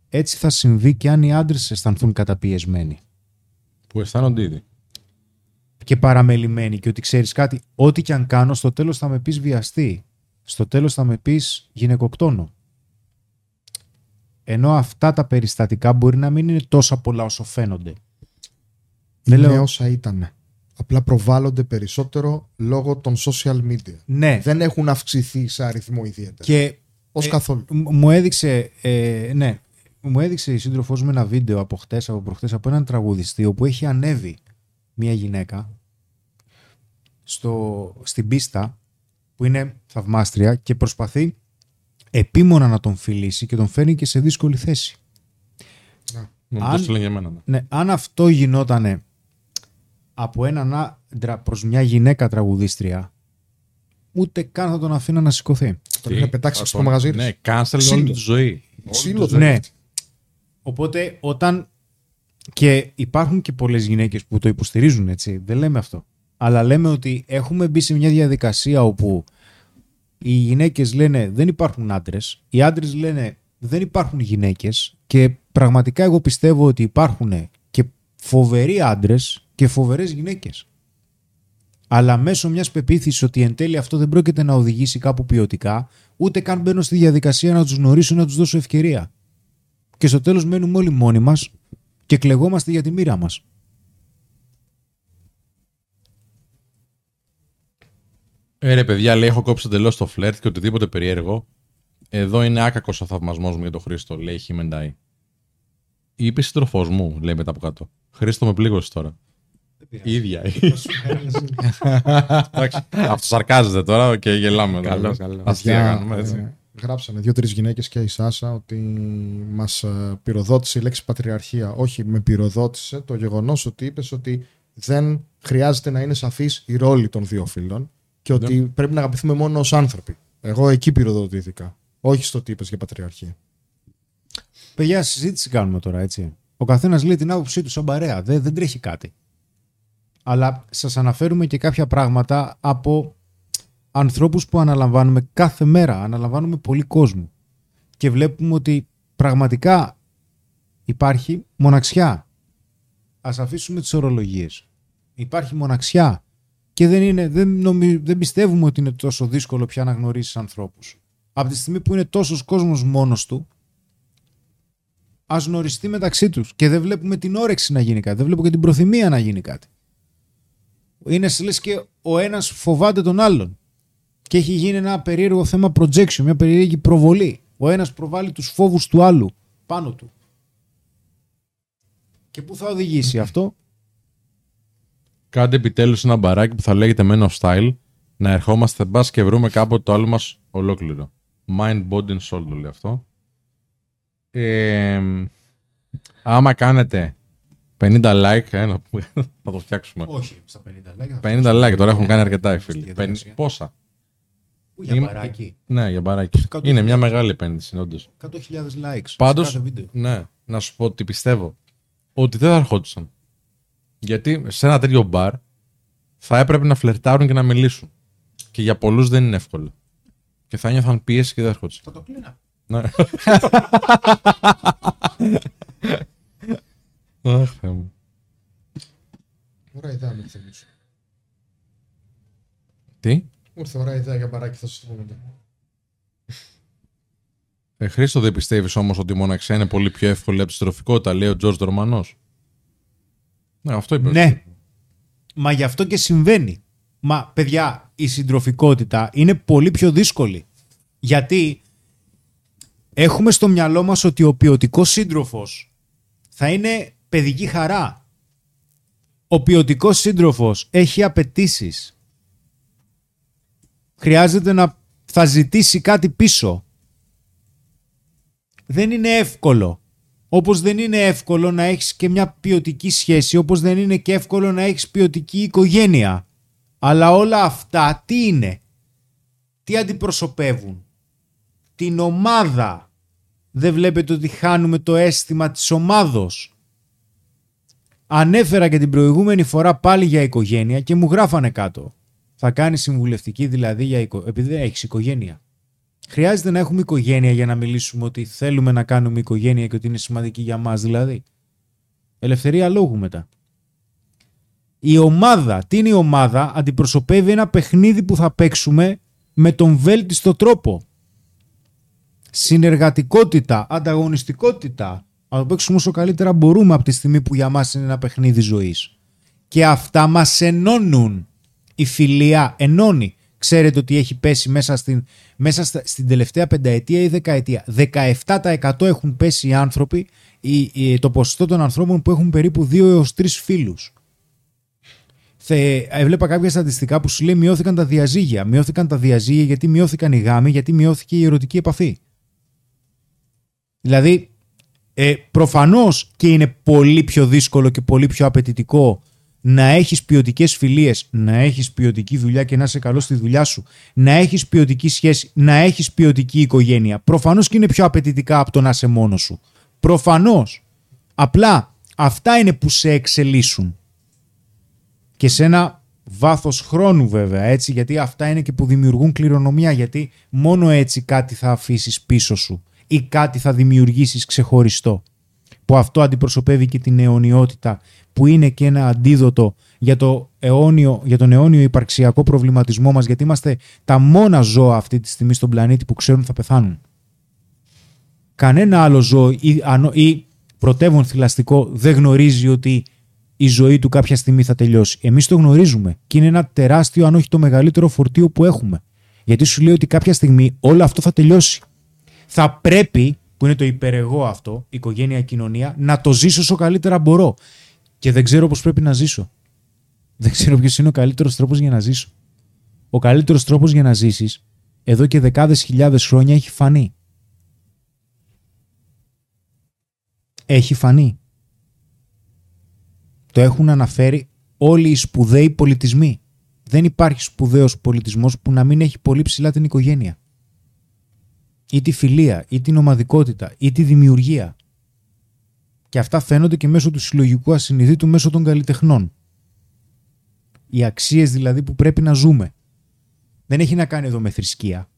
έτσι θα συμβεί και αν οι άντρες αισθανθούν καταπιεσμένοι Που αισθάνονται ήδη. και παραμελημένοι και ότι ξέρεις κάτι, ό,τι και αν κάνω στο τέλος θα με πεις βιαστή, στο τέλος θα με πεις γυναικοκτόνο. Ενώ αυτά τα περιστατικά μπορεί να μην είναι τόσα πολλά όσο φαίνονται. Δεν Είναι λέω- όσα ήταν. Απλά προβάλλονται περισσότερο λόγω των social media. Ναι, Δεν έχουν αυξηθεί σε αριθμό ιδιαίτερα. και Ως ε, καθόλου. Μ- Μου έδειξε, ε, ναι, μου έδειξε η σύντροφός μου ένα βίντεο από χτες, από προχτές, από έναν τραγουδιστή όπου έχει ανέβει μια γυναίκα στο, στην πίστα που είναι θαυμάστρια και προσπαθεί επίμονα να τον φιλήσει και τον φέρνει και σε δύσκολη θέση. Νομίζω Αν- το λένε για μένα. ναι. Ναι, αν αυτό γινότανε από έναν άντρα προς μια γυναίκα τραγουδίστρια, ούτε καν θα τον αφήνα να σηκωθεί. Τον είχαν πετάξει στο μαγαζί της. Ναι, cancel όλη Ξύλο. του τη ζωή. Ξύλο Όλη δεν Ναι. είναι. Οπότε όταν. Και υπάρχουν και πολλές γυναίκες που το υποστηρίζουν έτσι. Δεν λέμε αυτό. Αλλά λέμε ότι έχουμε μπει σε μια διαδικασία όπου οι γυναίκες λένε δεν υπάρχουν άντρες, οι άντρες λένε δεν υπάρχουν γυναίκες και πραγματικά εγώ πιστεύω ότι υπάρχουν και φοβεροί άντρες και φοβερές γυναίκες. Αλλά μέσω μιας πεποίθησης ότι εν τέλει αυτό δεν πρόκειται να οδηγήσει κάπου ποιοτικά, ούτε καν μπαίνω στη διαδικασία να τους γνωρίσω να τους δώσω ευκαιρία και στο τέλος μένουμε όλοι μόνοι μας και κλεγόμαστε για τη μοίρα μας. Ε, ρε παιδιά, λέει: Έχω κόψει εντελώς το φλερτ και οτιδήποτε περίεργο. Εδώ είναι άκακος ο θαυμασμός μου για τον Χρήστο, λέει η Χιμεντάη. Είπε σύντροφός μου, λέει μετά από κάτω. Χρήστο με πλήγωσες τώρα. Η ίδια. Εντάξει, Αυτό σαρκάζεται τώρα και γελάμε. Καλό, καλό. Αστεία Παιδιά, κάνουμε έτσι. ε, Γράψανε δύο-τρεις γυναίκες και η Σάσα ότι μας πυροδότησε η λέξη πατριαρχία. Όχι, με πυροδότησε το γεγονός ότι είπες ότι δεν χρειάζεται να είναι σαφής η ρόλη των δύο φίλων και ότι πρέπει να αγαπηθούμε μόνο ως άνθρωποι. Εγώ εκεί πυροδοτήθηκα. Όχι στο τι είπες για πατριαρχία. Παιδιά, συζήτηση κάνουμε τώρα, έτσι. Ο καθένας λέει την άποψή του σαν παρέα. Δεν, δεν τρέχει κάτι. Αλλά σας αναφέρουμε και κάποια πράγματα από ανθρώπους που αναλαμβάνουμε κάθε μέρα. Αναλαμβάνουμε πολύ κόσμο. Και βλέπουμε ότι πραγματικά υπάρχει μοναξιά. Ας αφήσουμε τις ορολογίες. Υπάρχει μοναξιά. Και δεν, είναι, δεν, νομι- δεν πιστεύουμε ότι είναι τόσο δύσκολο πια να γνωρίσεις ανθρώπους. Από τη στιγμή που είναι τόσος κόσμος μόνος του, ας γνωριστεί μεταξύ τους. Και δεν βλέπουμε την όρεξη να γίνει κάτι. Δεν βλέπω και την προθυμία να γίνει κάτι. Είναι λες και ο ένας φοβάται τον άλλον. Και έχει γίνει ένα περίεργο θέμα projection, μια περίεργη προβολή. Ο ένας προβάλλει τους φόβους του άλλου πάνω του. Και πού θα οδηγήσει αυτό, Κάντε επιτέλους ένα μπαράκι που θα λέγεται Men of Style να ερχόμαστε μπας και βρούμε κάποτε το άλλο μας ολόκληρο. Mind, body and soul το λέει αυτό. Ε, άμα κάνετε 50 like, ε, να, πούμε, θα το φτιάξουμε. Όχι, στα 50 like. 50 like, τώρα έχουν κάνει αρκετά οι Στη φίλοι. διαδικασία. Πεν- Πόσα; Πού, για Είμαι- μπαράκι. Ναι, για μπαράκι. 100.000. Είναι μια μεγάλη επένδυση, όντως. 100.000 likes. Πάντως, σε κάθε βίντεο. ναι, να σου πω ότι πιστεύω ότι δεν θα ερχόντουσαν. Γιατί σε ένα τέτοιο μπαρ θα έπρεπε να φλερτάρουν και να μιλήσουν. Και για πολλούς δεν είναι εύκολο. Και θα νιώθαν πίεση και δεν έρχονταν. Θα το κλείνα. Ναι. Αχ, Θεέ μου. Ωραία ιδέα με θυμίσω. Τι; Μου ήρθε ωραία ιδέα για μπαράκι, θα σα το πούμε. μετά. Ε, Χρήστο, δεν πιστεύεις όμως ότι η μοναξιά είναι πολύ πιο εύκολη από τη στροφικότητα, λέει ο Τζορτ Ρωμανό. Ναι, αυτό είπε. Ναι. Μα γι' αυτό και συμβαίνει. Μα παιδιά, η συντροφικότητα είναι πολύ πιο δύσκολη. Γιατί έχουμε στο μυαλό μας ότι ο ποιοτικός σύντροφος θα είναι παιδική χαρά. Ο ποιοτικός σύντροφος έχει απαιτήσεις. Χρειάζεται να θα ζητήσει κάτι πίσω. Δεν είναι εύκολο. Όπως δεν είναι εύκολο να έχεις και μια ποιοτική σχέση, όπως δεν είναι και εύκολο να έχεις ποιοτική οικογένεια. Αλλά όλα αυτά τι είναι; τι αντιπροσωπεύουν; Την ομάδα. Δεν βλέπετε ότι χάνουμε το αίσθημα της ομάδος. Ανέφερα και την προηγούμενη φορά πάλι για οικογένεια και μου γράφανε κάτω. Θα κάνεις συμβουλευτική δηλαδή για οικο... επειδή δεν έχεις οικογένεια. Χρειάζεται να έχουμε οικογένεια για να μιλήσουμε ότι θέλουμε να κάνουμε οικογένεια και ότι είναι σημαντική για μας δηλαδή. Ελευθερία λόγου μετά. Η ομάδα, τι είναι η ομάδα, αντιπροσωπεύει ένα παιχνίδι που θα παίξουμε με τον βέλτιστο τρόπο. Συνεργατικότητα, ανταγωνιστικότητα. Να το παίξουμε όσο καλύτερα μπορούμε από τη στιγμή που για μας είναι ένα παιχνίδι ζωής. Και αυτά μας ενώνουν. Η φιλία ενώνει. Ξέρετε ότι έχει πέσει μέσα στην, μέσα στα- στην τελευταία πενταετία ή δεκαετία. 17% έχουν πέσει οι άνθρωποι, η, η- το ποσοστό των ανθρώπων που έχουν περίπου 2 έως 3 φίλους. Θε, έβλεπα κάποια στατιστικά που σου λέει μειώθηκαν τα διαζύγια. Μειώθηκαν τα διαζύγια γιατί μειώθηκαν οι γάμοι, γιατί μειώθηκε η ερωτική επαφή. Δηλαδή, ε, προφανώς και είναι πολύ πιο δύσκολο και πολύ πιο απαιτητικό να έχεις ποιοτικές φιλίες, να έχεις ποιοτική δουλειά και να είσαι καλός στη δουλειά σου, να έχεις ποιοτική σχέση, να έχεις ποιοτική οικογένεια. Προφανώς και είναι πιο απαιτητικά από το να είσαι μόνος σου. Προφανώς. Απλά αυτά είναι που σε εξελίσσουν και σε ένα βάθος χρόνου βέβαια έτσι γιατί αυτά είναι και που δημιουργούν κληρονομιά γιατί μόνο έτσι κάτι θα αφήσεις πίσω σου ή κάτι θα δημιουργήσεις ξεχωριστό που αυτό αντιπροσωπεύει και την αιωνιότητα που είναι και ένα αντίδοτο για, το αιώνιο, για τον αιώνιο υπαρξιακό προβληματισμό μας γιατί είμαστε τα μόνα ζώα αυτή τη στιγμή στον πλανήτη που ξέρουν θα πεθάνουν. Κανένα άλλο ζώο ή, ανώ- ή πρωτεύον θηλαστικό δεν γνωρίζει ότι η ζωή του κάποια στιγμή θα τελειώσει. Εμείς το γνωρίζουμε και είναι ένα τεράστιο αν όχι το μεγαλύτερο φορτίο που έχουμε. Γιατί σου λέει ότι κάποια στιγμή όλο αυτό θα τελειώσει. Θα πρέπει, που είναι το υπερεγώ αυτό, η οικογένεια, η κοινωνία, να το ζήσω όσο καλύτερα μπορώ. Και δεν ξέρω πώς πρέπει να ζήσω. Δεν ξέρω ποιος είναι ο καλύτερος τρόπος για να ζήσω. Ο καλύτερος τρόπος για να ζήσεις εδώ και δεκάδες χιλιάδες χρόνια έχει φανεί. Έχει φανεί. Το έχουν αναφέρει όλοι οι σπουδαίοι πολιτισμοί. Δεν υπάρχει σπουδαίος πολιτισμός που να μην έχει πολύ ψηλά την οικογένεια. Ή τη φιλία, ή την ομαδικότητα, ή τη δημιουργία. Και αυτά φαίνονται και μέσω του συλλογικού ασυνειδήτου, μέσω των καλλιτεχνών. Οι αξίες δηλαδή που πρέπει να ζούμε. Δεν έχει να κάνει εδώ με θρησκεία.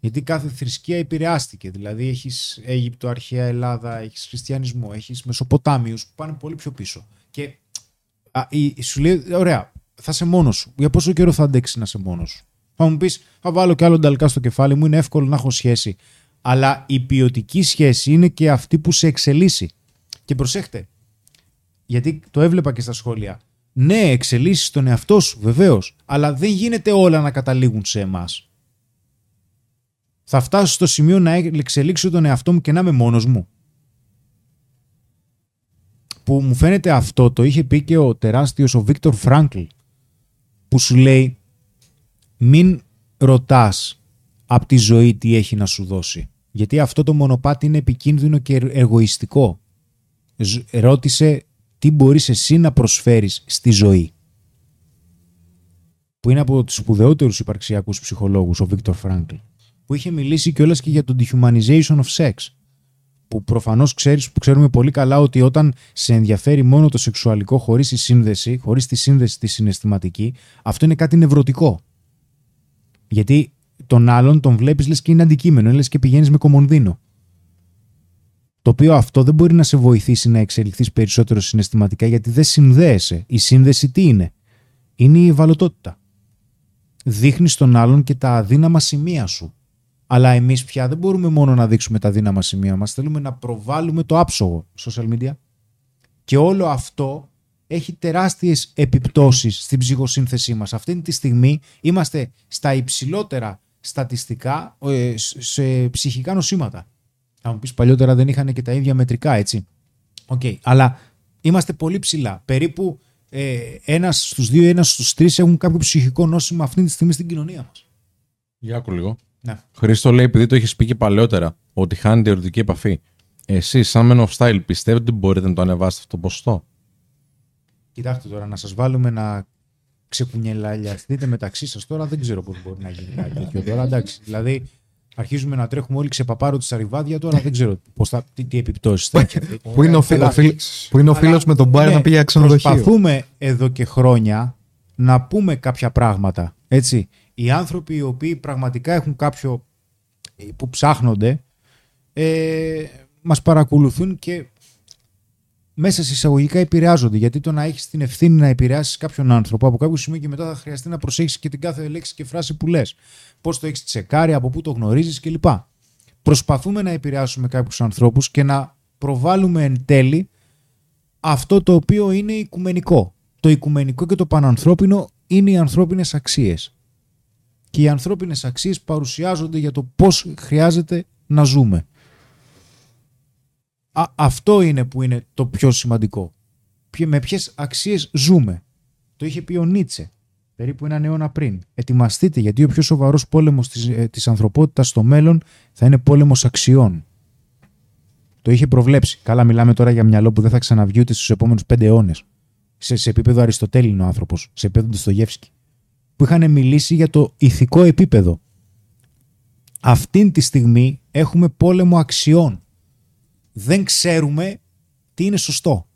Γιατί κάθε θρησκεία επηρεάστηκε. Δηλαδή έχεις Αίγυπτο, αρχαία Ελλάδα, έχεις χριστιανισμό, έχεις Μεσοποτάμιους που πάνε πολύ πιο πίσω. Και α, η, σου λέει, ωραία, θα είσαι μόνος σου. Για πόσο καιρό θα αντέξει να είσαι μόνος σου; Θα μου πεις, θα βάλω κι άλλο νταλκά στο κεφάλι μου, είναι εύκολο να έχω σχέση. Αλλά η ποιοτική σχέση είναι και αυτή που σε εξελίσσει. Και προσέχτε, γιατί το έβλεπα και στα σχόλια. Ναι, εξελίσσεις τον εαυτό σου, βεβαίως, αλλά δεν γίνεται όλα να καταλήγουν σε εμάς. Θα φτάσω στο σημείο να εξελίξω τον εαυτό μου και να είμαι μόνος μου. Που μου φαίνεται αυτό το είχε πει και ο τεράστιος ο Βίκτορ Φράγκλ που σου λέει μην ρωτάς από τη ζωή τι έχει να σου δώσει. Γιατί αυτό το μονοπάτι είναι επικίνδυνο και εγωιστικό. Ζ- Ρώτησε τι μπορείς εσύ να προσφέρεις στη ζωή. Που είναι από τους σπουδαιότερους υπαρξιακούς ψυχολόγους, ο Βίκτορ Φράγκλ. Που είχε μιλήσει κιόλας και για το dehumanization of sex. Που προφανώς ξέρεις, που ξέρουμε πολύ καλά ότι όταν σε ενδιαφέρει μόνο το σεξουαλικό χωρίς τη σύνδεση, χωρίς τη σύνδεση τη συναισθηματική, αυτό είναι κάτι νευρωτικό. Γιατί τον άλλον τον βλέπεις λες και είναι αντικείμενο, λες και πηγαίνεις με κομμονδίνο. Το οποίο αυτό δεν μπορεί να σε βοηθήσει να εξελιχθείς περισσότερο συναισθηματικά γιατί δεν συνδέεσαι. Η σύνδεση τι είναι; Είναι η ευαλωτότητα. Δείχνεις τον άλλον και τα αδύναμα σημεία σου. Αλλά εμείς πια δεν μπορούμε μόνο να δείξουμε τα αδύναμα σημεία μας. Θέλουμε να προβάλλουμε το άψογο social media. Και όλο αυτό έχει τεράστιες επιπτώσεις στην ψυχοσύνθεσή μας. Αυτή τη στιγμή είμαστε στα υψηλότερα στατιστικά ε, σε ψυχικά νοσήματα. Θα μου πεις παλιότερα δεν είχαν και τα ίδια μετρικά, έτσι. Οκ, αλλά είμαστε πολύ ψηλά. Περίπου ε, ένας στους δύο, ένας στους τρεις έχουν κάποιο ψυχικό νόσημα αυτή τη στιγμή στην κοινωνία μας. Για άκου λίγο. Ναι. Χρήστο λέει, επειδή το έχεις πει και παλαιότερα, ότι χάνεται η ερωτική επαφή. Εσείς, σαν Men of Style, πιστεύετε ότι μπορείτε να το ανεβάσετε αυτό το ποσοστό; Κοιτάξτε τώρα, να σας βάλουμε να ξεκουνιελαλιαστείτε μεταξύ σας τώρα, δεν ξέρω πώς μπορεί να γίνει κάτι τέτοιο τώρα. Εντάξει, δηλαδή αρχίζουμε να τρέχουμε όλοι ξεπαπάρω τη αριβάδια τώρα, δεν ξέρω πώς θα, τι, τι επιπτώσεις θα έχει. αυτή. Πού είναι ο, φίλο, Αλλά- που είναι ο φίλος με τον Μπάρ Ναι, να πήγε για ξενοδοχείο. Προσπαθούμε εδώ και χρόνια να πούμε κάποια πράγματα. Έτσι. Οι άνθρωποι οι οποίοι πραγματικά έχουν κάποιο που ψάχνονται ε, μας παρακολουθούν και μέσα σε εισαγωγικά επηρεάζονται. Γιατί το να έχεις την ευθύνη να επηρεάσεις κάποιον άνθρωπο από κάποιο σημείο και μετά θα χρειαστεί να προσέχεις και την κάθε λέξη και φράση που λες. Πώς το έχεις τσεκάρει, από πού το γνωρίζεις κλπ. Προσπαθούμε να επηρεάσουμε κάποιους ανθρώπους και να προβάλλουμε εν τέλει αυτό το οποίο είναι οικουμενικό. Το οικουμενικό και το πανανθρώπινο είναι οι ανθρώπινες αξίες. Και οι ανθρώπινες αξίες παρουσιάζονται για το πώς χρειάζεται να ζούμε. Α, αυτό είναι που είναι το πιο σημαντικό. Ποιε- Με ποιες αξίες ζούμε. Το είχε πει ο Νίτσε περίπου έναν αιώνα πριν. Ετοιμαστείτε γιατί ο πιο σοβαρός πόλεμος της, ε, της ανθρωπότητας στο μέλλον θα είναι πόλεμος αξιών. Το είχε προβλέψει. Καλά, μιλάμε τώρα για μυαλό που δεν θα ξαναβγεί ούτε στους επόμενους πέντε αιώνες. Σε, σε επίπεδο Αριστοτέλειο άνθρωπο, σε επίπεδο Ντοστογιέφσκι. Που είχαν μιλήσει για το ηθικό επίπεδο. Αυτήν τη στιγμή έχουμε πόλεμο αξιών. Δεν ξέρουμε τι είναι σωστό.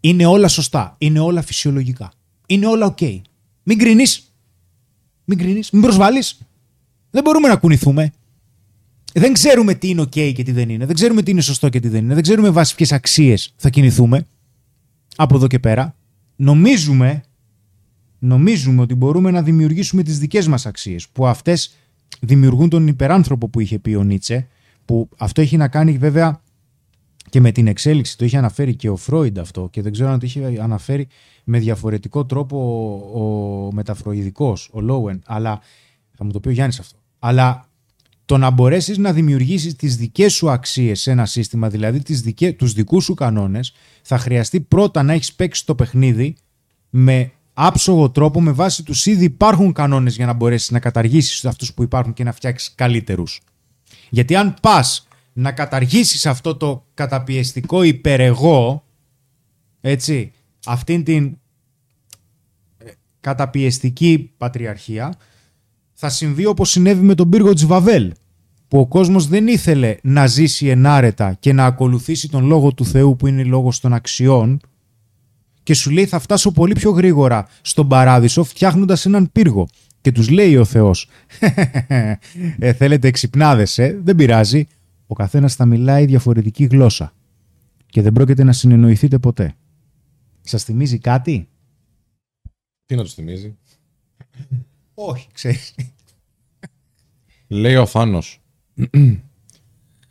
Είναι όλα σωστά. Είναι όλα φυσιολογικά. Είναι όλα οκ. Μην κρίνεις. Μην κρίνεις. Μην προσβάλλεις. Δεν μπορούμε να κουνηθούμε. Δεν ξέρουμε τι είναι OK και τι δεν είναι. Δεν ξέρουμε τι είναι σωστό και τι δεν είναι. Δεν ξέρουμε βάσει ποιες αξίες θα κινηθούμε από εδώ και πέρα. Νομίζουμε, νομίζουμε ότι μπορούμε να δημιουργήσουμε τις δικές μας αξίες που αυτές δημιουργούν τον υπεράνθρωπο που είχε πει ο Νίτσε που αυτό έχει να κάνει βέβαια και με την εξέλιξη το είχε αναφέρει και ο Φρόιντ αυτό και δεν ξέρω αν το είχε αναφέρει με διαφορετικό τρόπο ο, ο μεταφροειδικός, ο Λόουεν αλλά θα μου το πει ο Γιάννης αυτό αλλά το να μπορέσεις να δημιουργήσεις τις δικές σου αξίες σε ένα σύστημα, δηλαδή τις δικέ, τους δικούς σου κανόνες, θα χρειαστεί πρώτα να έχεις παίξει το παιχνίδι με άψογο τρόπο, με βάση τους ήδη υπάρχουν κανόνες για να μπορέσεις να καταργήσεις αυτούς που υπάρχουν και να φτιάξεις καλύτερους. Γιατί αν πας να καταργήσεις αυτό το καταπιεστικό υπερεγώ, έτσι, αυτήν την ε, καταπιεστική πατριαρχία, θα συμβεί όπως συνέβη με τον πύργο της Βαβέλ, που ο κόσμος δεν ήθελε να ζήσει ενάρετα και να ακολουθήσει τον λόγο του Θεού που είναι λόγος των αξιών και σου λέει θα φτάσω πολύ πιο γρήγορα στον παράδεισο φτιάχνοντας έναν πύργο. Και τους λέει ο Θεός ε, θέλετε εξυπνάδες, ε; δεν πειράζει. Ο καθένας θα μιλάει διαφορετική γλώσσα και δεν πρόκειται να συνεννοηθείτε ποτέ. Σας θυμίζει κάτι; Τι να τους θυμίζει; Όχι, ξέρεις. Λέει ο Θάνος.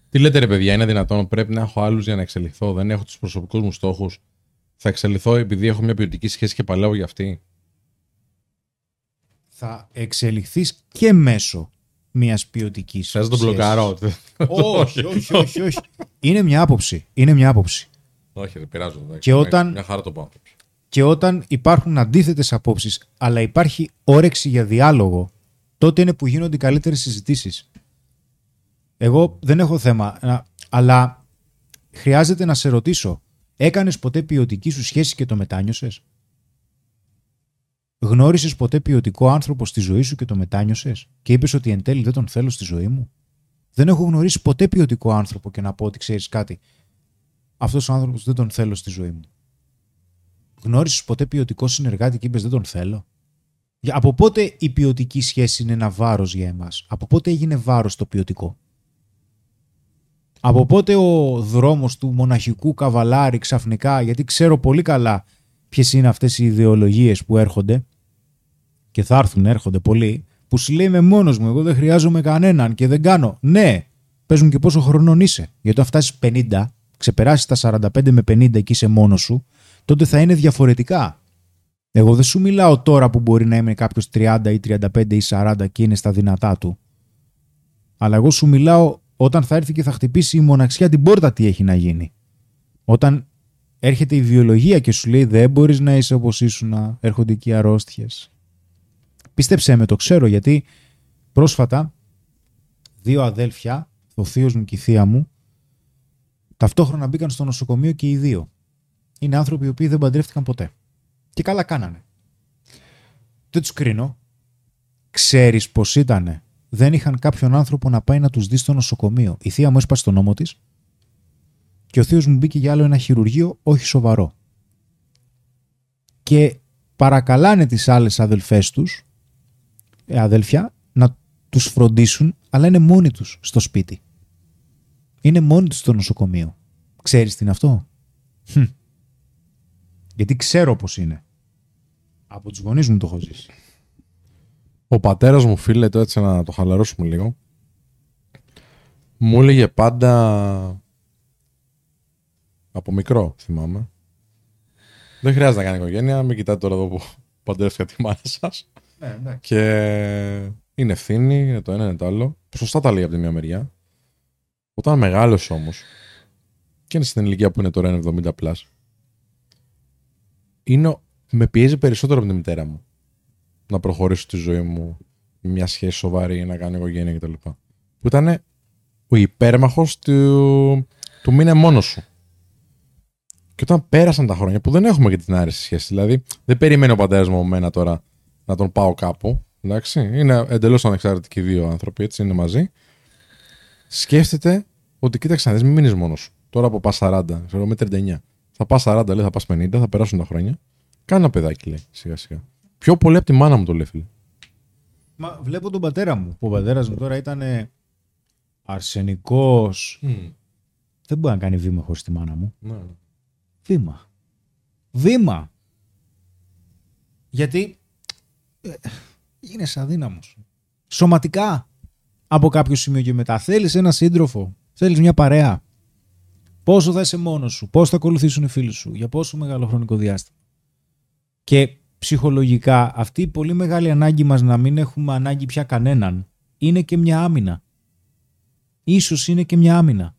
Τι λέτε ρε παιδιά, είναι δυνατόν, πρέπει να έχω άλλους για να εξελιχθώ, δεν έχω τους προσωπικούς μου στόχους. Θα εξελιχθώ επειδή έχω μια ποιοτική σχέση και παλεύω για αυτή. θα εξελιχθείς και μέσω μιας ποιοτικής. Θε να τον μπλοκάρω. Όχι, όχι, όχι, όχι. Είναι μια άποψη. Είναι μια άποψη. Όχι, δεν πειράζω. εντάξει, Και εντάξει, όταν- Μια χαρά το πάω. Και όταν υπάρχουν αντίθετες απόψεις, αλλά υπάρχει όρεξη για διάλογο, τότε είναι που γίνονται οι καλύτερες συζητήσεις. Εγώ δεν έχω θέμα, να- αλλά χρειάζεται να σε ρωτήσω, έκανες ποτέ ποιοτική σου σχέση και το μετάνιωσες; Γνώρισες ποτέ ποιοτικό άνθρωπο στη ζωή σου και το μετάνιωσες; Και είπες ότι εν τέλει δεν τον θέλω στη ζωή μου; Δεν έχω γνωρίσει ποτέ ποιοτικό άνθρωπο και να πω ότι ξέρεις κάτι. Αυτός ο άνθρωπος δεν τον θέλω στη ζωή μου. Γνώρισες ποτέ ποιοτικό συνεργάτη και είπες Δεν τον θέλω; Για- Από πότε η ποιοτική σχέση είναι ένα βάρος για εμάς, Από πότε έγινε βάρος το ποιοτικό; Από πότε ο δρόμος του μοναχικού καβαλάρη ξαφνικά, γιατί ξέρω πολύ καλά ποιες είναι αυτές οι ιδεολογίες που έρχονται και θα έρθουν, έρχονται πολλοί, που σου λέει είμαι μόνος μου, εγώ δεν χρειάζομαι κανέναν και δεν κάνω. Ναι, παίζουν και πόσο χρονών είσαι. Γιατί αν φτάσεις 50, ξεπεράσεις τα 45 με 50 και είσαι μόνος σου, τότε θα είναι διαφορετικά. Εγώ δεν σου μιλάω τώρα που μπορεί να είμαι κάποιος 30 ή 35 ή 40 και είναι στα δυνατά του. Αλλά εγώ σου μιλάω όταν θα έρθει και θα χτυπήσει η μοναξιά την πόρτα τι έχει να γίνει. Όταν έρχεται η βιολογία και σου λέει δεν μπορείς να είσαι όπως ήσουν, έρχονται εκεί αρρώστιες. Πίστεψέ με, το ξέρω γιατί πρόσφατα δύο αδέλφια, ο θείος μου και η θεία μου, ταυτόχρονα μπήκαν στο νοσοκομείο και οι δύο. Είναι άνθρωποι οι οποίοι δεν παντρεύτηκαν ποτέ. Και καλά κάνανε. Δεν τους κρίνω. Ξέρεις πώς ήτανε. Δεν είχαν κάποιον άνθρωπο να πάει να τους δει στο νοσοκομείο. Η θεία μου έσπασε τον νόμο της και ο θείος μου μπήκε για άλλο ένα χειρουργείο, όχι σοβαρό. Και παρακαλάνε τις άλλες αδελφές τους, ε, αδέλφια, να τους φροντίσουν, αλλά είναι μόνοι τους στο σπίτι. Είναι μόνοι τους στο νοσοκομείο. Ξέρεις τι είναι αυτό; Χμ. Γιατί ξέρω πώς είναι. Από τους γονείς μου το έχω ζήσει. Ο πατέρας μου, φίλε, το έτσι να το χαλαρώσουμε λίγο, μου έλεγε πάντα από μικρό, θυμάμαι. Δεν χρειάζεται να κάνει οικογένεια. Μην κοιτάτε τώρα εδώ που παντρεύτηκα τη μάνα σα. και είναι ευθύνη, είναι το ένα, είναι το άλλο. Σωστά τα λέει από τη μια μεριά. Όταν μεγάλωσε όμως, και είναι στην ηλικία που είναι τώρα 70 plus, είναι, με πιέζει περισσότερο από τη μητέρα μου να προχωρήσω τη ζωή μου με μια σχέση σοβαρή, να κάνω οικογένεια κτλ. Που ήταν ο υπέρμαχος του, του μείνε μόνος σου. Και όταν πέρασαν τα χρόνια που δεν έχουμε και την άρεση σχέση, δηλαδή δεν περιμένει ο πατέρας μου μένα τώρα να τον πάω κάπου. Εντάξει, είναι εντελώς ανεξάρτητοι δύο άνθρωποι, έτσι είναι μαζί. Σκέφτεται ότι κοίταξε να δεις, μην μείνεις μόνος σου. Τώρα που πας 40, ξέρω με 39. Θα πας 40, λέει, θα πας 50, θα περάσουν τα χρόνια. Κάνε ένα παιδάκι, λέει, σιγά σιγά. Πιο πολύ από τη μάνα μου το λέει, φίλε. Μα βλέπω τον πατέρα μου. Που ο πατέρας μου τώρα ήταν αρσενικός. Δεν μπορεί να κάνει βήμα χωρίς τη μάνα μου. Ναι. Βήμα. Βήμα. Γιατί ε, γίνεσαι αδύναμος. Σωματικά. Από κάποιο σημείο και μετά. Θέλεις ένα σύντροφο. Θέλεις μια παρέα. Πόσο θα είσαι μόνος σου. Πώς θα ακολουθήσουν οι φίλοι σου. Για πόσο μεγάλο χρονικό διάστημα. Και ψυχολογικά αυτή η πολύ μεγάλη ανάγκη μας να μην έχουμε ανάγκη πια κανέναν είναι και μια άμυνα. Ίσως είναι και μια άμυνα.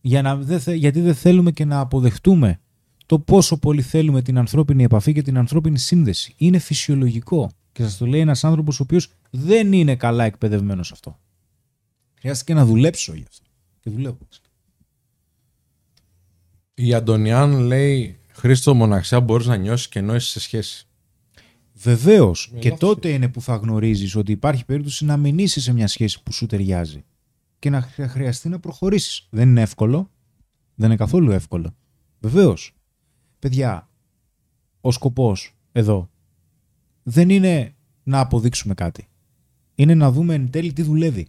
Για να, δεν θε- γιατί δεν θέλουμε και να αποδεχτούμε το πόσο πολύ θέλουμε την ανθρώπινη επαφή και την ανθρώπινη σύνδεση. Είναι φυσιολογικό. Και σας το λέει ένας άνθρωπος ο οποίος δεν είναι καλά εκπαιδευμένος σε αυτό. Χρειάστηκε να δουλέψω γι' αυτό. Και δουλεύω. Η Αντωνιάν λέει: Χρήστο, μοναξιά μπορείς να νιώσεις και νόηση σε σχέση. Βεβαίως. Με Και λάθος τότε είναι που θα γνωρίζεις ότι υπάρχει περίπτωση να μην είσαι σε μια σχέση που σου ταιριάζει. Και να χρεια- χρειαστεί να προχωρήσεις. Δεν είναι εύκολο. Δεν είναι καθόλου εύκολο. Βεβαίως. Παιδιά, ο σκοπός εδώ δεν είναι να αποδείξουμε κάτι. Είναι να δούμε εν τέλει τι δουλεύει.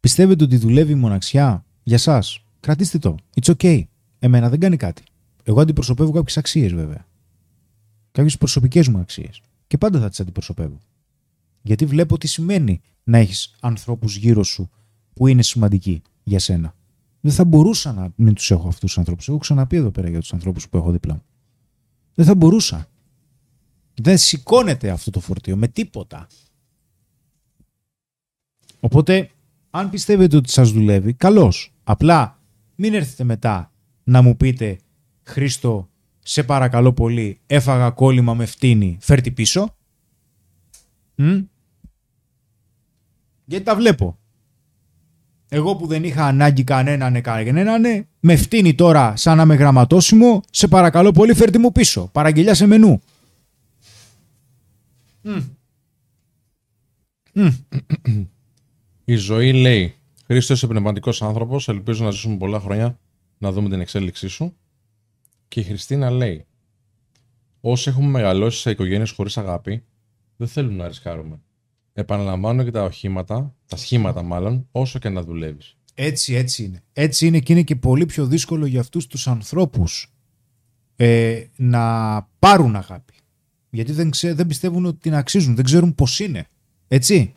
Πιστεύετε ότι δουλεύει η μοναξιά για σας; Κρατήστε το. It's okay. Εμένα δεν κάνει κάτι. Εγώ αντιπροσωπεύω κάποιες αξίες βέβαια κάποιες προσωπικές μου αξίες. Και πάντα θα τις αντιπροσωπεύω. Γιατί βλέπω τι σημαίνει να έχεις ανθρώπους γύρω σου που είναι σημαντικοί για σένα. Δεν θα μπορούσα να μην τους έχω αυτούς τους ανθρώπους. Έχω ξαναπεί εδώ πέρα για τους ανθρώπους που έχω δίπλα μου. Δεν θα μπορούσα. Δεν σηκώνεται αυτό το φορτίο με τίποτα. Οπότε, αν πιστεύετε ότι σας δουλεύει, καλώς. Απλά μην έρθετε μετά να μου πείτε Χρήστο, σε παρακαλώ πολύ, έφαγα κόλλημα με φτύνη, φέρτη πίσω. Μμ. Γιατί τα βλέπω. Εγώ που δεν είχα ανάγκη κανέναν ναι, κανέναν, ναι, με φτύνει τώρα σαν να με γραμματώσιμο, σε παρακαλώ πολύ φέρτη μου πίσω. Παραγγελιά σε μενού. Μμ. Μμ. Η ζωή λέει: Χρήστος, είσαι πνευματικός άνθρωπος. Ελπίζω να ζήσουμε πολλά χρόνια να δούμε την εξέλιξή σου. Και η Χριστίνα λέει: Όσοι έχουμε μεγαλώσει σε οικογένειες χωρίς αγάπη, δεν θέλουμε να ρισκάρουμε. Επαναλαμβάνω και τα οχήματα, τα σχήματα μάλλον, όσο και να δουλεύεις. Έτσι, έτσι είναι. Έτσι είναι και είναι και πολύ πιο δύσκολο για αυτούς τους ανθρώπους ε, να πάρουν αγάπη. Γιατί δεν, ξέ, δεν πιστεύουν ότι την αξίζουν, δεν ξέρουν πώς είναι. Έτσι.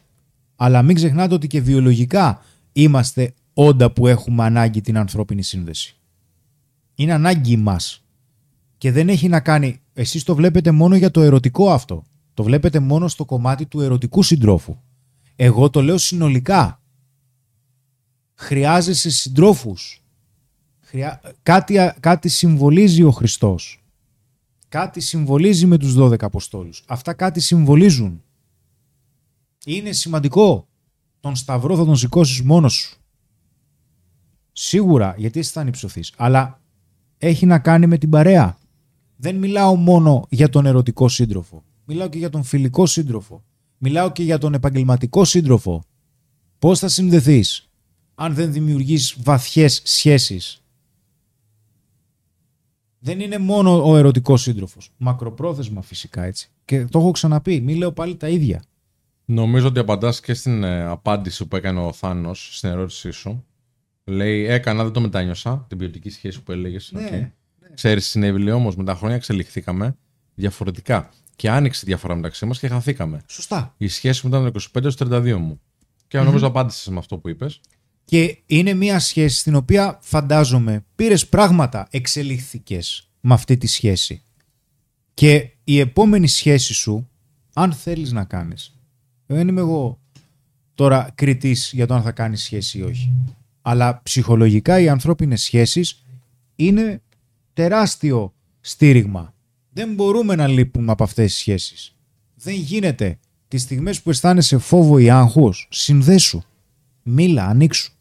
Αλλά μην ξεχνάτε ότι και βιολογικά είμαστε όντα που έχουμε ανάγκη την ανθρώπινη σύνδεση. Είναι ανάγκη μας. Και δεν έχει να κάνει... Εσείς το βλέπετε μόνο για το ερωτικό αυτό. Το βλέπετε μόνο στο κομμάτι του ερωτικού συντρόφου. Εγώ το λέω συνολικά χρειάζεσαι συντρόφους. Χρειά... Κάτι, κάτι συμβολίζει ο Χριστός. Κάτι συμβολίζει με τους 12 Αποστόλους. Αυτά κάτι συμβολίζουν. Είναι σημαντικό. Τον σταυρό θα τον σηκώσεις μόνος σου. Σίγουρα, γιατί εσύ θα ανυψωθείς. Αλλά έχει να κάνει με την παρέα. Δεν μιλάω μόνο για τον ερωτικό σύντροφο. Μιλάω και για τον φιλικό σύντροφο. Μιλάω και για τον επαγγελματικό σύντροφο. Πώς θα συνδεθείς αν δεν δημιουργείς βαθιές σχέσεις. Δεν είναι μόνο ο ερωτικός σύντροφος. Μακροπρόθεσμα φυσικά έτσι. Και το έχω ξαναπεί. Μην λέω πάλι τα ίδια. Νομίζω ότι απαντάς και στην ε, απάντηση που έκανε ο Θάνος στην ερώτησή σου. Λέει, έκανα, δεν το μετάνιωσα, την ποιοτική σχέση που έλεγες. Ναι, Ξέρεις, συνέβη όμως, με τα χρόνια εξελιχθήκαμε διαφορετικά. Και άνοιξε η διαφορά μεταξύ μας και χαθήκαμε. Σωστά. Η σχέση μου ήταν το 25 έως 32 μου. Και νομίζω απάντησες με αυτό που είπες. Και είναι μια σχέση στην οποία φαντάζομαι πήρες πράγματα, εξελίχθηκες με αυτή τη σχέση. Και η επόμενη σχέση σου, αν θέλεις να κάνεις, δεν είμαι εγώ τώρα κριτής για το αν θα κάνεις σχέση ή όχι. Αλλά ψυχολογικά οι ανθρώπινες σχέσεις είναι τεράστιο στήριγμα. Δεν μπορούμε να λείπουμε από αυτές τις σχέσεις. Δεν γίνεται. Τις στιγμές που αισθάνεσαι φόβο ή άγχος, συνδέσου. Μίλα, ανοίξου.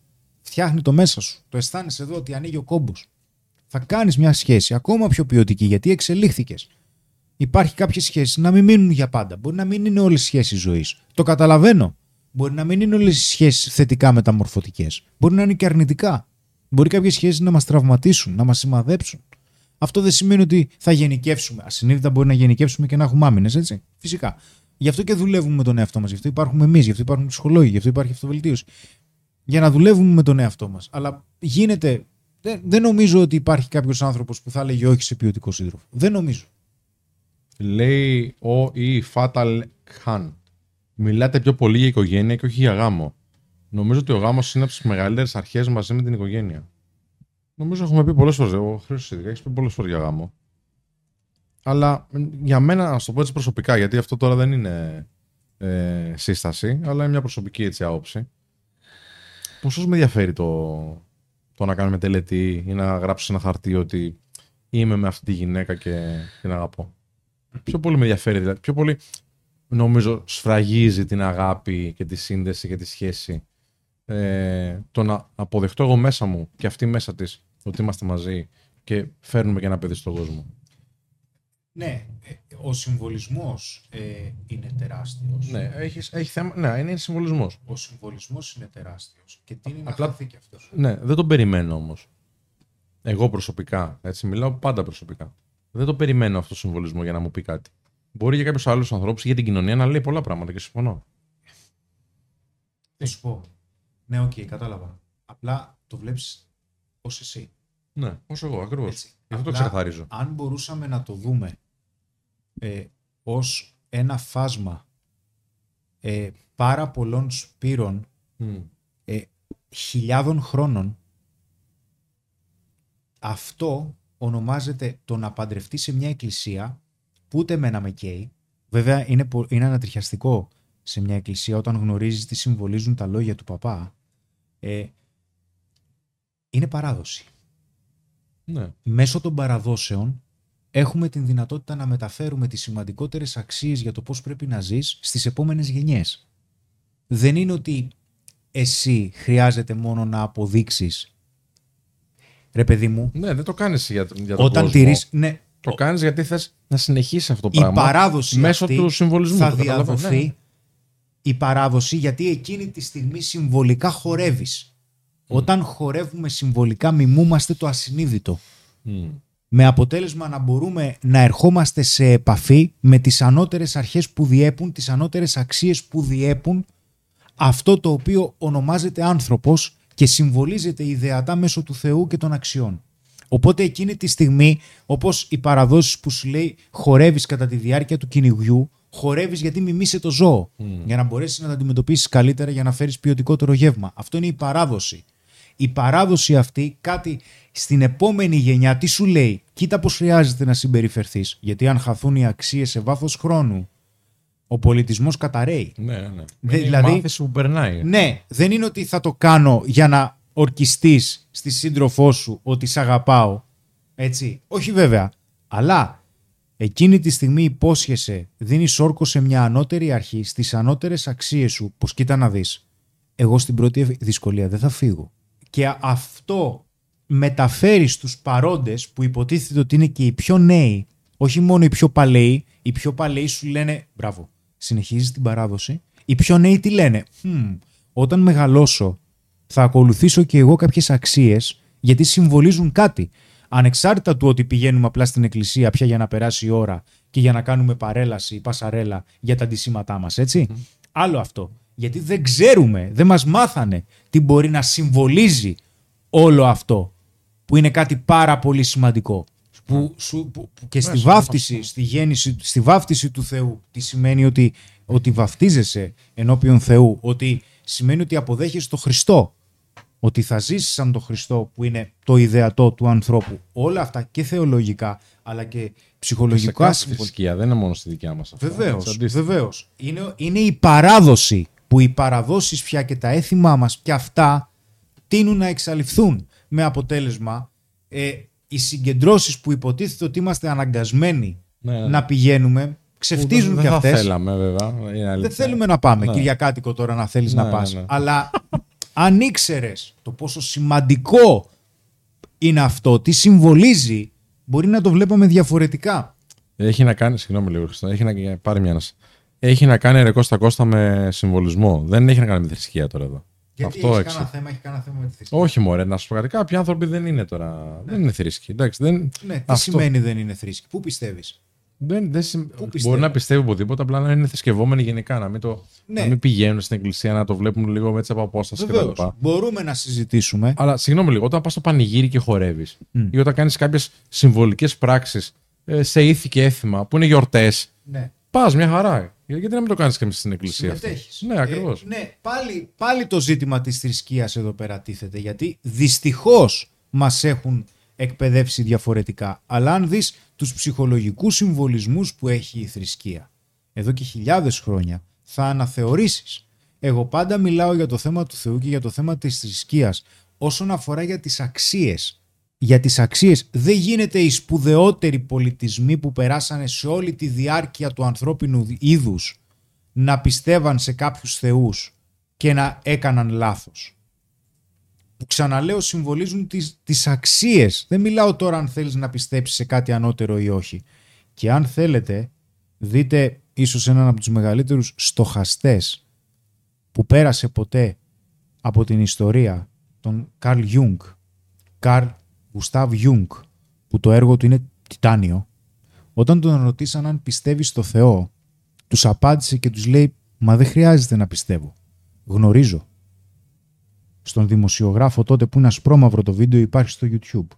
Φτιάχνει το μέσα σου. Το αισθάνεσαι εδώ ότι ανοίγει ο κόμπος. Θα κάνεις μια σχέση ακόμα πιο ποιοτική γιατί εξελίχθηκες. Υπάρχει κάποιες σχέσεις να μην μείνουν για πάντα. Μπορεί να μην είναι όλες οι σχέσεις ζωής. Το καταλαβαίνω. Μπορεί να μην είναι όλες οι σχέσεις θετικά μεταμορφωτικές. Μπορεί να είναι και αρνητικά. Μπορεί κάποιες σχέσεις να μας τραυματίσουν, να μας σημαδέψουν. Αυτό δεν σημαίνει ότι θα γενικεύσουμε. Ασυνείδητα μπορεί να γενικεύσουμε και να έχουμε άμυνες, έτσι. Φυσικά. Γι' αυτό και δουλεύουμε με τον εαυτό μας. Γι' αυτό υπάρχουμε εμείς, γι' αυτό υπάρχουν ψυχολόγοι, γι' αυτό υπάρχει αυτοβελτίωση. Για να δουλεύουμε με τον εαυτό μας. Αλλά γίνεται. Δεν, δεν νομίζω ότι υπάρχει κάποιος άνθρωπος που θα έλεγε όχι σε ποιοτικό σύντροφο. Δεν νομίζω. Λέει ο ή Fatal Khan. Μιλάτε πιο πολύ για οικογένεια και όχι για γάμο. Νομίζω ότι ο γάμος είναι από τις μεγαλύτερες αρχές μαζί με την οικογένεια. Νομίζω έχουμε πει πολλές φορές. Ο Χρήστος ειδικά έχεις πει πολλές φορές για γάμο. Αλλά μ, για μένα, να σου το πω έτσι προσωπικά, γιατί αυτό τώρα δεν είναι ε, σύσταση, αλλά είναι μια προσωπική έτσι άποψη. Πόσο με ενδιαφέρει το, το να κάνουμε τελετή ή να γράψεις ένα χαρτί ότι είμαι με αυτή τη γυναίκα και την αγαπώ; Πιο πολύ με ενδιαφέρει, δηλαδή. Πιο πολύ νομίζω σφραγίζει την αγάπη και τη σύνδεση και τη σχέση. Ε, το να αποδεχτώ εγώ μέσα μου και αυτή μέσα της ότι είμαστε μαζί και φέρνουμε και ένα παιδί στον κόσμο. Ναι, ο συμβολισμός ε, είναι τεράστιος. Ναι, έχεις, έχει θέμα. Ναι, είναι συμβολισμός. Ο συμβολισμός είναι τεράστιος και τι είναι να Απλά- χαθεί και αυτός. Ναι, δεν τον περιμένω όμως. Εγώ προσωπικά. Έτσι, μιλάω πάντα προσωπικά. Δεν το περιμένω αυτό το συμβολισμό για να μου πει κάτι. Μπορεί για κάποιους άλλους ανθρώπους για την κοινωνία να λέει πολλά πράγματα και συμφωνώ. Θα σου πω. Ναι, οκ, κατάλαβα. Απλά το βλέπεις ως εσύ. Ναι, όσο εγώ ακριβώς. Έτσι. Γι' αυτό το Απλά, ξεκαθαρίζω. Αν μπορούσαμε να το δούμε ε, ως ένα φάσμα ε, πάρα πολλών σπήρων Μμ. ε, χιλιάδων χρόνων, αυτό ονομάζεται το να παντρευτεί σε μια εκκλησία που ούτε εμένα με καίει. Βέβαια είναι, πο- είναι ανατριχιαστικό σε μια εκκλησία όταν γνωρίζεις τι συμβολίζουν τα λόγια του παπά. Ε, είναι παράδοση Ναι. μέσω των παραδόσεων έχουμε την δυνατότητα να μεταφέρουμε τις σημαντικότερες αξίες για το πώς πρέπει να ζεις στις επόμενες γενιές. Δεν είναι ότι εσύ χρειάζεται μόνο να αποδείξεις ρε παιδί μου, ναι, δεν το κάνεις για, για τον όταν κόσμο. τηρείς, ναι, Το κάνεις γιατί θες να συνεχίσει αυτό το η πράγμα. παράδοση μέσω αυτή του συμβολισμού. θα το καταλαβαίνω, διαδοθεί ναι. η παράδοση γιατί εκείνη τη στιγμή συμβολικά χορεύεις. Όταν χορεύουμε συμβολικά μιμούμαστε το ασυνείδητο. Μμ. Με αποτέλεσμα να μπορούμε να ερχόμαστε σε επαφή με τις ανώτερες αρχές που διέπουν, τις ανώτερες αξίες που διέπουν αυτό το οποίο ονομάζεται άνθρωπος και συμβολίζεται ιδεατά μέσω του Θεού και των αξιών. Οπότε εκείνη τη στιγμή, όπως οι παραδόσεις που σου λέει χορεύεις κατά τη διάρκεια του κυνηγιού, χορεύεις γιατί μιμείσαι το ζώο, για να μπορέσεις να τα αντιμετωπίσεις καλύτερα για να φέρεις ποιοτικότερο γεύμα. Αυτό είναι η παράδοση η παράδοση αυτή κάτι στην επόμενη γενιά τι σου λέει; Κοίτα πώς χρειάζεται να συμπεριφερθείς. Γιατί αν χαθούν οι αξίες σε βάθος χρόνου, ο πολιτισμός καταραίει. Ναι, ναι. Δε- είναι δηλαδή- η μάθηση που περνάει. Ναι, δεν είναι ότι θα το κάνω για να ορκιστείς στη σύντροφό σου ότι σ' αγαπάω. Έτσι. Όχι βέβαια. Αλλά εκείνη τη στιγμή υπόσχεσαι, δίνεις όρκο σε μια ανώτερη αρχή, στις ανώτερες αξίες σου, πως κοίτα να δεις. Εγώ στην πρώτη δυσκολία δεν θα φύγω. Και α- αυτό μεταφέρει στους παρόντες που υποτίθεται ότι είναι και οι πιο νέοι Όχι μόνο οι πιο παλαιοί, οι πιο παλαιοί σου λένε μπράβο, συνεχίζεις την παράδοση. Οι πιο νέοι τι λένε, «Χμ, όταν μεγαλώσω θα ακολουθήσω και εγώ κάποιες αξίες γιατί συμβολίζουν κάτι. Ανεξάρτητα του ότι πηγαίνουμε απλά στην εκκλησία πια για να περάσει η ώρα και για να κάνουμε παρέλαση, πασαρέλα για τα αντισήματά μας, έτσι. Άλλο αυτό. Γιατί δεν ξέρουμε, δεν μας μάθανε τι μπορεί να συμβολίζει όλο αυτό που είναι κάτι πάρα πολύ σημαντικό. Που, σου, που, που και στη βάφτιση, στη γέννηση, στη βάφτιση του Θεού, τι σημαίνει ότι, ότι βαφτίζεσαι ενώπιον Θεού, ότι σημαίνει ότι αποδέχεσαι το Χριστό, ότι θα ζήσεις σαν το Χριστό που είναι το ιδεατό του ανθρώπου. Όλα αυτά και θεολογικά, αλλά και Σε ψυχολογικά κάθε συμβολικά. θρησκεία, δεν είναι μόνο στη δικιά μας. Βεβαίως. Βεβαίως. Είναι, είναι η παράδοση που οι παραδόσεις πια και τα έθιμά μας πια αυτά τείνουν να εξαλειφθούν με αποτέλεσμα ε, οι συγκεντρώσεις που υποτίθεται ότι είμαστε αναγκασμένοι Ναι, ναι. να πηγαίνουμε ξεφτίζουν δεν και θα αυτές. θέλαμε, βέβαια. είναι αλήθεια. Δεν θέλουμε να πάμε Ναι. Κυριακάτικο τώρα να θέλεις Ναι, να ναι, πας. ναι. Αλλά αν ήξερες το πόσο σημαντικό είναι αυτό, τι συμβολίζει, μπορεί να το βλέπαμε διαφορετικά. Έχει να κάνει, συγγνώμη λίγο, Χριστό, έχει να πάρει μιας ανάσα. Έχει να κάνει ρε Κώστα Κώστα με συμβολισμό. Δεν έχει να κάνει με θρησκεία τώρα εδώ. Γιατί Αυτό έχεις έξι. κανένα θέμα, έχει κανένα θέμα με τη θρησκεία. Όχι, μωρέ, να σου πω κάτι. Κάποιοι άνθρωποι δεν είναι τώρα. Δεν είναι θρήσκοι. Εντάξει, δεν, Ναι, τι αυτό. σημαίνει δεν είναι θρήσκη, πού πιστεύεις; δεν, δεν συμ- πιστεύεις; Μπορεί να πιστεύει οπουδήποτε, απλά να είναι θρησκευόμενοι γενικά. Να μην, το, Ναι. να μην πηγαίνουν στην εκκλησία, να το βλέπουν λίγο έτσι από απόσταση Βεβαίως, κτλ. μπορούμε να συζητήσουμε. Αλλά συγγνώμη λίγο, όταν πας στο πανηγύρι και χορεύεις Μμ. ή όταν κάνεις κάποιες συμβολικές πράξεις σε ήθη και έθιμα που είναι γιορτές, Ναι. πας μια χαρά. Για- Γιατί να μην το κάνεις και στην εκκλησία. αυτό. Συμμετέχεις. Ναι, ακριβώς. Ε, ναι, πάλι, πάλι το ζήτημα της θρησκείας εδώ πέρα τίθεται, γιατί δυστυχώς μας έχουν εκπαιδεύσει διαφορετικά. Αλλά αν δεις τους ψυχολογικούς συμβολισμούς που έχει η θρησκεία, εδώ και χιλιάδες χρόνια, θα αναθεωρήσεις. Εγώ πάντα μιλάω για το θέμα του Θεού και για το θέμα της θρησκείας όσον αφορά για τις αξίες. Για τις αξίες δεν γίνεται οι σπουδαιότεροι πολιτισμοί που περάσανε σε όλη τη διάρκεια του ανθρώπινου είδους να πιστεύαν σε κάποιους θεούς και να έκαναν λάθος. Που ξαναλέω συμβολίζουν τις, τις αξίες. Δεν μιλάω τώρα αν θέλεις να πιστέψεις σε κάτι ανώτερο ή όχι. Και αν θέλετε δείτε ίσως έναν από τους μεγαλύτερους στοχαστές που πέρασε ποτέ από την ιστορία, τον Καρλ Γιουνγκ, Καρλ Γκουστάβ Γιουνγκ, που το έργο του είναι τιτάνιο, όταν τον ρωτήσαν αν πιστεύει στο Θεό, τους απάντησε και τους λέει «Μα δεν χρειάζεται να πιστεύω. Γνωρίζω». Στον δημοσιογράφο τότε που είναι ασπρόμαυρο το βίντεο υπάρχει στο YouTube.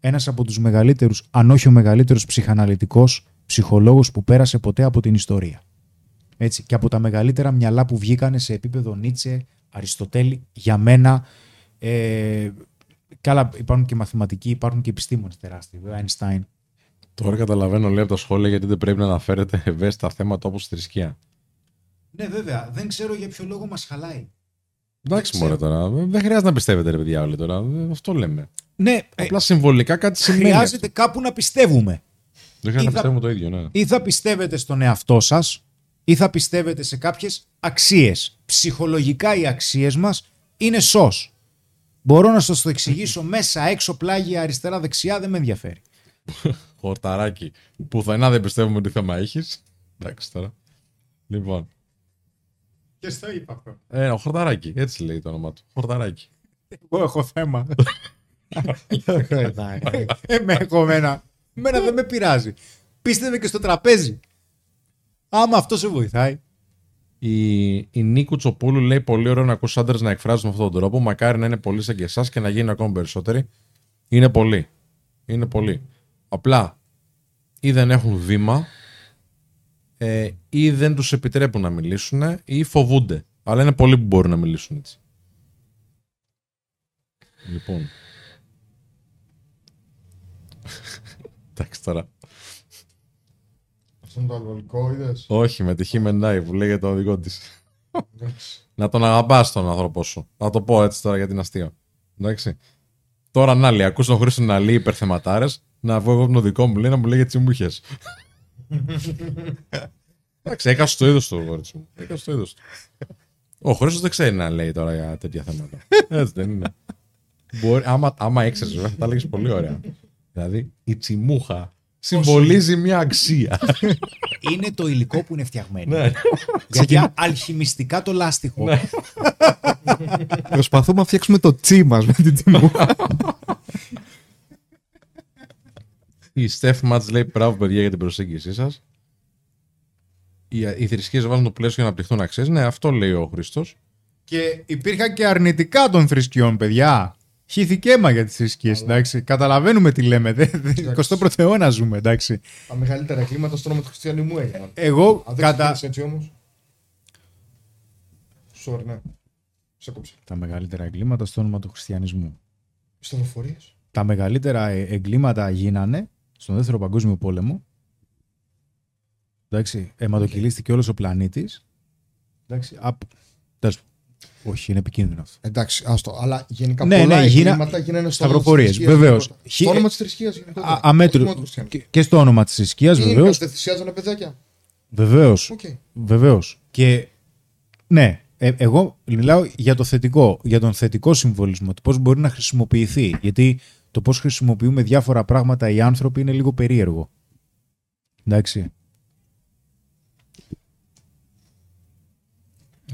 Ένας από τους μεγαλύτερους, αν όχι ο μεγαλύτερος ψυχαναλυτικός ψυχολόγος που πέρασε ποτέ από την ιστορία. Έτσι, και από τα μεγαλύτερα μυαλά που βγήκανε σε επίπεδο Νίτσε, Αριστοτέλη, για μένα. Ε, καλά, υπάρχουν και μαθηματικοί, υπάρχουν και επιστήμονες τεράστιοι, βέβαια, Einstein. Τώρα καταλαβαίνω λέει από τα σχόλια γιατί δεν πρέπει να αναφέρετε ευαίσθητα θέματα όπως θρησκεία. Ναι, βέβαια, δεν ξέρω για ποιο λόγο μας χαλάει. Εντάξει, ξέρω. μωρέ τώρα. Δεν χρειάζεται να πιστεύετε, ρε παιδιά, όλοι τώρα. Ε, Αυτό λέμε. Ναι, ε, Απλά συμβολικά κάτι σημαίνει. χρειάζεται κάπου να πιστεύουμε. Δεν χρειάζεται να Ή θα- πιστεύουμε το ίδιο, ναι. Ή θα πιστεύετε στον εαυτό σας, ή θα πιστεύετε σε κάποιες αξίες. Ψυχολογικά οι αξίες μας είναι σως. Μπορώ να σας το εξηγήσω μέσα, έξω, πλάγια, αριστερά, δεξιά, δεν με ενδιαφέρει. Χορταράκι. Πουθενά δεν πιστεύουμε τι θέμα έχεις. Εντάξει τώρα. Λοιπόν. Και στο είπα αυτό. Ε, ο Χορταράκι. Έτσι λέει το όνομά του. Χορταράκι. Εγώ έχω θέμα. ε, με έχω εμένα. Εμένα δεν με πειράζει. Πίστευε και στο τραπέζι. Άμα αυτό σε βοηθάει. Η, η Νίκου Τσοπούλου λέει: Πολύ ωραίο να ακούς άντρες να εκφράζουν με αυτόν τον τρόπο. Μακάρι να είναι πολλοί σαν και εσάς και να γίνουν ακόμα περισσότεροι. Είναι πολλοί. Είναι πολλοί. Απλά ή δεν έχουν βήμα ε, ή δεν τους επιτρέπουν να μιλήσουν ή φοβούνται. Αλλά είναι πολλοί που μπορούν να μιλήσουν έτσι. Λοιπόν. Εντάξει τώρα. Αυτό είναι το αλκοολικό, είδες. Όχι, με τη Χιμενάη που λέγεται ο οδηγό της. να τον αγαπάς τον άνθρωπό σου. Θα το πω έτσι τώρα γιατί είναι αστείο. Εντάξει. Τώρα να λέει, ακούς τον Χρήστο να λέει υπερθεματάρες, να βγω εγώ από τον δικό μου, λέει να μου λέει για τσιμπούχε. Εντάξει, έκασες το είδος του, αγόρι μου. Έκασες το είδος του. Ο Χρήστος δεν ξέρει να λέει τώρα για τέτοια θέματα. Έτσι δεν είναι. Μπορεί, άμα, άμα ήξερε, βέβαια, θα τα έλεγες πολύ ωραία. Δηλαδή, η τσιμούχα Συμβολίζει μια αξία. Είναι το υλικό που είναι φτιαγμένο. ναι. Γιατί αλχημιστικά το λάστιχο. Προσπαθούμε να φτιάξουμε το τσι μας με την τιμή. Η Στεφ Μάτς λέει μπράβο παιδιά για την προσέγγιση σας. Οι, οι θρησκείες βάζουν το πλαίσιο για να αναπτυχθούν αξίες. Ναι, αυτό λέει ο Χρήστο. Και υπήρχαν και αρνητικά των θρησκειών, παιδιά. Χυθικέμα για τις θρησκείες, εντάξει. Καταλαβαίνουμε τι λέμε. Δεν- δεν- 21ο αιώνα ζούμε, εντάξει. Τα μεγαλύτερα κλίματα στο όνομα του χριστιανισμού έγιναν. Εγώ Αν δεν κατά. κατά... έτσι όμως. Sorry, ναι. Σε κόψε. Τα μεγαλύτερα εγκλήματα στο όνομα του χριστιανισμού. Ιστονοφορίε. Τα μεγαλύτερα ε, εγκλήματα γίνανε στον δεύτερο παγκόσμιο πόλεμο. Εντάξει, αιματοκυλίστηκε όλος ο πλανήτης. Εντάξει, απ... τέλος πάντων. Όχι, είναι επικίνδυνος αυτό. Εντάξει, άστο. Αλλά γενικά Ναι, πολλά ναι, γίνα- εγκλήματα γίνανε στο Σταυροφορίες, όνομα της βεβαίως. θρησκείας Χι- γενικότερα. Στο όνομα της θρησκείας γενικότερα. Α- αμέτρου. Όχι μόνο του χριστιανού. Και, και στο όνομα της θρησκείας, Τι βεβαίως. είναι, θυσιάζανε παιδάκια; Βεβαίως. Οκ. Βεβαίως. Και ναι, ε, εγώ μιλάω για το θετικό, για τον θετικό συμβολισμό, το πώς μπορεί να χρησιμοποιηθεί. Γιατί το πώς χρησιμοποιούμε διάφορα πράγματα οι άνθρωποι είναι λίγο περίεργο. Εντάξει.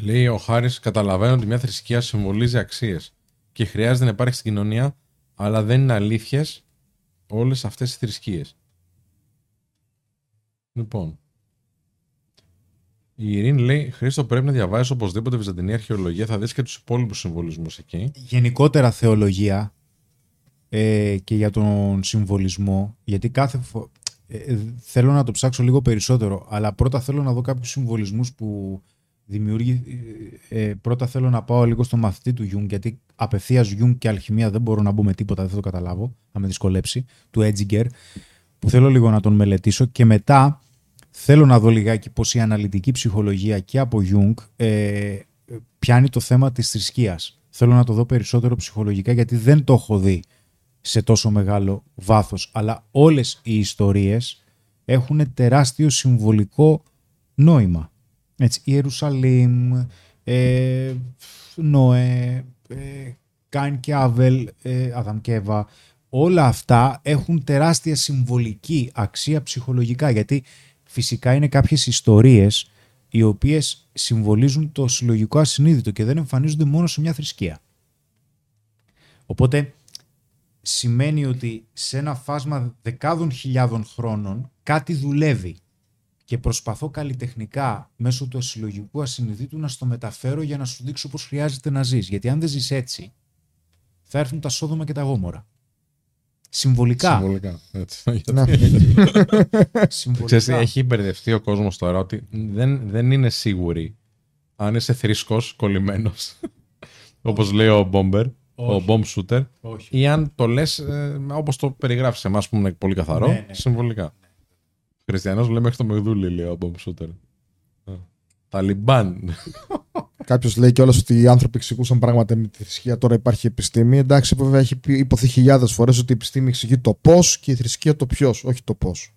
Λέει ο Χάρης: Καταλαβαίνω ότι μια θρησκεία συμβολίζει αξίες και χρειάζεται να υπάρχει στην κοινωνία, αλλά δεν είναι αλήθειες όλες αυτές οι θρησκείες. Λοιπόν. Η Ειρήνη λέει: Χρήστο, πρέπει να διαβάσεις οπωσδήποτε βυζαντινή αρχαιολογία. Θα δεις και τους υπόλοιπους συμβολισμούς εκεί. Γενικότερα θεολογία ε, και για τον συμβολισμό, γιατί κάθε φο... ε, ε, θέλω να το ψάξω λίγο περισσότερο, αλλά πρώτα θέλω να δω κάποιους συμβολισμούς που δημιουργεί... ε, ε, πρώτα θέλω να πάω λίγο στο μαθητή του Γιουνγκ, γιατί απευθείας Γιουνγκ και αλχημεία δεν μπορώ να μπω με τίποτα, δεν θα το καταλάβω, θα με δυσκολέψει, του Έντινγκερ, που θέλω λίγο να τον μελετήσω και μετά θέλω να δω λιγάκι πώς η αναλυτική ψυχολογία και από Γιουνγκ ε, πιάνει το θέμα της θρησκείας. Θέλω να το δω περισσότερο ψυχολογικά γιατί δεν το έχω δει σε τόσο μεγάλο βάθος. Αλλά όλες οι ιστορίες έχουν τεράστιο συμβολικό νόημα. Έτσι, Ιερουσαλήμ, ε, Νώε, ε, Κάιν και Άβελ, ε, Αδαμ και Εύα, όλα αυτά έχουν τεράστια συμβολική αξία ψυχολογικά γιατί φυσικά είναι κάποιες ιστορίες οι οποίες συμβολίζουν το συλλογικό ασυνείδητο και δεν εμφανίζονται μόνο σε μια θρησκεία. Οπότε σημαίνει ότι σε ένα φάσμα δεκάδων χιλιάδων χρόνων κάτι δουλεύει και προσπαθώ καλλιτεχνικά μέσω του συλλογικού ασυνειδήτου να στο μεταφέρω για να σου δείξω πώς χρειάζεται να ζεις. Γιατί αν δεν ζεις έτσι, θα έρθουν τα Σόδομα και τα Γόμορα. Συμβολικά. Συμβολικά. Έτσι. Ναι. συμβολικά. Ξέρεις, έχει μπερδευτεί ο κόσμος τώρα ότι δεν, δεν είναι σίγουροι αν είσαι θρήσκος κολλημένος. Όπως λέει ο Bomber, ο Όχι. Bomb Shooter, Όχι. ή αν το λες ε, όπως το περιγράφεις σε εμάς που είναι πολύ καθαρό, Ναι, ναι. συμβολικά. Χριστιανός λέει μέχρι το Μεγδούλη, λέει ο Bomb Shooter. Α. Ταλιμπάν. Κάποιος λέει κιόλας ότι οι άνθρωποι εξηγούσαν πράγματα με τη θρησκεία. Τώρα υπάρχει επιστήμη. Εντάξει, βέβαια έχει πει- υποθεί χιλιάδες φορές ότι η επιστήμη εξηγεί το πώς και η θρησκεία το ποιος, όχι το πώς.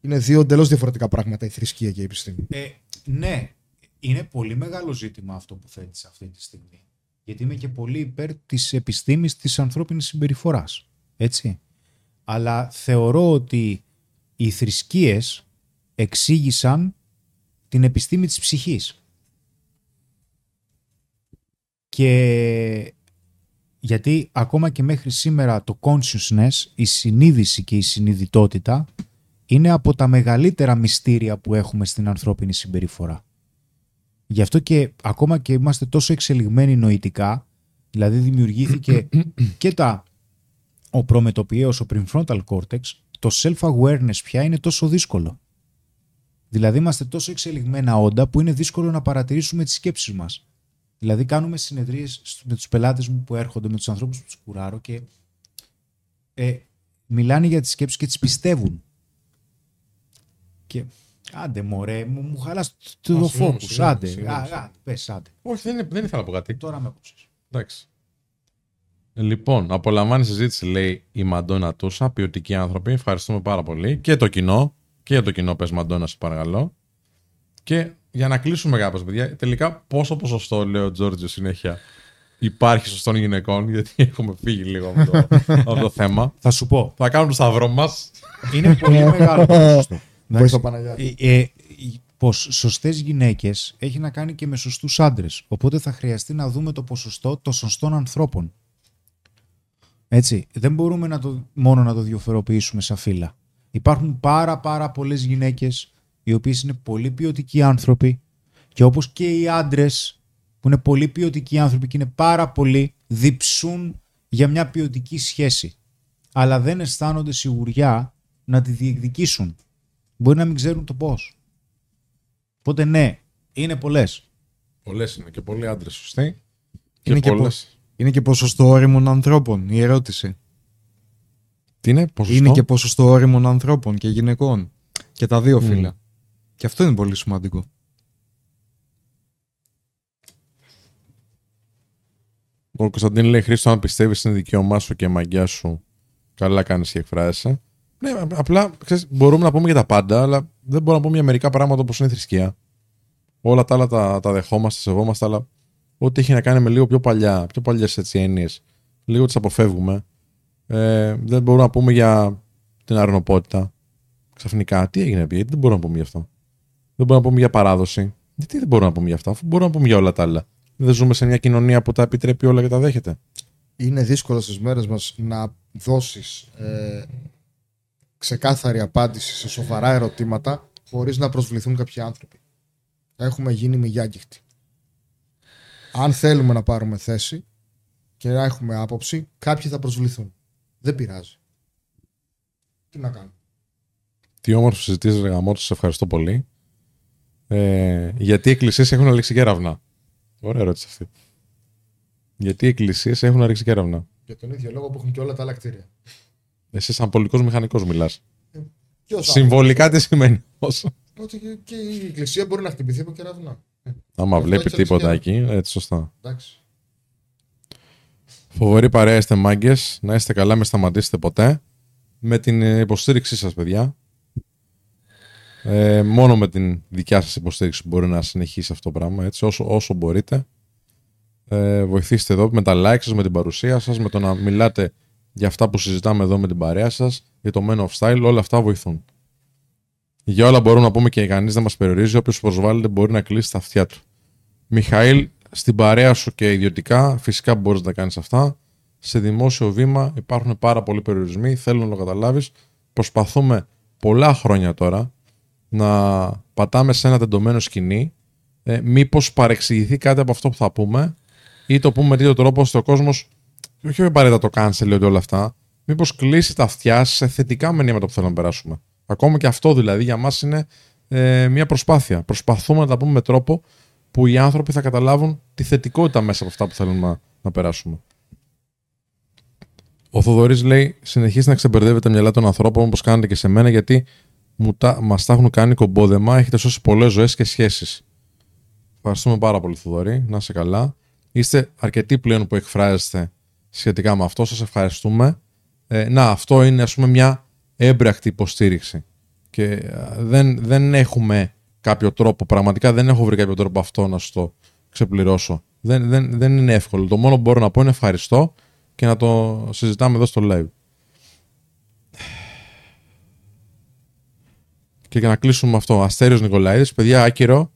Είναι δύο εντελώς διαφορετικά πράγματα η θρησκεία και η επιστήμη. Ε, ναι, είναι πολύ μεγάλο ζήτημα αυτό που θέτεις αυτή τη στιγμή. Γιατί είμαι και πολύ υπέρ της επιστήμης της ανθρώπινης συμπεριφοράς. Έτσι. Αλλά θεωρώ ότι οι θρησκείες εξήγησαν την επιστήμη της ψυχής. Και γιατί ακόμα και μέχρι σήμερα το consciousness, η συνείδηση και η συνειδητότητα είναι από τα μεγαλύτερα μυστήρια που έχουμε στην ανθρώπινη συμπεριφορά. Γι' αυτό και ακόμα και είμαστε τόσο εξελιγμένοι νοητικά, δηλαδή δημιουργήθηκε και τα ο προμετωπιαίος, ο prefrontal cortex, το self-awareness πια είναι τόσο δύσκολο. Δηλαδή είμαστε τόσο εξελιγμένα όντα που είναι δύσκολο να παρατηρήσουμε τις σκέψεις μας. Δηλαδή κάνουμε συνεδρίες σ- με τους πελάτες μου που έρχονται, με τους ανθρώπους που τους κουράρω και ε, μιλάνε για τις σκέψεις και τις πιστεύουν. Και άντε μωρέ, μου, μου χαλάς το, Α, το συγγνώμη, focus, συγγνώμη, άντε, συγγνώμη, α, συγγνώμη. α, πες άντε. Όχι, δεν, δεν ήθελα να πω κάτι. Τώρα με έκοψες. Εντάξει. Λοιπόν, απολαμβάνει συζήτηση, λέει η Μαντόνα Τούσα, ποιοτικοί άνθρωποι. Ευχαριστούμε πάρα πολύ. Και το κοινό. Και για το κοινό, πες Μαντόνα, σε παρακαλώ. Και για να κλείσουμε κάπως, παιδιά, τελικά πόσο ποσοστό, λέει ο Τζόρτζιος συνέχεια, υπάρχει σωστών γυναικών, γιατί έχουμε φύγει λίγο από το, από το θέμα. Θα σου πω. Θα κάνουμε το σταυρό μας. Είναι πολύ μεγάλο το ποσοστό. Βοήθο Παναγιώτη. Ε, ε, πως σωστές γυναίκες έχει να κάνει και με σωστούς άντρες. Οπότε θα χρειαστεί να δούμε το ποσοστό των σωστών ανθρώπων. Έτσι. Δεν μπορούμε να το, μόνο να το διαφοροποιήσουμε σαν φύλλα. Υπάρχουν πάρα πάρα πολλές γυναίκες οι οποίες είναι πολύ ποιοτικοί άνθρωποι και όπως και οι άντρες που είναι πολύ ποιοτικοί άνθρωποι και είναι πάρα πολύ διψούν για μια ποιοτική σχέση. Αλλά δεν αισθάνονται σιγουριά να τη διεκδικήσουν. Μπορεί να μην ξέρουν το πώς. Οπότε ναι, είναι πολλές. Πολλές είναι και πολλοί άντρες, σωστοί. Και, Είναι και, πολλές. Πο- είναι και ποσοστό όριμων ανθρώπων, η ερώτηση. Τι είναι, ποσοστό; Είναι και ποσοστό όριμων ανθρώπων και γυναικών. Και τα δύο φύλλα. Και αυτό είναι πολύ σημαντικό. Ο Κωνσταντίν λέει: Χρήστο, αν πιστεύεις είναι δικαίωμά σου και μαγιά σου, καλά κάνεις και εκφράζεσαι. Ναι, α- απλά ξέρεις, μπορούμε να πούμε για τα πάντα, αλλά δεν μπορούμε να πούμε για μερικά πράγματα όπως είναι η θρησκεία. Όλα τα άλλα τα, τα δεχόμαστε, σεβόμαστε, αλλά ό,τι έχει να κάνει με λίγο πιο παλιά, πιο παλιές έννοιες, λίγο τις αποφεύγουμε. Ε, δεν μπορούμε να πούμε για την αρνοπότητα. Ξαφνικά, τι έγινε, γιατί δεν μπορούμε να πούμε για αυτό; Δεν μπορούμε να πούμε για παράδοση. Γιατί δεν μπορούμε να πούμε για αυτά, αφού μπορούμε να πούμε για όλα τα άλλα. Δεν ζούμε σε μια κοινωνία που τα επιτρέπει όλα και τα δέχεται. είναι δύσκολο στις μέρες μας να δώσεις ε, ξεκάθαρη απάντηση σε σοβαρά ερωτήματα χωρίς να προσβληθούν κάποιοι άνθρωποι. Έχουμε γίνει μηγιάγκυχτοι. Αν θέλουμε να πάρουμε θέση και να έχουμε άποψη, κάποιοι θα προσβληθούν. Δεν πειράζει. Τι να κάνουμε; Τι όμορφο συζητήσεις, Ρεγαμότο, σε ευχαριστώ πολύ. Ε, γιατί οι εκκλησίες έχουν αλήξει κέραυνα. Ωραία ερώτηση αυτή. Γιατί οι εκκλησίες έχουν αλήξει κέραυνα. Για τον ίδιο λόγο που έχουν και όλα τα άλλα κτίρια. Εσύ, σαν πολικός μηχανικός, μιλάς. Ποιος Συμβολικά τι σημαίνει όσο. Ότι και- και η εκκλησία μπορεί να χτυπηθεί από κεραυνά. Άμα Αυτό βλέπει έχει τίποτα αλήξει εκεί, έτσι σωστά. Εντάξει. Φοβερή παρέα είστε μάγκες. Να είστε καλά, με σταματήσετε ποτέ. Με την ε, υποστήριξή σας, παιδιά. Ε, μόνο με την δικιά σας υποστήριξη μπορεί να συνεχίσει αυτό το πράγμα έτσι, όσο, όσο μπορείτε ε, βοηθήστε εδώ με τα like σας, με την παρουσία σας με το να μιλάτε για αυτά που συζητάμε εδώ με την παρέα σας για το Men of Style, όλα αυτά βοηθούν για όλα μπορούμε να πούμε και κανείς δεν μας περιορίζει όποιος προσβάλλεται μπορεί να κλείσει τα αυτιά του. Μιχαήλ, στην παρέα σου και ιδιωτικά φυσικά μπορείς να τα κάνεις αυτά. Σε δημόσιο βήμα υπάρχουν πάρα πολλοί περιορισμοί θέλω να το καταλάβεις. Προσπαθούμε πολλά χρόνια τώρα να πατάμε σε ένα τεντωμένο σκηνή, ε, μήπως παρεξηγηθεί κάτι από αυτό που θα πούμε, ή το πούμε με τέτοιο τρόπο ώστε ο κόσμος, όχι απαραίτητα το cancel ότι όλα αυτά, μήπως κλείσει τα αυτιά σε θετικά μηνύματα που θέλουμε να περάσουμε. Ακόμα και αυτό δηλαδή για μας είναι ε, μια προσπάθεια. Προσπαθούμε να τα πούμε με τρόπο που οι άνθρωποι θα καταλάβουν τη θετικότητα μέσα από αυτά που θέλουμε να, να περάσουμε. Ο Θοδωρής λέει: Συνεχίστε να ξεμπερδεύετε τα μυαλά των ανθρώπων όπως κάνετε και σε μένα, γιατί μου τα, μας τα έχουν κάνει κομπόδεμα. Έχετε σώσει πολλές ζωές και σχέσεις. Ευχαριστούμε πάρα πολύ, Θοδωρή. Να είσαι καλά. Είστε αρκετοί πλέον που εκφράζεστε σχετικά με αυτό. Σας ευχαριστούμε. Ε, να, αυτό είναι ας πούμε μια έμπρακτη υποστήριξη. Και ε, δεν, δεν έχουμε κάποιο τρόπο, πραγματικά δεν έχω βρει κάποιο τρόπο αυτό να σου το ξεπληρώσω. Δεν, δεν, δεν είναι εύκολο. Το μόνο που μπορώ να πω είναι ευχαριστώ και να το συζητάμε εδώ στο live. Και για να κλείσουμε με αυτό, Αστέριος Νικολαίδης, παιδιά άκυρο,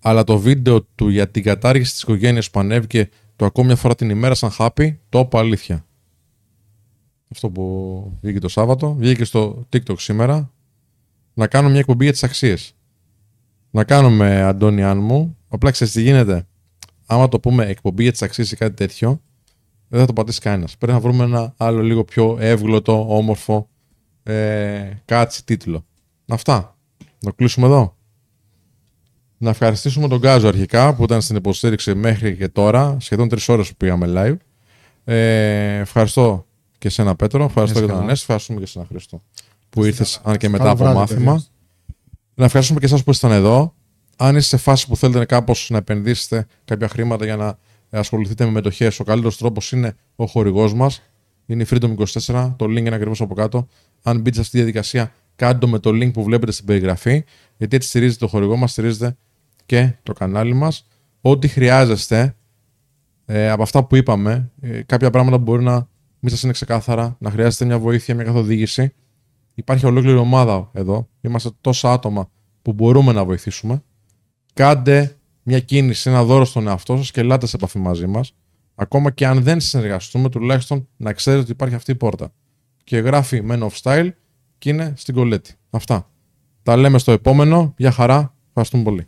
αλλά το βίντεο του για την κατάργηση της οικογένειας που ανέβηκε το ακόμη μια φορά την ημέρα σαν χάπι, το είπα αλήθεια. Αυτό που βγήκε το Σάββατο, βγήκε στο TikTok σήμερα, να κάνω μια εκπομπή για τις αξίες. Να κάνουμε, Αντώνη, αν μου, απλά ξέρεις τι γίνεται. Άμα το πούμε εκπομπή για τις αξίες ή κάτι τέτοιο, δεν θα το πατήσει κανένας. Πρέπει να βρούμε ένα άλλο λίγο πιο εύγλωτο, όμορφο, ε, κάτσι τίτλο. Αυτά. Να το κλείσουμε εδώ. Να ευχαριστήσουμε τον Γκάζο αρχικά που ήταν στην υποστήριξη μέχρι και τώρα, σχεδόν τρεις ώρες που πήγαμε live. Ε, ευχαριστώ και εσένα Πέτρο, ευχαριστώ και τον καλά. Ανέστη, ευχαριστούμε και εσένα Χρήστο που ήρθες, αν και μετά Καλό από βράδυ, μάθημα. παιδιά. Να ευχαριστούμε και εσάς που ήσασταν εδώ. Αν είστε σε φάση που θέλετε κάπως να επενδύσετε κάποια χρήματα για να ασχοληθείτε με μετοχές, ο καλύτερος τρόπος είναι ο χορηγός μας. Είναι η Freedom 24. Το link είναι ακριβώς από κάτω. Αν μπείτε σε αυτή τη διαδικασία, κάντε το με το link που βλέπετε στην περιγραφή. Γιατί έτσι στηρίζετε το χορηγό μας, στηρίζετε και το κανάλι μας. Ό,τι χρειάζεστε ε, από αυτά που είπαμε, ε, κάποια πράγματα που μπορεί να μην σας είναι ξεκάθαρα, να χρειάζεται μια βοήθεια, μια καθοδήγηση. Υπάρχει ολόκληρη ομάδα εδώ. Είμαστε τόσα άτομα που μπορούμε να βοηθήσουμε. Κάντε μια κίνηση, ένα δώρο στον εαυτό σας και ελάτε σε επαφή μαζί μας. Ακόμα και αν δεν συνεργαστούμε, τουλάχιστον να ξέρετε ότι υπάρχει αυτή η πόρτα. Και γράφει Men of Style και είναι στην κολέτη. Αυτά. Τα λέμε στο επόμενο. Γεια χαρά. Ευχαριστούμε πολύ.